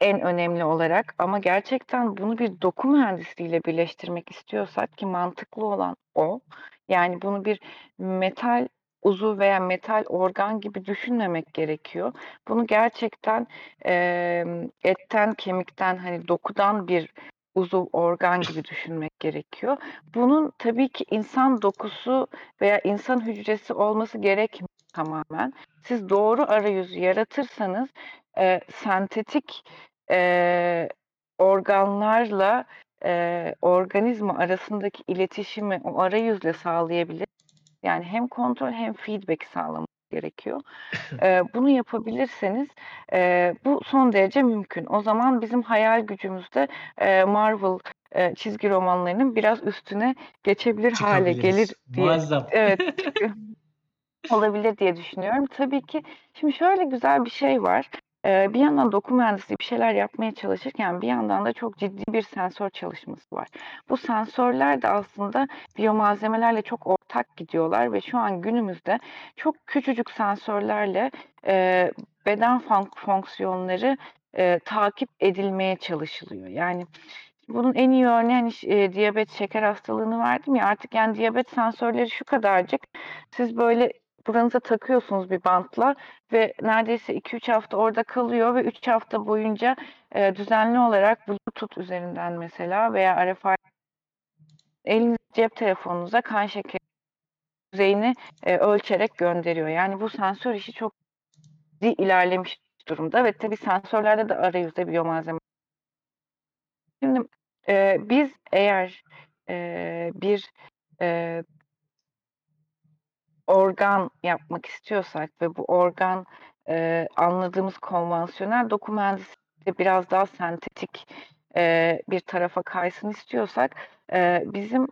en önemli olarak ama gerçekten bunu bir doku mühendisliğiyle birleştirmek istiyorsak ki mantıklı olan o. Yani bunu bir metal uzuv veya metal organ gibi düşünmemek gerekiyor. Bunu gerçekten emm, etten, kemikten, hani dokudan bir uzuv, organ gibi düşünmek gerekiyor. Bunun tabii ki insan dokusu veya insan hücresi olması gerekmiyor tamamen. Siz doğru arayüzü yaratırsanız eee, sentetik eee, organlarla eee, organizma arasındaki iletişimi o arayüzle sağlayabilir. Yani hem kontrol hem feedback sağlamak gerekiyor. Eee, bunu yapabilirseniz eee, bu son derece mümkün. O zaman bizim hayal gücümüz de eee, Marvel eee, çizgi romanlarının biraz üstüne geçebilir hâle gelir diye Muazzam. Evet, olabilir diye düşünüyorum. Tabii ki şimdi şöyle güzel bir şey var. Eee, bir yandan doku mühendisliği bir şeyler yapmaya çalışırken bir yandan da çok ciddi bir sensör çalışması var. Bu sensörler de aslında biyomalzemelerle çok ortak gidiyorlar ve şu an günümüzde çok küçücük sensörlerle eee, beden fonk fonksiyonları eee, takip edilmeye çalışılıyor. Yani bunun en iyi örneği hani ş eee, diyabet, şeker hastalığını verdim ya artık yani diyabet sensörleri şu kadarcık. Siz böyle buranıza takıyorsunuz bir bantla ve neredeyse 2-3 hafta orada kalıyor ve 3 hafta boyunca eee, düzenli olarak Bluetooth üzerinden mesela veya RFID eliniz cep telefonunuza kan şekeri düzeyini eee, ölçerek gönderiyor. Yani bu sensör işi çok ilerlemiş durumda ve tabii sensörlerde de arayüzde biyomalzeme Şimdi eee, biz eğer eee, bir eee organ yapmak istiyorsak ve bu organ eee, anladığımız konvansiyonel doku mühendisliği biraz daha sentetik eee, bir tarafa kaysın istiyorsak eee, bizim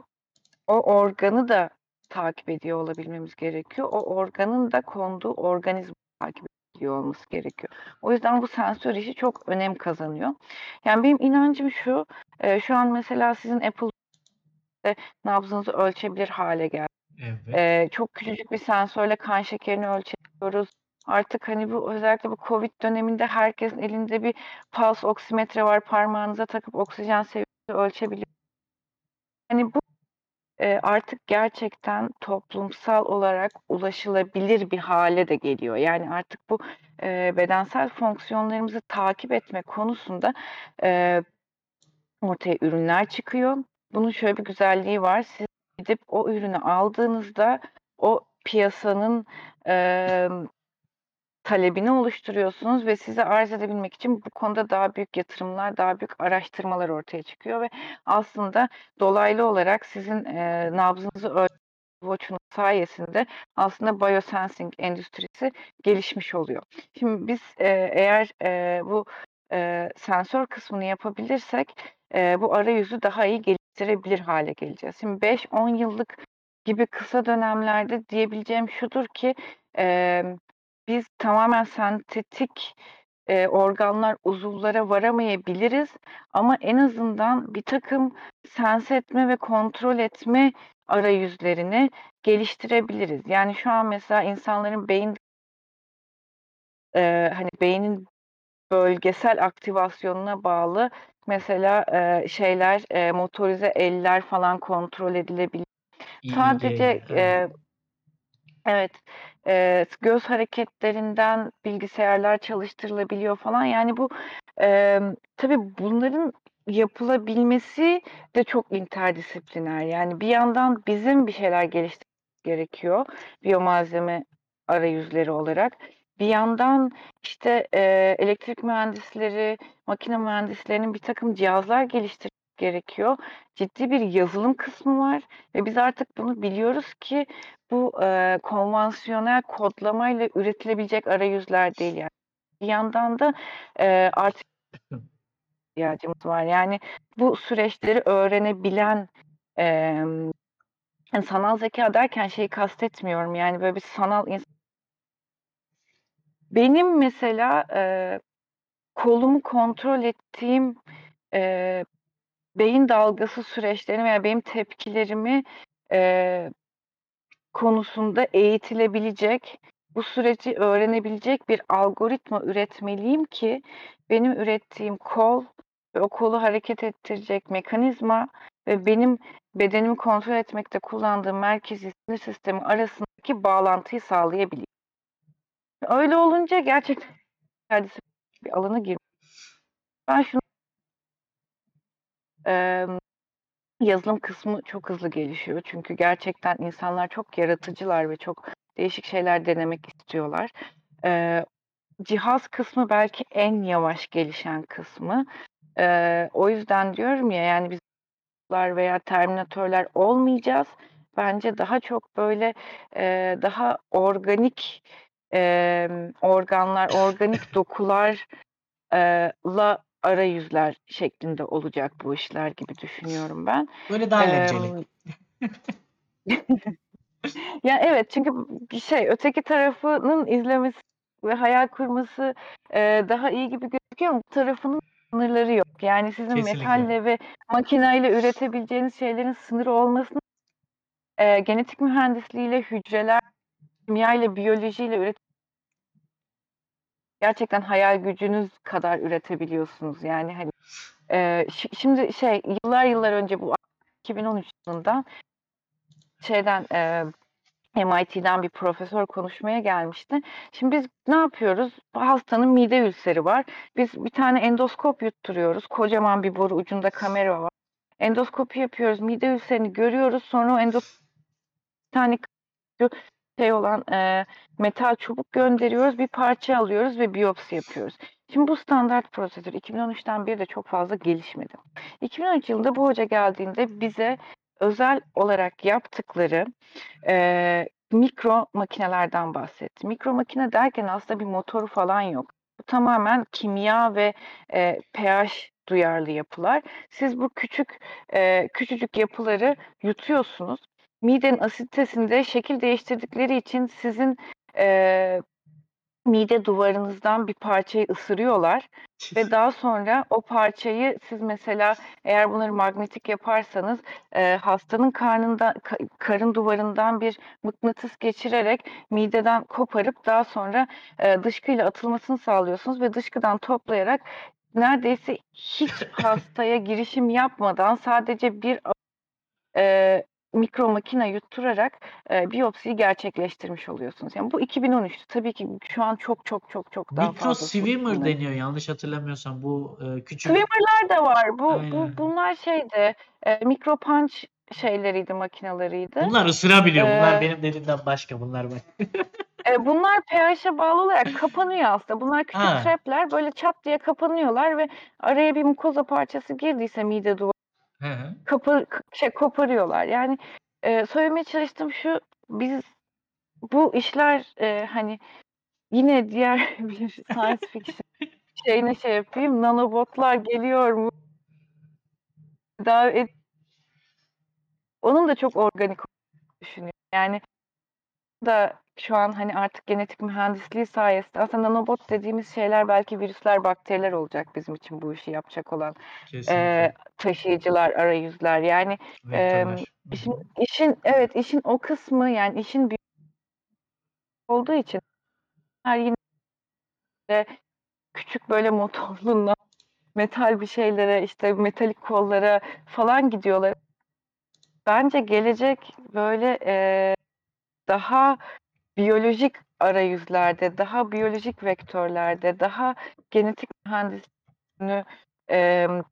o organı da takip ediyor olabilmemiz gerekiyor. O organın da konduğu organizmayı takip ediyor olması gerekiyor. O yüzden bu sensör işi çok önem kazanıyor. Yani benim inancım şu, eee, şu an mesela sizin Apple nabzınızı ölçebilir hâle geldi. Evet. Eee, çok küçücük bir sensörle kan şekerini ölçebiliyoruz. Artık hani bu özellikle bu COVID döneminde herkesin elinde bir pulse oksimetre var. Parmağınıza takıp oksijen seviyesini ölçebiliyor Hani bu eee, artık gerçekten toplumsal olarak ulaşılabilir bir hale de geliyor. Yani artık bu, eee, bedensel fonksiyonlarımızı takip etme konusunda, eee, ortaya ürünler çıkıyor. Bunun şöyle bir güzelliği var. Siz gidip o ürünü aldığınızda o piyasanın, emm, talebini oluşturuyorsunuz ve size arz edebilmek için bu konuda daha büyük yatırımlar, daha büyük araştırmalar ortaya çıkıyor ve aslında dolaylı olarak sizin, eee, nabzınızı ölçen watch'unuz sayesinde aslında biosensing endüstrisi gelişmiş oluyor. Şimdi biz, eee, eğer, eee, bu, eee, sensör kısmını yapabilirsek, eee, bu arayüzü daha iyi geliştirebilir hâle geleceğiz. Şimdi 5-10 yıllık gibi kısa dönemlerde diyebileceğim şudur ki, emm, biz tamamen sentetik, eee, organlar, uzuvlara varamayabiliriz ama en azından birtakım sense etme ve kontrol etme arayüzlerini geliştirebiliriz. Yani şu an mesela insanların beyin eee, hani, beynin bölgesel aktivasyonuna bağlı mesela, eee, şeyler, eee, motorize eller falan kontrol edilebilir. Sadece, EEG, evet. eee, göz hareketlerinden bilgisayarlar çalıştırılabiliyor falan. Yani bu, emm, tabii bunların yapılabilmesi de çok interdisipliner. Yani bir yandan bizim bir şeyler geliştirmemiz gerekiyor biyomalzeme arayüzleri olarak. Bir yandan, işte, eee, elektrik mühendisleri, makine mühendislerinin birtakım cihazlar geliştirmesi gerekiyor. Ciddi bir yazılım kısmı var ve biz artık bunu biliyoruz ki bu, eee, konvansiyonel kodlamayla üretilebilecek arayüzler değil yani. Bir yandan da, eee, artık ihtiyacımız var. Yani bu süreçleri öğrenebilen, emm, hani, sanal zekâ derken şeyi kastetmiyorum, yani, böyle bir sanal ins Benim mesela, eee, kolumu kontrol ettiğim, eee, beyin dalgası süreçlerimi veya benim tepkilerimi, eee, konusunda eğitilebilecek, bu süreci öğrenebilecek bir algoritma üretmeliyim ki benim ürettiğim kol ve o kolu hareket ettirecek mekanizma ve benim bedenimi kontrol etmekte kullandığım merkezi sinir sistemi arasındaki bağlantıyı sağlayabileyim. Öyle olunca gerçekten interdisipliner bir alana gir Ben şunu Emm, yazılım kısmı çok hızlı gelişiyor. Çünkü gerçekten insanlar çok yaratıcılar ve çok değişik şeyler denemek istiyorlar. Eee, cihaz kısmı belki en yavaş gelişen kısmı. Eee, o yüzden diyorum ya, yani, biz veya terminatörler olmayacağız. Bence daha çok böyle, eee, daha organik, emm, organlar, organik dokular eee, la arayüzler şeklinde olacak bu işler gibi düşünüyorum ben. Böyle daha eğlenceli. Emm Ya, evet, çünkü bir şey, öteki tarafının izlemesi ve hayal kurması, eee, daha iyi gibi gözüküyor ama bu tarafının sınırları yok. Yani sizin Kesinlikle. metalle ve makineyle üretebileceğiniz şeylerin sınırı olmasının eee, genetik mühendisliğiyle, hücreler, kimyayla, biyolojiyle üret Gerçekten hayal gücünüz kadar üretebiliyorsunuz. Yani, hani, şi şimdi şey, yıllar yıllar önce bu 2013 yılında şeyden, eee, MIT'den bir profesör konuşmaya gelmişti. Şimdi biz ne yapıyoruz? Hastanın mide ülseri var. Biz bir tane endoskop yutturuyoruz. Kocaman bir boru, ucunda kamera var. Endoskopi yapıyoruz, mide ülserini görüyoruz. Sonra o endos bir tane şey olan, eee, metal çubuk gönderiyoruz, bir parça alıyoruz ve biyopsi yapıyoruz. Şimdi bu standart prosedür 2013'ten beri de çok fazla gelişmedi. 2013 yılında bu hoca geldiğinde bize özel olarak yaptıkları, eee, mikro makinelerden bahsetti. Mikro makine derken aslında bir motoru falan yok. Bu tamamen kimya ve, eee, pH duyarlı yapılar. Siz bu küçük, eee, küçücük yapıları yutuyorsunuz. Midenin asiditesinde şekil değiştirdikleri için sizin, eee, mide duvarınızdan bir parçayı ısırıyorlar ve daha sonra o parçayı siz mesela eğer bunları manyetik yaparsanız, eee, hastanın karnında ka karın duvarından bir mıknatıs geçirerek mideden koparıp daha sonra, eee, dışkıyla atılmasını sağlıyorsunuz ve dışkıdan toplayarak neredeyse hiç hastaya girişim yapmadan sadece bir eee mikro makine yutturarak, eee, biyopsiyi gerçekleştirmiş oluyorsunuz. Yani bu 2013'tü. Tabii ki şu an çok çok çok çok daha Mikro fazlası swimmer bunların. deniyor yanlış hatırlamıyorsam bu, eee, küçük Swimmer'lar da var. Bu bu bunlar şeydi, eee, mikro punch şeyleriydi, makinalarıydı. Bunlar ısırabiliyor. Bunlar benim dediğimden başka bunlar bak. Eee, bunlar pH'e bağlı olarak kapanıyor aslında. Bunlar küçük Ha. trap'ler. Böyle çat diye kapanıyorlar ve araya bir mukoza parçası girdiyse mide duvarı Hı hı. kapı k şey koparıyorlar. Yani, eee, söylemeye çalıştığım şu, biz bu işler, eee, hani yine diğer bir science fiction şeyine şey yapayım, nanobotlar geliyor mu? Tedavi et Onun da çok organik düşünüyorum. Yani da şu an, hani, artık genetik mühendisliği sayesinde aslında nanobot dediğimiz şeyler belki virüsler, bakteriler olacak bizim için bu işi yapacak olan, Kesinlikle. taşıyıcılar, arayüzler. Yani. Hı işin işin evet, işin o kısmı, yani işin bir olduğu için yine de küçük böyle motorlu metal bir şeylere, işte, metalik kollara falan gidiyorlar. Bence gelecek böyle, eee, daha biyolojik arayüzlerde, daha biyolojik vektörlerde, daha genetik mühendisliğini, emm,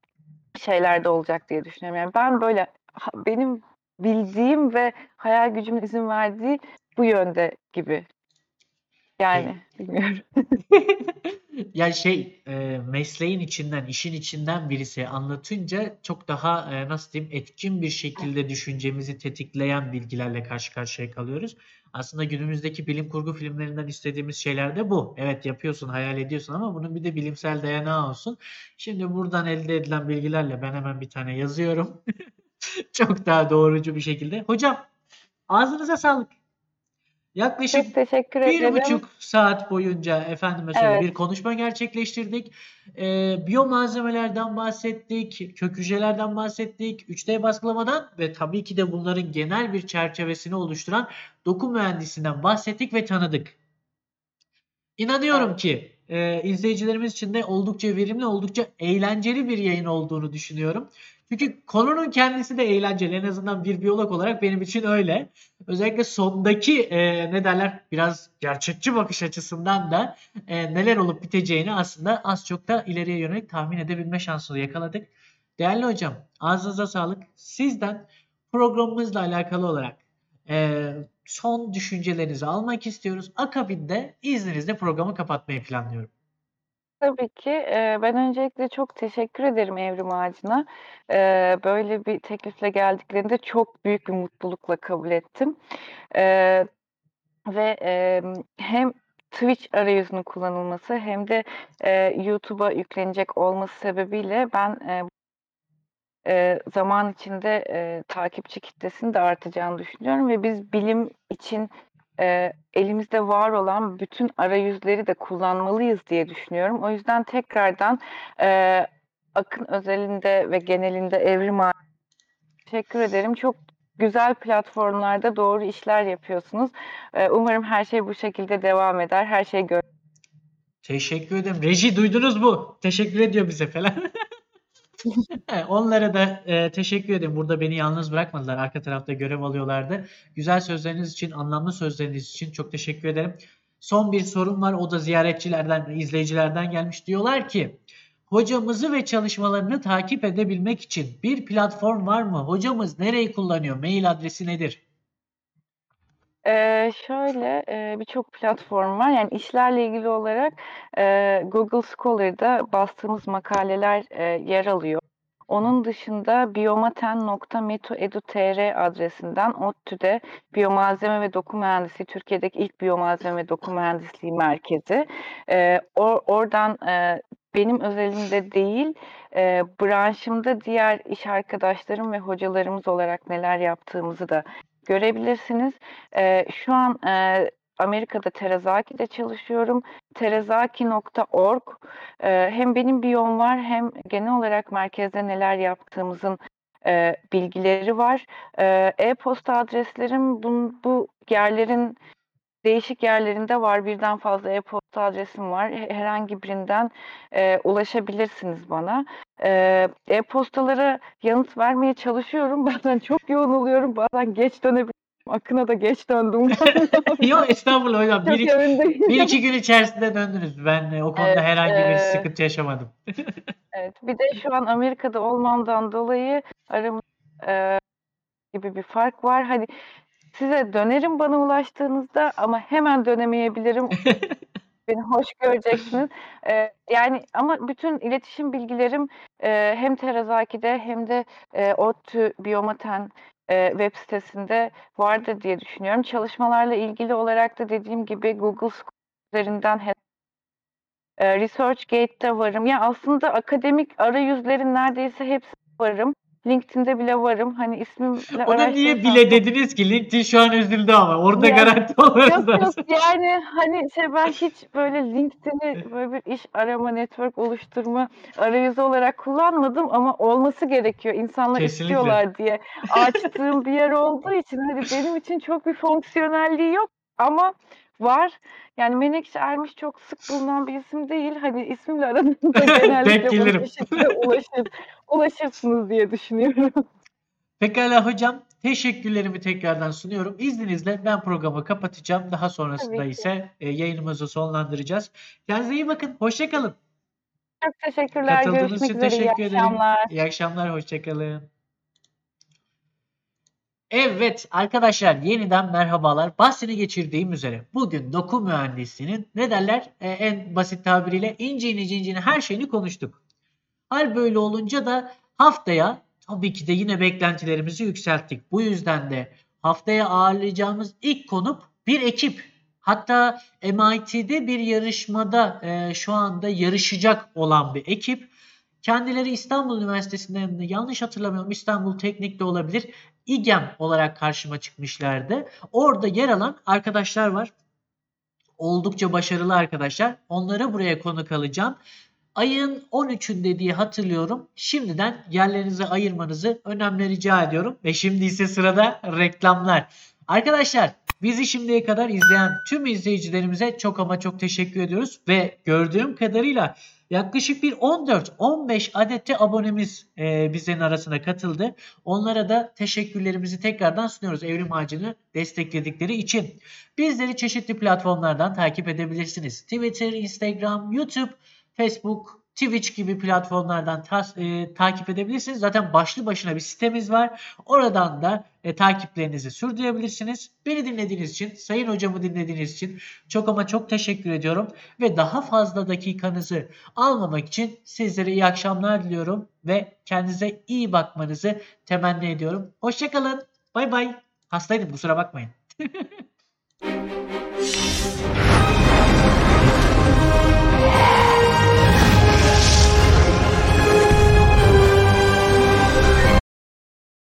şeylerde olacak diye düşünüyorum. Yani ben böyle benim bildiğim ve hayal gücümün izin verdiği bu yönde gibi. Yani bilmiyorum. Ya, şey, eee, mesleğin içinden, işin içinden birisi anlatınca çok daha, eee, nasıl diyeyim, etkin bir şekilde düşüncemizi tetikleyen bilgilerle karşı karşıya kalıyoruz. Aslında günümüzdeki bilim kurgu filmlerinden istediğimiz şeyler de bu. Evet, yapıyorsun, hayal ediyorsun ama bunun bir de bilimsel dayanağı olsun. Şimdi buradan elde edilen bilgilerle ben hemen bir tane yazıyorum. Çok daha doğrucu bir şekilde. Hocam, ağzınıza sağlık. Yaklaşık Çok teşekkür ederim. 1,5 saat boyunca efendime söyleyeyim Evet. bir konuşma gerçekleştirdik. Eee, biyomalzemelerden bahsettik, kök hücrelerden bahsettik, 3D baskılamadan ve tabii ki de bunların genel bir çerçevesini oluşturan doku mühendisinden bahsettik ve tanıdık. İnanıyorum Evet. ki, eee, izleyicilerimiz için de oldukça verimli, oldukça eğlenceli bir yayın olduğunu düşünüyorum. Çünkü konunun kendisi de eğlenceli. En azından bir biyolog olarak benim için öyle. Özellikle sondaki, eee, ne derler, biraz gerçekçi bakış açısından da, eee, neler olup biteceğini aslında az çok da ileriye yönelik tahmin edebilme şansını yakaladık. Değerli hocam, ağzınıza sağlık. Sizden programımızla alakalı olarak, eee, son düşüncelerinizi almak istiyoruz. Akabinde izninizle programı kapatmayı planlıyorum. Tabii ki. Eee, ben öncelikle çok teşekkür ederim Evrim Ağacı'na. Böyle bir teklifle geldiklerinde çok büyük bir mutlulukla kabul ettim. Ve, hem Twitch arayüzünün kullanılması hem de, YouTube'a yüklenecek olması sebebiyle ben, zaman içinde, takipçi kitlesinin de artacağını düşünüyorum ve biz bilim için, eee, elimizde var olan bütün arayüzleri de kullanmalıyız diye düşünüyorum. O yüzden tekrardan, eee, Akın özelinde ve genelinde Evrim teşekkür ederim. Çok güzel platformlarda doğru işler yapıyorsunuz. Eee, umarım her şey bu şekilde devam eder. Her şey gö Teşekkür ederim. Reji duydunuz mu? Teşekkür ediyor bize falan. Onlara da, eee, teşekkür ederim. Burada beni yalnız bırakmadılar. Arka tarafta görev alıyorlardı. Güzel sözleriniz için, anlamlı sözleriniz için çok teşekkür ederim. Son bir sorum var. O da ziyaretçilerden, izleyicilerden gelmiş. Diyorlar ki, hocamızı ve çalışmalarını takip edebilmek için bir platform var mı? Hocamız nereyi kullanıyor? Mail adresi nedir? Eee, şöyle, eee, birçok platform var. Yani işlerle ilgili olarak, eee, Google Scholar'da bastığımız makaleler, eee, yer alıyor. Onun dışında biomaten.meto.edu.tr adresinden ODTÜ'de Biyomalzeme ve Doku Mühendisliği, Türkiye'deki ilk biyomalzeme ve doku mühendisliği merkezi. Eee, o oradan, eee, benim özelimde değil, eee, branşımda diğer iş arkadaşlarım ve hocalarımız olarak neler yaptığımızı da görebilirsiniz. Eee, şu an, eee, Amerika'da Terazaki'de çalışıyorum. Terazaki.org eee, hem benim biyom var hem genel olarak merkezde neler yaptığımızın, eee, bilgileri var. E-posta adreslerim bun bu yerlerin değişik yerlerinde var. Birden fazla e-posta adresim var. He- Herhangi birinden e, ulaşabilirsiniz bana. E, e-postalara yanıt vermeye çalışıyorum. Bazen çok yoğun oluyorum. Bazen geç dönebiliyorum. Akın'a da geç döndüm. Yok estağfurullah hocam. Bir iki, bir iki gün içerisinde döndünüz. Ben e, o konuda Evet, herhangi bir e, sıkıntı yaşamadım. Evet, bir de şu an Amerika'da olmamdan dolayı aramızda e, gibi bir fark var. Hani size dönerim bana ulaştığınızda ama hemen dönemeyebilirim. Beni hoş göreceksiniz. E, yani ama bütün iletişim bilgilerim e, hem Terazaki'de hem de e, ODTÜ Biyomaten e, web sitesinde vardır diye düşünüyorum. Çalışmalarla ilgili olarak da dediğim gibi Google üzerinden e, ResearchGate'de varım. Ya aslında akademik arayüzlerin neredeyse hepsi varım. LinkedIn'de bile varım. Hani ismimle Ona niye bile dediniz ki? LinkedIn şu an üzüldü ama. Orada Ya, garanti olmaz Yok yok yani hani şey ben hiç böyle LinkedIn'i böyle bir iş arama, network oluşturma arayüzü olarak kullanmadım ama olması gerekiyor. İnsanlar Kesinlikle. istiyorlar diye açtığım bir yer olduğu için hani benim için çok bir fonksiyonelliği yok ama var. Yani Menekşe Ermiş çok sık bulunan bir isim değil. Hani ismimle aranızda genellikle bana gelirim. bir şekilde ulaşır, ulaşırsınız diye düşünüyorum. Pekala hocam. Teşekkürlerimi tekrardan sunuyorum. İzninizle ben programı kapatacağım. Daha sonrasında Tabii ki. ise e, yayınımızı sonlandıracağız. Kendinize iyi bakın. Hoşçakalın. Çok teşekkürler. Katıldığınız Görüşmek için üzere. İyi teşekkür ederim. akşamlar. İyi akşamlar. Hoşçakalın. Evet arkadaşlar yeniden merhabalar. Bahsini geçirdiğim üzere bugün doku mühendisliğinin ne derler E, en basit tabiriyle incini cincini her şeyini konuştuk. Hal böyle olunca da haftaya tabii ki de yine beklentilerimizi yükselttik. Bu yüzden de haftaya ağırlayacağımız ilk konuk bir ekip. Hatta MIT'de bir yarışmada e, şu anda yarışacak olan bir ekip. Kendileri İstanbul Üniversitesi'nden yanlış hatırlamıyorum İstanbul Teknik'te olabilir. İGEM olarak karşıma çıkmışlardı. Orada yer alan arkadaşlar var. Oldukça başarılı arkadaşlar. Onları buraya konuk alacağım. Ayın 13'ünde diye hatırlıyorum. Şimdiden yerlerinizi ayırmanızı önemli rica ediyorum. Ve şimdi ise sırada reklamlar. Arkadaşlar bizi şimdiye kadar izleyen tüm izleyicilerimize çok ama çok teşekkür ediyoruz. Ve gördüğüm kadarıyla yaklaşık bir 14-15 adette abonemiz e, bizlerin arasına katıldı. Onlara da teşekkürlerimizi tekrardan sunuyoruz Evrim Ağacı'nı destekledikleri için. Bizleri çeşitli platformlardan takip edebilirsiniz. Twitter, Instagram, YouTube, Facebook, Twitch gibi platformlardan tas- e, takip edebilirsiniz. Zaten başlı başına bir sitemiz var. Oradan da e, takiplerinizi sürdürebilirsiniz. Beni dinlediğiniz için, Sayın Hocamı dinlediğiniz için çok ama çok teşekkür ediyorum. Ve daha fazla dakikanızı almamak için sizlere iyi akşamlar diliyorum. Ve kendinize iyi bakmanızı temenni ediyorum. Hoşçakalın. Bay bay. Hastaydım kusura bakmayın.